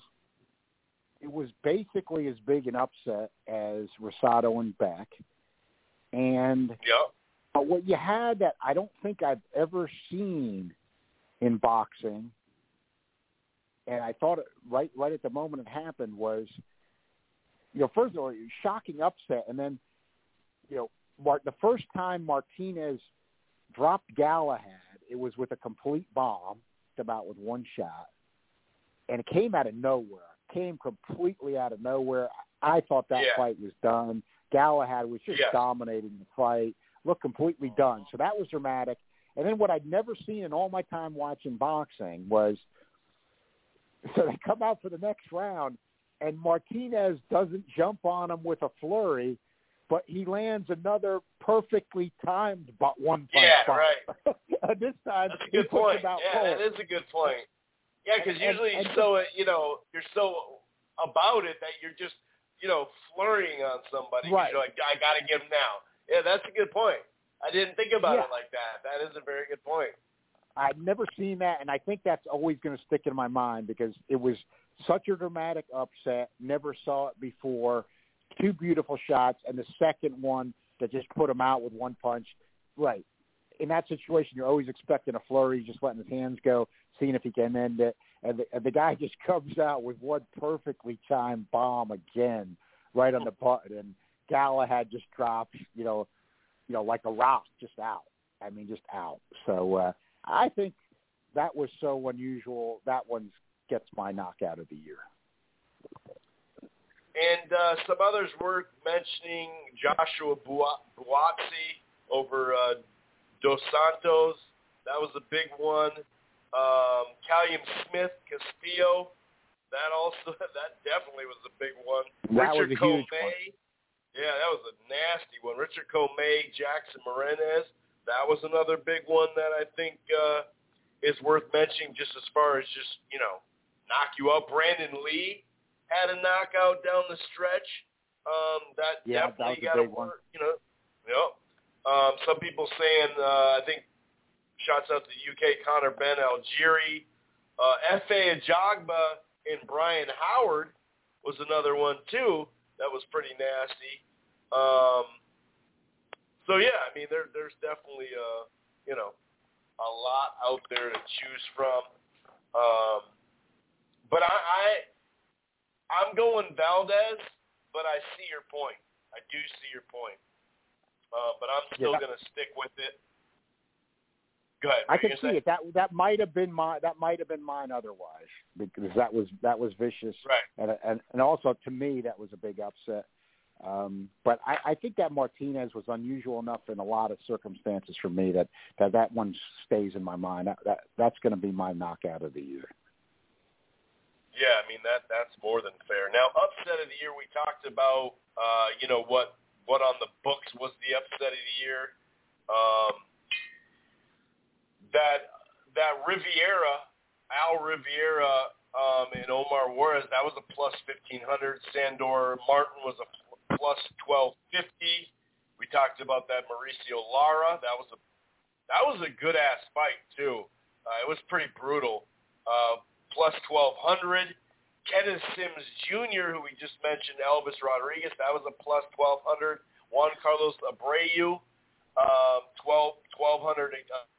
it was basically as big an upset as Rosado and Beck, and yep. but what you had that I don't think I've ever seen in boxing and I thought it, right right at the moment it happened was, you know, first of all, shocking upset, and then, you know, Mar- the first time Martinez dropped Galahad, it was with a complete bomb, about with one shot, and it came out of nowhere. Came completely out of nowhere. I thought that Yeah. fight was done. Galahad was just Yes. dominating the fight, looked completely done. So that was dramatic. And then what I'd never seen in all my time watching boxing was so they come out for the next round and Martinez doesn't jump on him with a flurry, but he lands another perfectly timed but one punch Yeah, bomb. right. (laughs) This time That's a good point. Yeah, that is a good point. Yeah, because usually and- you're so you know you're so about it that you're just you know flurrying on somebody. Right. You're like, I got to get him now. Yeah, that's a good point. I didn't think about Yeah. it like that. That is a very good point. I'd never seen that, and I think that's always going to stick in my mind because it was such a dramatic upset. Never saw it before. Two beautiful shots, and the second one that just put him out with one punch. Right. In that situation, you're always expecting a flurry, just letting his hands go, seeing if he can end it. And the, and the guy (laughs) just comes out with one perfectly timed bomb again, right on the button. And Galahad just drops, you know, you know, like a rock, just out. I mean, just out. So uh, I think that was so unusual. That one gets my knockout of the year. And uh, some others worth mentioning: Joshua Bua- Buatsi over uh, Dos Santos. That was a big one. Um, Callum Smith Castillo. That also (laughs) that definitely was a big one. That Richard was a huge Commey. Yeah, that was a nasty one. Richard Commey, Jackson Marinez. That was another big one that I think uh, is worth mentioning just as far as just, you know, knock you out. Brandun Lee had a knockout down the stretch. Um, that Yeah, definitely got to big one. you know. Yep. Um, some people saying, uh, I think, shouts out to the UK, Conor Benn Algieri. Uh, Efe Ajagba and Brian Howard was another one, too, that was pretty nasty. Um, so, yeah, I mean, there, there's definitely, uh, you know, a lot out there to choose from. Um, but I, I, I'm going Valdez, but I see your point. I do see your point. Uh, but I'm still Yeah. going to stick with it. Go ahead. I can see gonna it. That that might have been my that might have been mine otherwise because that was that was vicious? Right. and and and also to me that was a big upset. Um, but I, I think that Martinez was unusual enough in a lot of circumstances for me that that that one stays in my mind. That, that that's going to be my knockout of the year. Yeah, I mean that that's more than fair. Now, upset of the year, we talked about, uh, you know, what what on the books was the upset of the year. Um, that that Riviera, Al Riviera, um, and Omar Juarez, that was a plus fifteen hundred. Sandor Martin was a plus twelve fifty. We talked about that Mauricio Lara. That was a that was a good ass fight too. Uh, it was pretty brutal. Uh, plus twelve hundred. Kenneth Sims Jr., who we just mentioned, Elvis Rodriguez, that was a plus twelve hundred. Juan Carlos Abreu, um, 12, 1200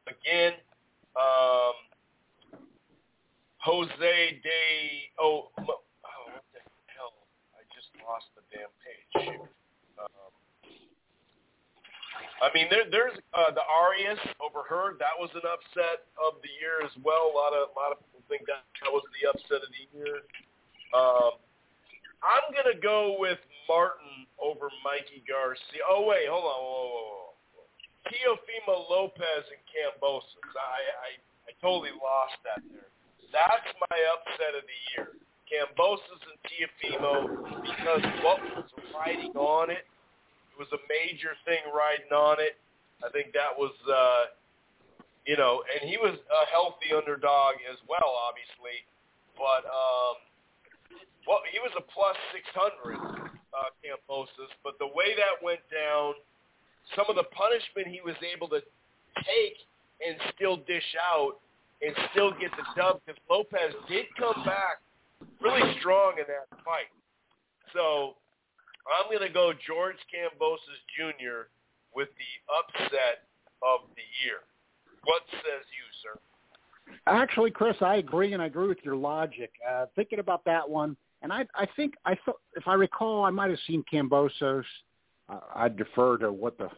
again. Um, Jose de oh, oh what the hell? I just lost the damn page. Um, I mean, there, there's uh, the Arias over her. That was an upset of the year as well. A lot of a lot of people think that that was the upset of the year. Um, I'm gonna go with Martin over Mikey Garcia. Oh wait, hold on. Whoa, whoa, whoa. Teofimo Lopez and Kambosos. I, I I totally lost that there. That's my upset of the year. Kambosos and Teofimo because what was riding on it. It was a major thing riding on it. I think that was, uh, you know, and he was a healthy underdog as well, obviously. But um, well, he was a plus 600, uh, Kambosos. But the way that went down, some of the punishment he was able to take and still dish out and still get the dub because Lopez did come back really strong in that fight. So I'm going to go George Kambosos Jr. with the upset of the year. What says you, sir? Actually, Chris, I agree, and I agree with your logic. Uh, thinking about that one, and I, I think I thought, if I recall, I might have seen Kambosos. Uh, I defer to what the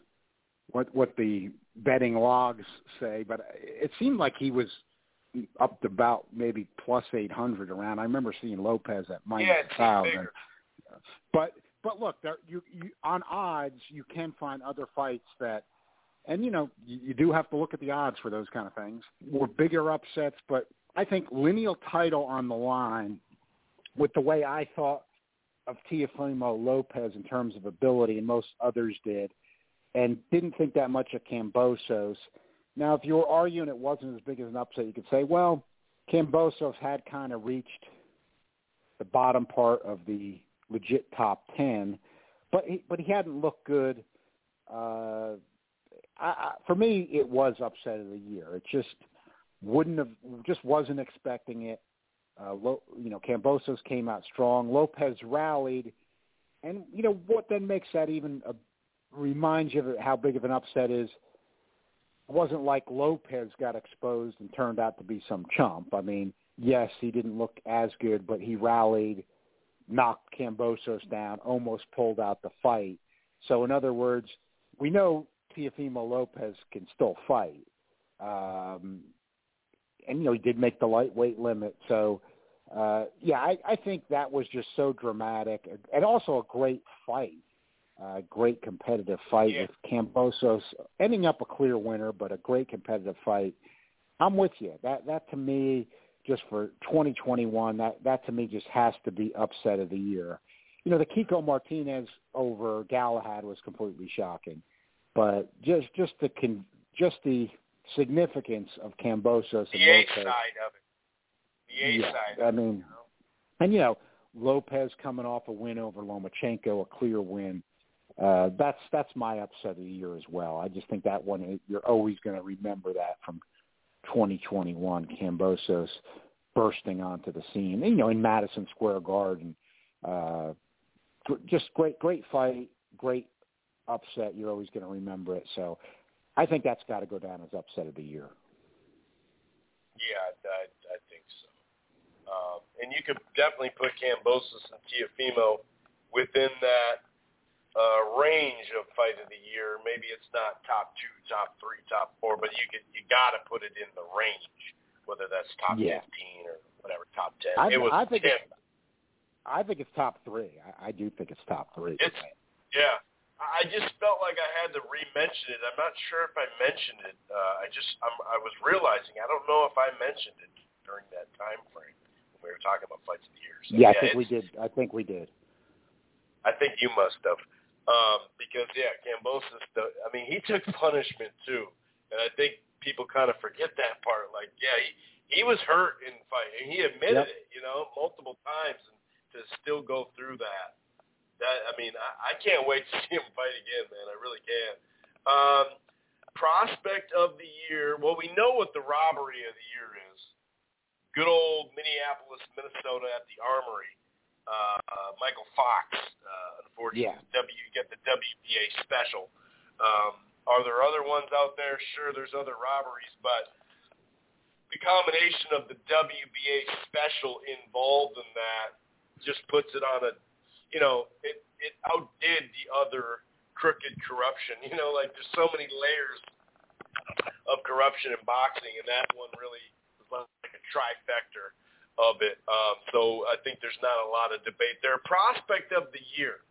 what what the betting logs say, but it seemed like he was up to about maybe plus eight hundred around. I remember seeing Lopez at minus yeah, thousand. But but look, there, you, you on odds you can find other fights that, and you know you, you do have to look at the odds for those kind of things. Were bigger upsets, but I think lineal title on the line, with the way I thought of Teofimo Lopez in terms of ability, and most others did, and didn't think that much of Kambosos. Now, if you were arguing it wasn't as big as an upset, you could say, well, Kambosos had kind of reached the bottom part of the legit top ten, but he, but he hadn't looked good. Uh, I, I, for me, it was upset of the year. It just wouldn't have, just wasn't expecting it. Uh, Lo, you know, Kambosos came out strong. Lopez rallied, and you know what then makes that even a, reminds you of how big of an upset is. It wasn't like Lopez got exposed and turned out to be some chump. I mean, yes, he didn't look as good, but he rallied knocked Kambosos down, almost pulled out the fight. So in other words, we know Teofimo Lopez can still fight. Um, and, you know, he did make the lightweight limit. So, uh, yeah, I, I think that was just so dramatic and also a great fight. Uh, great competitive fight Yeah. with Kambosos ending up a clear winner, but a great competitive fight. I'm with you. That that to me just for 2021, that that to me just has to be upset of the year. You know, the Kiko Martinez over Galahad was completely shocking, but just just the con, just the significance of Kambosos and The A Lopez. side of it. The A yeah, side. I mean, you know? and you know, Lopez coming off a win over Lomachenko, a clear win. Uh, that's that's my upset of the year as well. I just think that one you're always going to remember that from 2021. Kambosos bursting onto the scene, you know, in Madison Square Garden. Uh, just great, great fight, great upset. You're always going to remember it. So, I think that's got to go down as upset of the year. Yeah, I, I think so. Um, and you could definitely put Kambosos and Teofimo within that uh, range of fight of the year. Maybe it's not top two, top three, top four, but you could you got to put it in the range, whether that's top Yeah. fifteen or whatever, top ten. I, it was I think 10. it's, I think it's top three. I, I do think it's top three. It's yeah. I just felt like I had to re-mention it. I'm not sure if I mentioned it. Uh, I just I'm, I was realizing I don't know if I mentioned it during that time frame we were talking about fights of the year. So, yeah, I think we did. I think we did. I think you must have. Um, because yeah, Kambosos. The, I mean, he took (laughs) punishment too, and I think people kind of forget that part. Like, yeah, he he was hurt in fight, and he admitted Yep. it, you know, multiple times, and to still go through that. That I mean, I, I can't wait to (laughs) see him fight again, man. I really can. Um, prospect of the year. Well, we know what the robbery of the year is. Good old Minneapolis, Minnesota at the Armory. Uh, Michael Fox. Uh, unfortunately, Yeah. W you get the WBA special. Um, are there other ones out there? Sure, there's other robberies, but the combination of the WBA special involved in that just puts it on a, you know, it it outdid the other crooked corruption. (laughs) You know, like there's so many layers of corruption in boxing, and that one really like a trifecta of it. Um, so I think there's not a lot of debate there. Prospect of the year,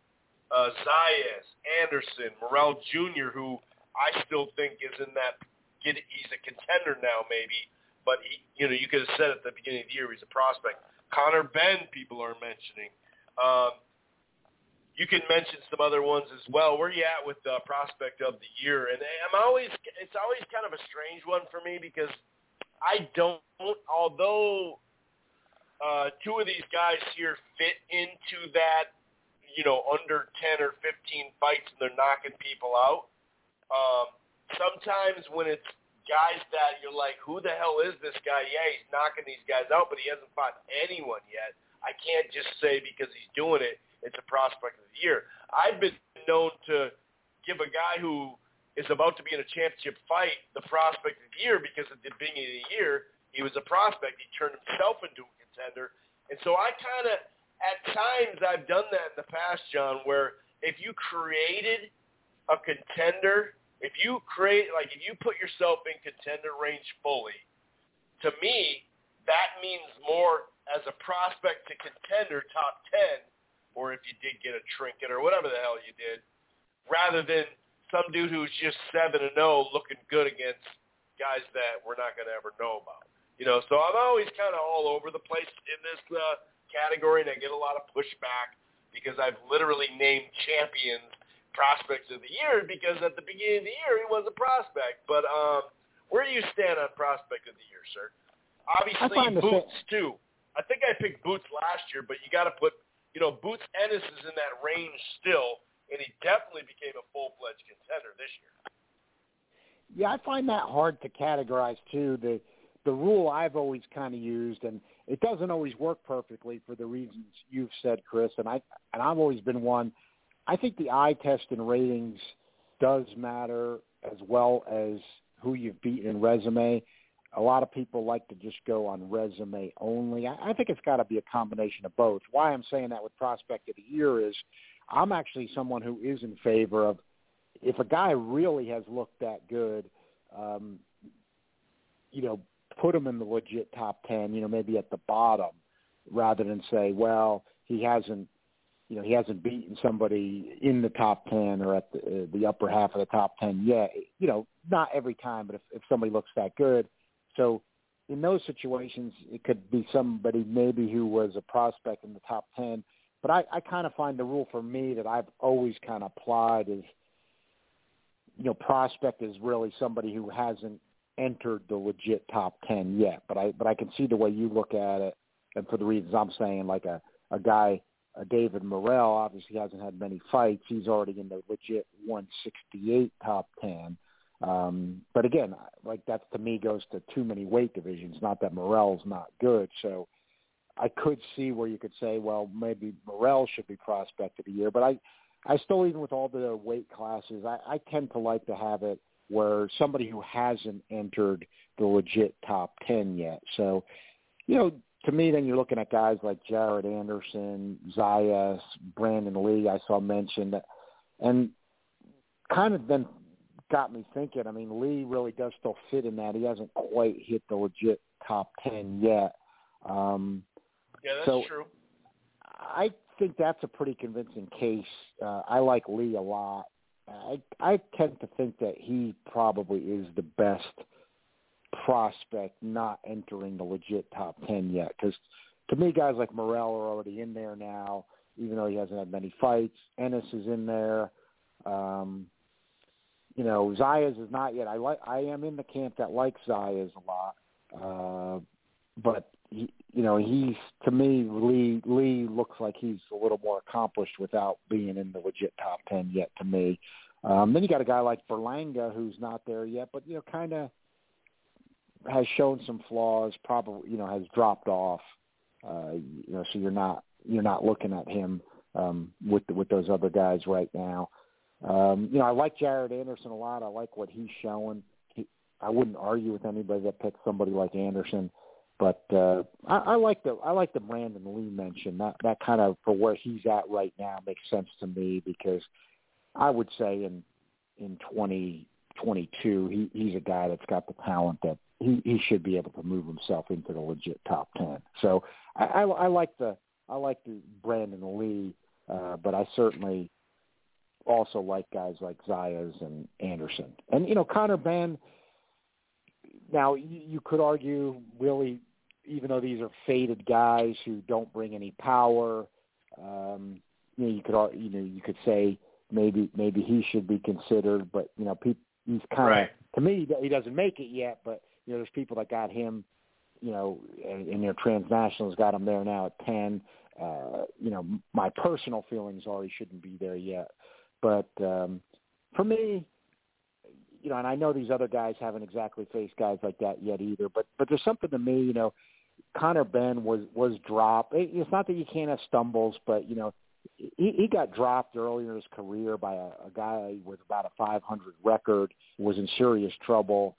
uh, Zayas, Anderson, Morrell Jr., who I still think is in that. Get he's a contender now, maybe, but he, you know, you could have said at the beginning of the year he's a prospect. Conor Benn, people are mentioning. Um, you can mention some other ones as well. Where you at with the prospect of the year? And I'm always, it's always kind of a strange one for me because I don't, although uh, two of these guys here fit into that, you know, under 10 or 15 fights and they're knocking people out. Um, sometimes when it's guys that you're like, who the hell is this guy? Yeah, he's knocking these guys out, but he hasn't fought anyone yet. I can't just say because he's doing it, it's a prospect of the year. I've been known to give a guy who is about to be in a championship fight the prospect of the year because at the beginning of the year he was a prospect. He turned himself into a contender. And so I kind of, at times, I've done that in the past, John, where if you created a contender, if you create, like if you put yourself in contender range fully, to me, that means more as a prospect to contender top 10, or if you did get a trinket or whatever the hell you did, rather than some dude who's just 7 and 0 looking good against guys that we're not going to ever know about. You know, so I'm always kind of all over the place in this uh, category, and I get a lot of pushback because I've literally named champions prospects of the year because at the beginning of the year he was a prospect. But um, where do you stand on prospect of the year, sir? Obviously, Boots too. I think I picked Boots last year, but you got to put, you know, Boots Ennis is in that range still, and he definitely became a full-fledged contender this year. Yeah, I find that hard to categorize too. The the rule I've always kind of used, and it doesn't always work perfectly for the reasons you've said, Chris. And I and I've always been one. I think the eye test and ratings does matter as well as who you've beaten in resume. A lot of people like to just go on resume only. I, I think it's got to be a combination of both. Why I'm saying that with prospect of the year is I'm actually someone who is in favor of if a guy really has looked that good, um, you know, put him in the legit top 10, you know, maybe at the bottom rather than say, well, he hasn't, you know, he hasn't beaten somebody in the top 10 or at the, uh, the upper half of the top 10 yet. You know, not every time, but if, if somebody looks that good. So in those situations, it could be somebody maybe who was a prospect in the top 10. But I, I kind of find the rule for me that I've always kind of applied is, you know, prospect is really somebody who hasn't entered the legit top ten yet, but I but I can see the way you look at it, and for the reasons I'm saying, like a a guy, a David Morrell, obviously hasn't had many fights. He's already in the legit 168 top ten. Um, but again, like that to me goes to too many weight divisions. Not that Morrell's not good, so I could see where you could say, well, maybe Morrell should be prospect of the year. But I, I still even with all the weight classes, I, I tend to like to have it where somebody who hasn't entered the legit top 10 yet. So, you know, to me, then you're looking at guys like Jared Anderson, Zayas, Brandun Lee, I saw mentioned, and kind of then got me thinking. I mean, Lee really does still fit in that. He hasn't quite hit the legit top 10 yet. Um, yeah, that's so true. I think that's a pretty convincing case. Uh, I like Lee a lot. I I tend to think that he probably is the best prospect not entering the legit top ten yet. Because to me, guys like Morrell are already in there now, even though he hasn't had many fights. Ennis is in there. Um, you know, Zayas is not yet. I like. I am in the camp that likes Zayas a lot, uh, but you know, he's to me Lee Lee looks like he's a little more accomplished without being in the legit top ten yet to me. Um, then you got a guy like Berlanga who's not there yet, but you know, kind of has shown some flaws. Probably you know has dropped off. Uh, you know, so you're not you're not looking at him um, with with those other guys right now. Um, you know, I like Jared Anderson a lot. I like what he's showing. He, I wouldn't argue with anybody that picks somebody like Anderson. But uh, I, I like the I like the Brandun Lee mention. That that kind of for where he's at right now makes sense to me because I would say in in 2022 he he's a guy that's got the talent that he he should be able to move himself into the legit top 10. So I I, I like the I like the Brandun Lee, uh, but I certainly also like guys like Zayas and Anderson. And you know Conor Benn. Now you could argue really even though these are faded guys who don't bring any power, um, you know, you could you know you could say maybe maybe he should be considered, but you know, pe- he's kind of right. to me he doesn't make it yet, but you know, there's people that got him, you know, and, and their transnationals got him there now at ten. Uh, you know, my personal feelings are he shouldn't be there yet, but um, for me, you know, and I know these other guys haven't exactly faced guys like that yet either, but but there's something to me, you know, Conor Benn was was dropped. It's not that you can't have stumbles, but you know he, he got dropped earlier in his career by a, a guy with about a 500 record. Was in serious trouble.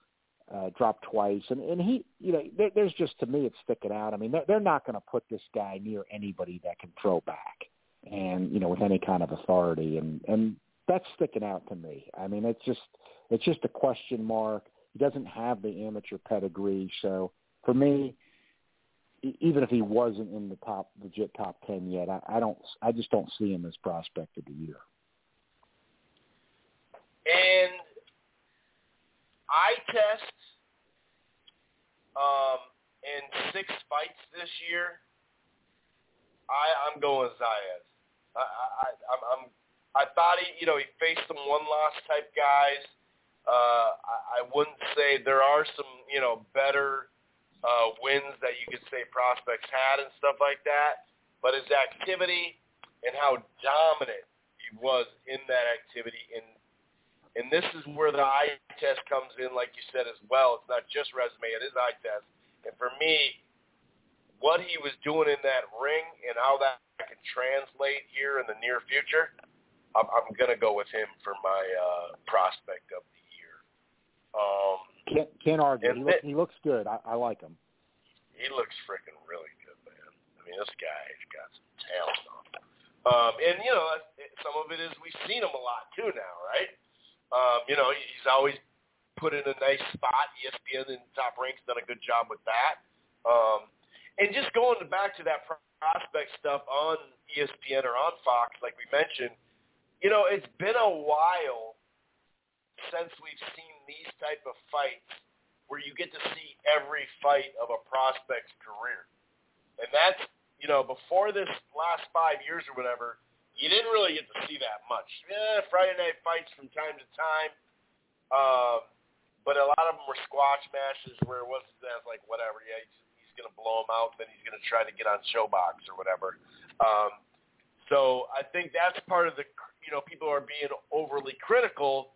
uh, dropped twice, and and he, you know, there, there's just to me it's sticking out. I mean, they're, they're not going to put this guy near anybody that can throw back, and you know, with any kind of authority, and and that's sticking out to me. I mean, it's just it's just a question mark. He doesn't have the amateur pedigree, so for me, even if he wasn't in the top legit top ten yet, I, I don't, I just don't see him as prospect of the year. And I test um, in six fights this year. I, I'm going Zayas. I, I, I'm, I'm, I thought he, you know, he faced some one-loss type guys. Uh, I, I wouldn't say there are some, you know, better uh, wins that you could say prospects had and stuff like that. But his activity and how dominant he was in that activity and and this is where the eye test comes in, like you said as well. It's not just resume; it is eye test. And for me, what he was doing in that ring and how that can translate here in the near future, I'm, I'm to go with him for my uh, prospect of the year. Um, Can't can't argue. He, look, he looks good. I, I like him. he looks freaking really good, man. I mean, this guy's got some talent on him. Um, and you know, some of it is we've seen him a lot too now, right? Um, you know, he's always put in a nice spot. ESPN in Top Rank's done a good job with that. Um, and just going back to that prospect stuff on ESPN or on Fox, like we mentioned, you know, it's been a while since we've seen these type of fights where you get to see every fight of a prospect's career. And that's, you know, before this last five years or whatever, you didn't really get to see that much. Yeah, Friday night fights from time to time. Um, but a lot of them were squash matches where it was that's like whatever, yeah, he's, he's going to blow him out, then he's going to try to get on ShoBox or whatever. Um, so I think that's part of the, you know, people are being overly critical,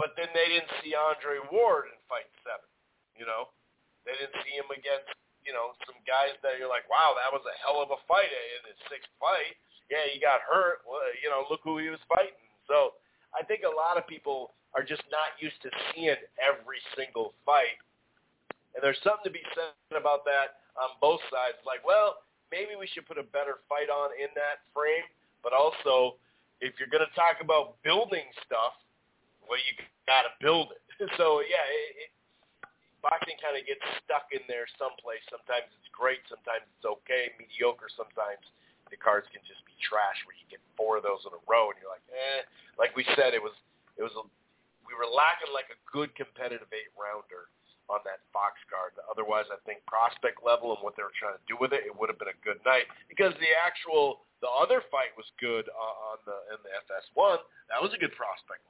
but then they didn't see Andre Ward in Fight Seven. You know, they didn't see him against, you know, some guys that you're like, wow, that was a hell of a fight eh, in his sixth fight. Yeah, he got hurt. Well, you know, look who he was fighting. So I think a lot of people are just not used to seeing every single fight. And there's something to be said about that on both sides. Like, well, maybe we should put a better fight on in that frame. But also, if you're going to talk about building stuff, well, you got to build it. (laughs) So, yeah, it, it, boxing kind of gets stuck in there someplace. Sometimes it's great. Sometimes it's okay, mediocre. Sometimes the cards can just be trash where you get four of those in a row and you're like, eh. Like we said, it was it was a, we were lacking like a good competitive eight rounder on that Fox card. Otherwise, I think prospect level and what they were trying to do with it, it would have been a good night because the actual the other fight was good uh, on the in the FS1. That was a good prospect.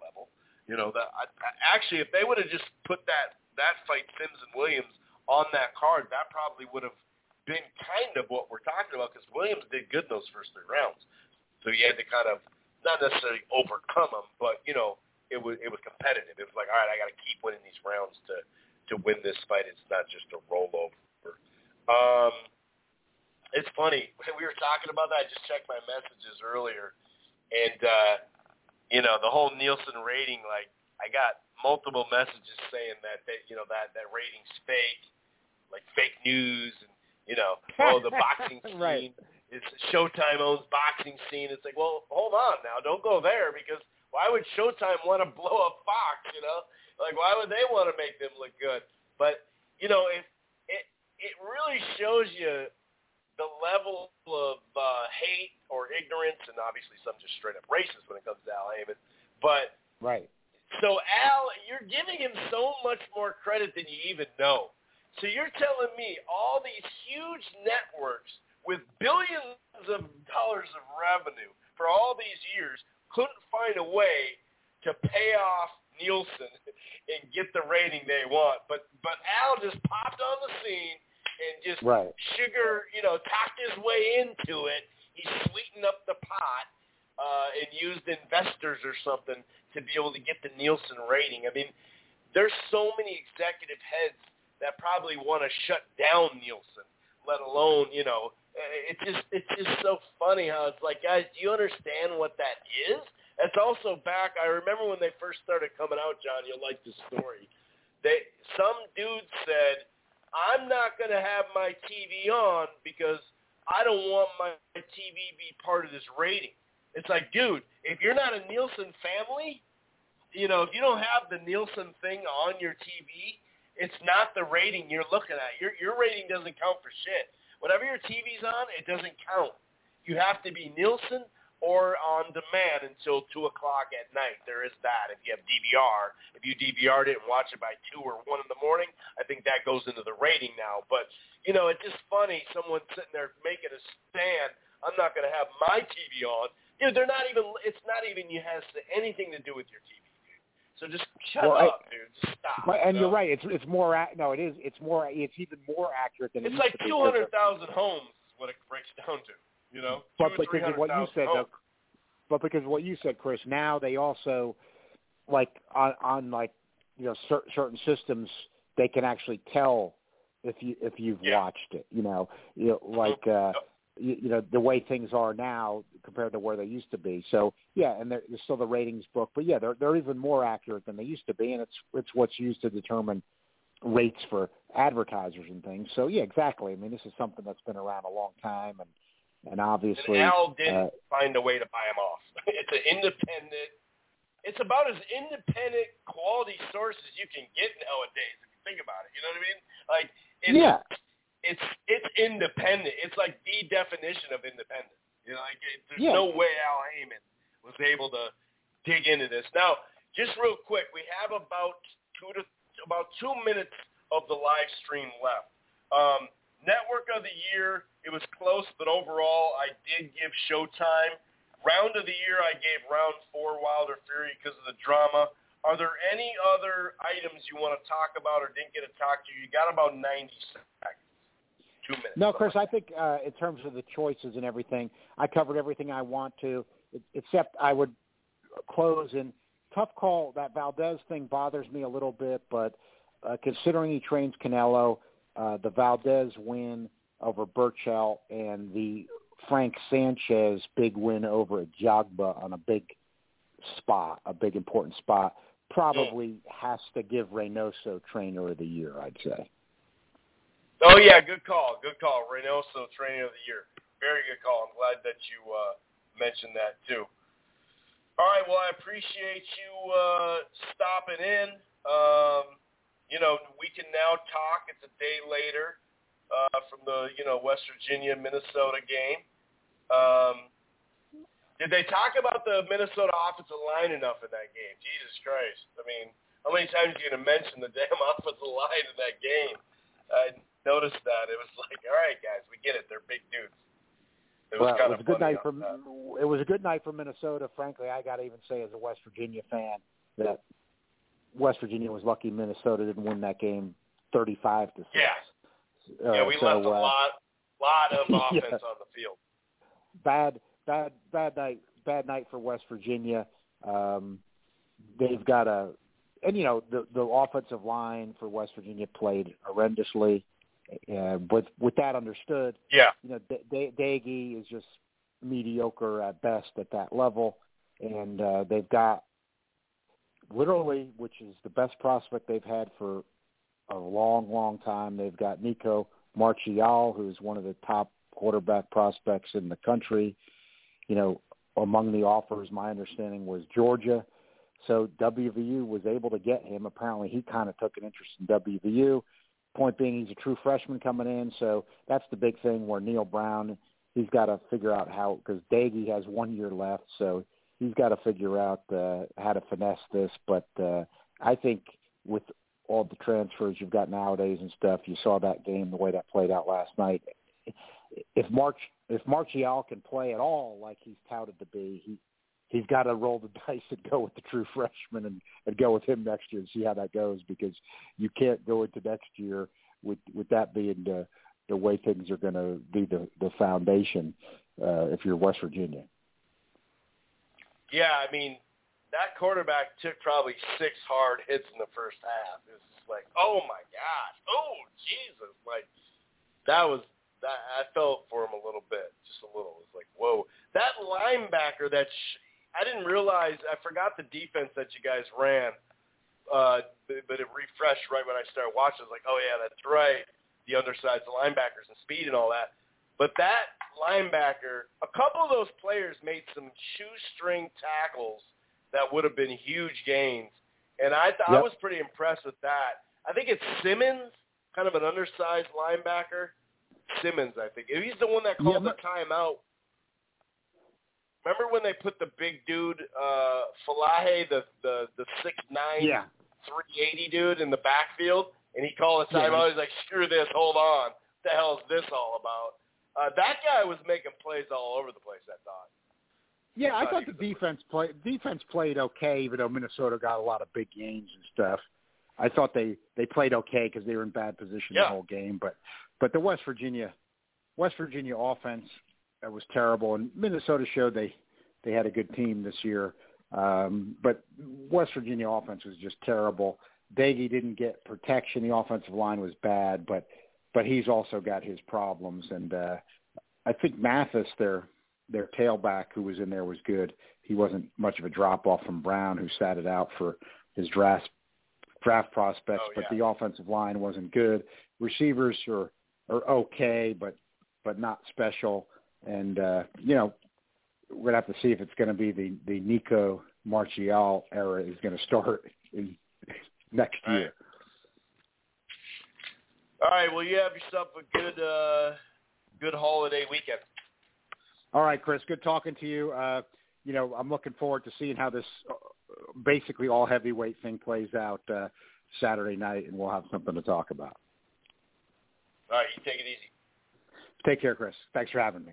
You know, that I, I, actually, if they would have just put that that fight Sims and Williams on that card, that probably would have been kind of what we're talking about because Williams did good those first three rounds. So you had to kind of not necessarily overcome them, but you know, it was it was competitive. It was like, all right, I got to keep winning these rounds to to win this fight. It's not just a rollover. Um, it's funny we were talking about that. I just checked my messages earlier, and uh, you know the whole Nielsen rating. Like I got multiple messages saying that that you know that that rating's fake, like fake news, and you know oh the boxing (laughs) scene. Right. It's Showtime owns boxing scene. It's like, well, hold on now, don't go there because why would Showtime want to blow up Fox? You know, like why would they want to make them look good? But you know, it it it really shows you the level of uh, hate or ignorance, and obviously some just straight up racist when it comes to Al Haymon. But Right. so Al, you're giving him so much more credit than you even know. So you're telling me all these huge networks with billions of dollars of revenue for all these years couldn't find a way to pay off Nielsen (laughs) and get the rating they want. But but Al just popped on the scene and just Right. sugar, you know, talked his way into it. He sweetened up the pot uh, and used investors or something to be able to get the Nielsen rating. I mean, there's so many executive heads that probably want to shut down Nielsen, let alone, you know, it's just it's just so funny how it's like, guys, do you understand what that is? It's also back. I remember when they first started coming out, John. You'll like the story. They some dude said, "I'm not going to have my TV on because I don't want my TV be part of this rating." It's like, dude, if you're not a Nielsen family, you know, if you don't have the Nielsen thing on your TV, it's not the rating you're looking at. Your your rating doesn't count for shit. Whatever your TV's on, it doesn't count. You have to be Nielsen or on demand until 2 o'clock at night. There is that. If you have DVR, if you DVR'd it and watch it by 2 or 1 in the morning, I think that goes into the rating now. But, you know, it's just funny, someone sitting there making a stand, I'm not going to have my TV on. You know, they're not even, it's not even you has anything to do with your TV. So just shut Well, up, dude. Just stop. But, and you you're right. It's it's more no. It is. It's more. It's even more accurate than It's used like two hundred thousand homes is what it breaks down to. You know, But because of what you said, though, but because of what you said, Chris, now they also like on on like you know cer- certain systems they can actually tell if you if you've Yeah. watched it. You know, you know like uh, you, you know the way things are now compared to where they used to be. So yeah, and there's still the ratings book, but yeah, they're they're even more accurate than they used to be, and it's it's what's used to determine rates for advertisers and things. So yeah, exactly. I mean, this is something that's been around a long time, and and obviously, and Al didn't uh, find a way to buy them off. (laughs) it's an independent. It's about as independent quality source as you can get nowadays. If you think about it, you know what I mean? Like it's yeah, it's it's independent. It's like the definition of independent. You know, like it, there's Yeah. no way Al Haymon was able to dig into this. Now, just real quick, we have about two to about two minutes of the live stream left. Um, Network of the year, it was close, but overall, I did give Showtime. Round of the year, I gave Round Four Wilder Fury because of the drama. Are there any other items you want to talk about or didn't get to talk to? You got about 90 seconds. Two minutes. No, Chris, I think uh, in terms of the choices and everything, I covered everything I want to, except I would close in tough call. That Valdez thing bothers me a little bit, but uh, considering he trains Canelo, uh, the Valdez win over Berchelt and the Frank Sanchez big win over Jagba on a big spot, a big important spot, probably has to give Reynoso Trainer of the Year, I'd say. Oh yeah, good call, good call. Reynoso Trainer of the Year, very good call. I'm glad that you uh, mentioned that too. All right, well I appreciate you uh, stopping in. Um, you know, we can now talk. It's a day later uh, from the you know West Virginia Minnesota game. Um, did they talk about the Minnesota offensive line enough in that game? Jesus Christ! I mean, how many times are you gonna mention the damn (laughs) offensive line in that game? I noticed that. It was like, all right, guys, we get it. They're big dudes. It was well, kind it was of a good night for that- it was a good night for Minnesota. Frankly, I got to even say as a West Virginia fan that West Virginia was lucky Minnesota didn't win that game thirty-five to six. Yeah. Uh, yeah, we so, left a uh, lot, lot of (laughs) Yeah. offense on the field. Bad, bad, bad night. Bad night for West Virginia. Um, they've got a, and you know the the offensive line for West Virginia played horrendously. Uh, with with that understood, Yeah. you know, D- Doege is just mediocre at best at that level, and uh, they've got literally, which is the best prospect they've had for a long, long time. They've got Nicco Marchiol, who's one of the top quarterback prospects in the country. You know, among the offers, my understanding was Georgia. So WVU was able to get him. Apparently, he kind of took an interest in WVU. Point being, he's a true freshman coming in, so that's the big thing. Where Neal Brown, he's got to figure out how because Doege has one year left, so he's got to figure out uh, how to finesse this. But uh, I think with all the transfers you've got nowadays and stuff, you saw that game the way that played out last night. If March if Marchiol can play at all like he's touted to be, he he's got to roll the (laughs) dice and go with the true freshman and, and go with him next year and see how that goes because you can't go into next year with with that being the the way things are going to be the the foundation uh, if you're West Virginia. Yeah, I mean, that quarterback took probably six hard hits in the first half. It was just like, oh my gosh, oh Jesus, like that was that. I felt for him a little bit, just a little. It was like, whoa, that linebacker. That sh- I didn't realize. I forgot the defense that you guys ran. uh, but it refreshed right when I started watching. I was like, oh yeah, that's right. The undersized linebackers and speed and all that. But that linebacker, a couple of those players made some shoestring tackles that would have been huge gains, and I th- Yep. I was pretty impressed with that. I think it's Simmons, kind of an undersized linebacker. Simmons, I think he's the one that Yeah, called but- the timeout. Remember when they put the big dude, uh, Faalele, the the the six nine, Yeah. 380 dude in the backfield, and he called a Yeah, timeout. He's like, "Screw this, hold on. What the hell is this all about?" Uh, that guy was making plays all over the place. I thought. Yeah, I thought the defense play defense played okay, even though Minnesota got a lot of big gains and stuff. I thought they they played okay because they were in bad position Yeah. the whole game. But but the West Virginia West Virginia offense that was terrible, and Minnesota showed they they had a good team this year. Um, but West Virginia offense was just terrible. Doege didn't get protection. The offensive line was bad, but but he's also got his problems. And uh, I think Mathis, their their tailback who was in there, was good. He wasn't much of a drop off from Brown, who sat it out for his draft draft prospects. Oh, But the offensive line wasn't good. Receivers are are okay, but but not special. And uh, you know, we're gonna have to see if it's going to be the the Nicco Marchiol era is going to start (laughs) in next All right. year. All right. Well, you have yourself a good uh, good holiday weekend. All right, Chris. Good talking to you. Uh, you know, I'm looking forward to seeing how this uh, basically all heavyweight thing plays out uh, Saturday night, and we'll have something to talk about. All right. You take it easy. Take care, Chris. Thanks for having me.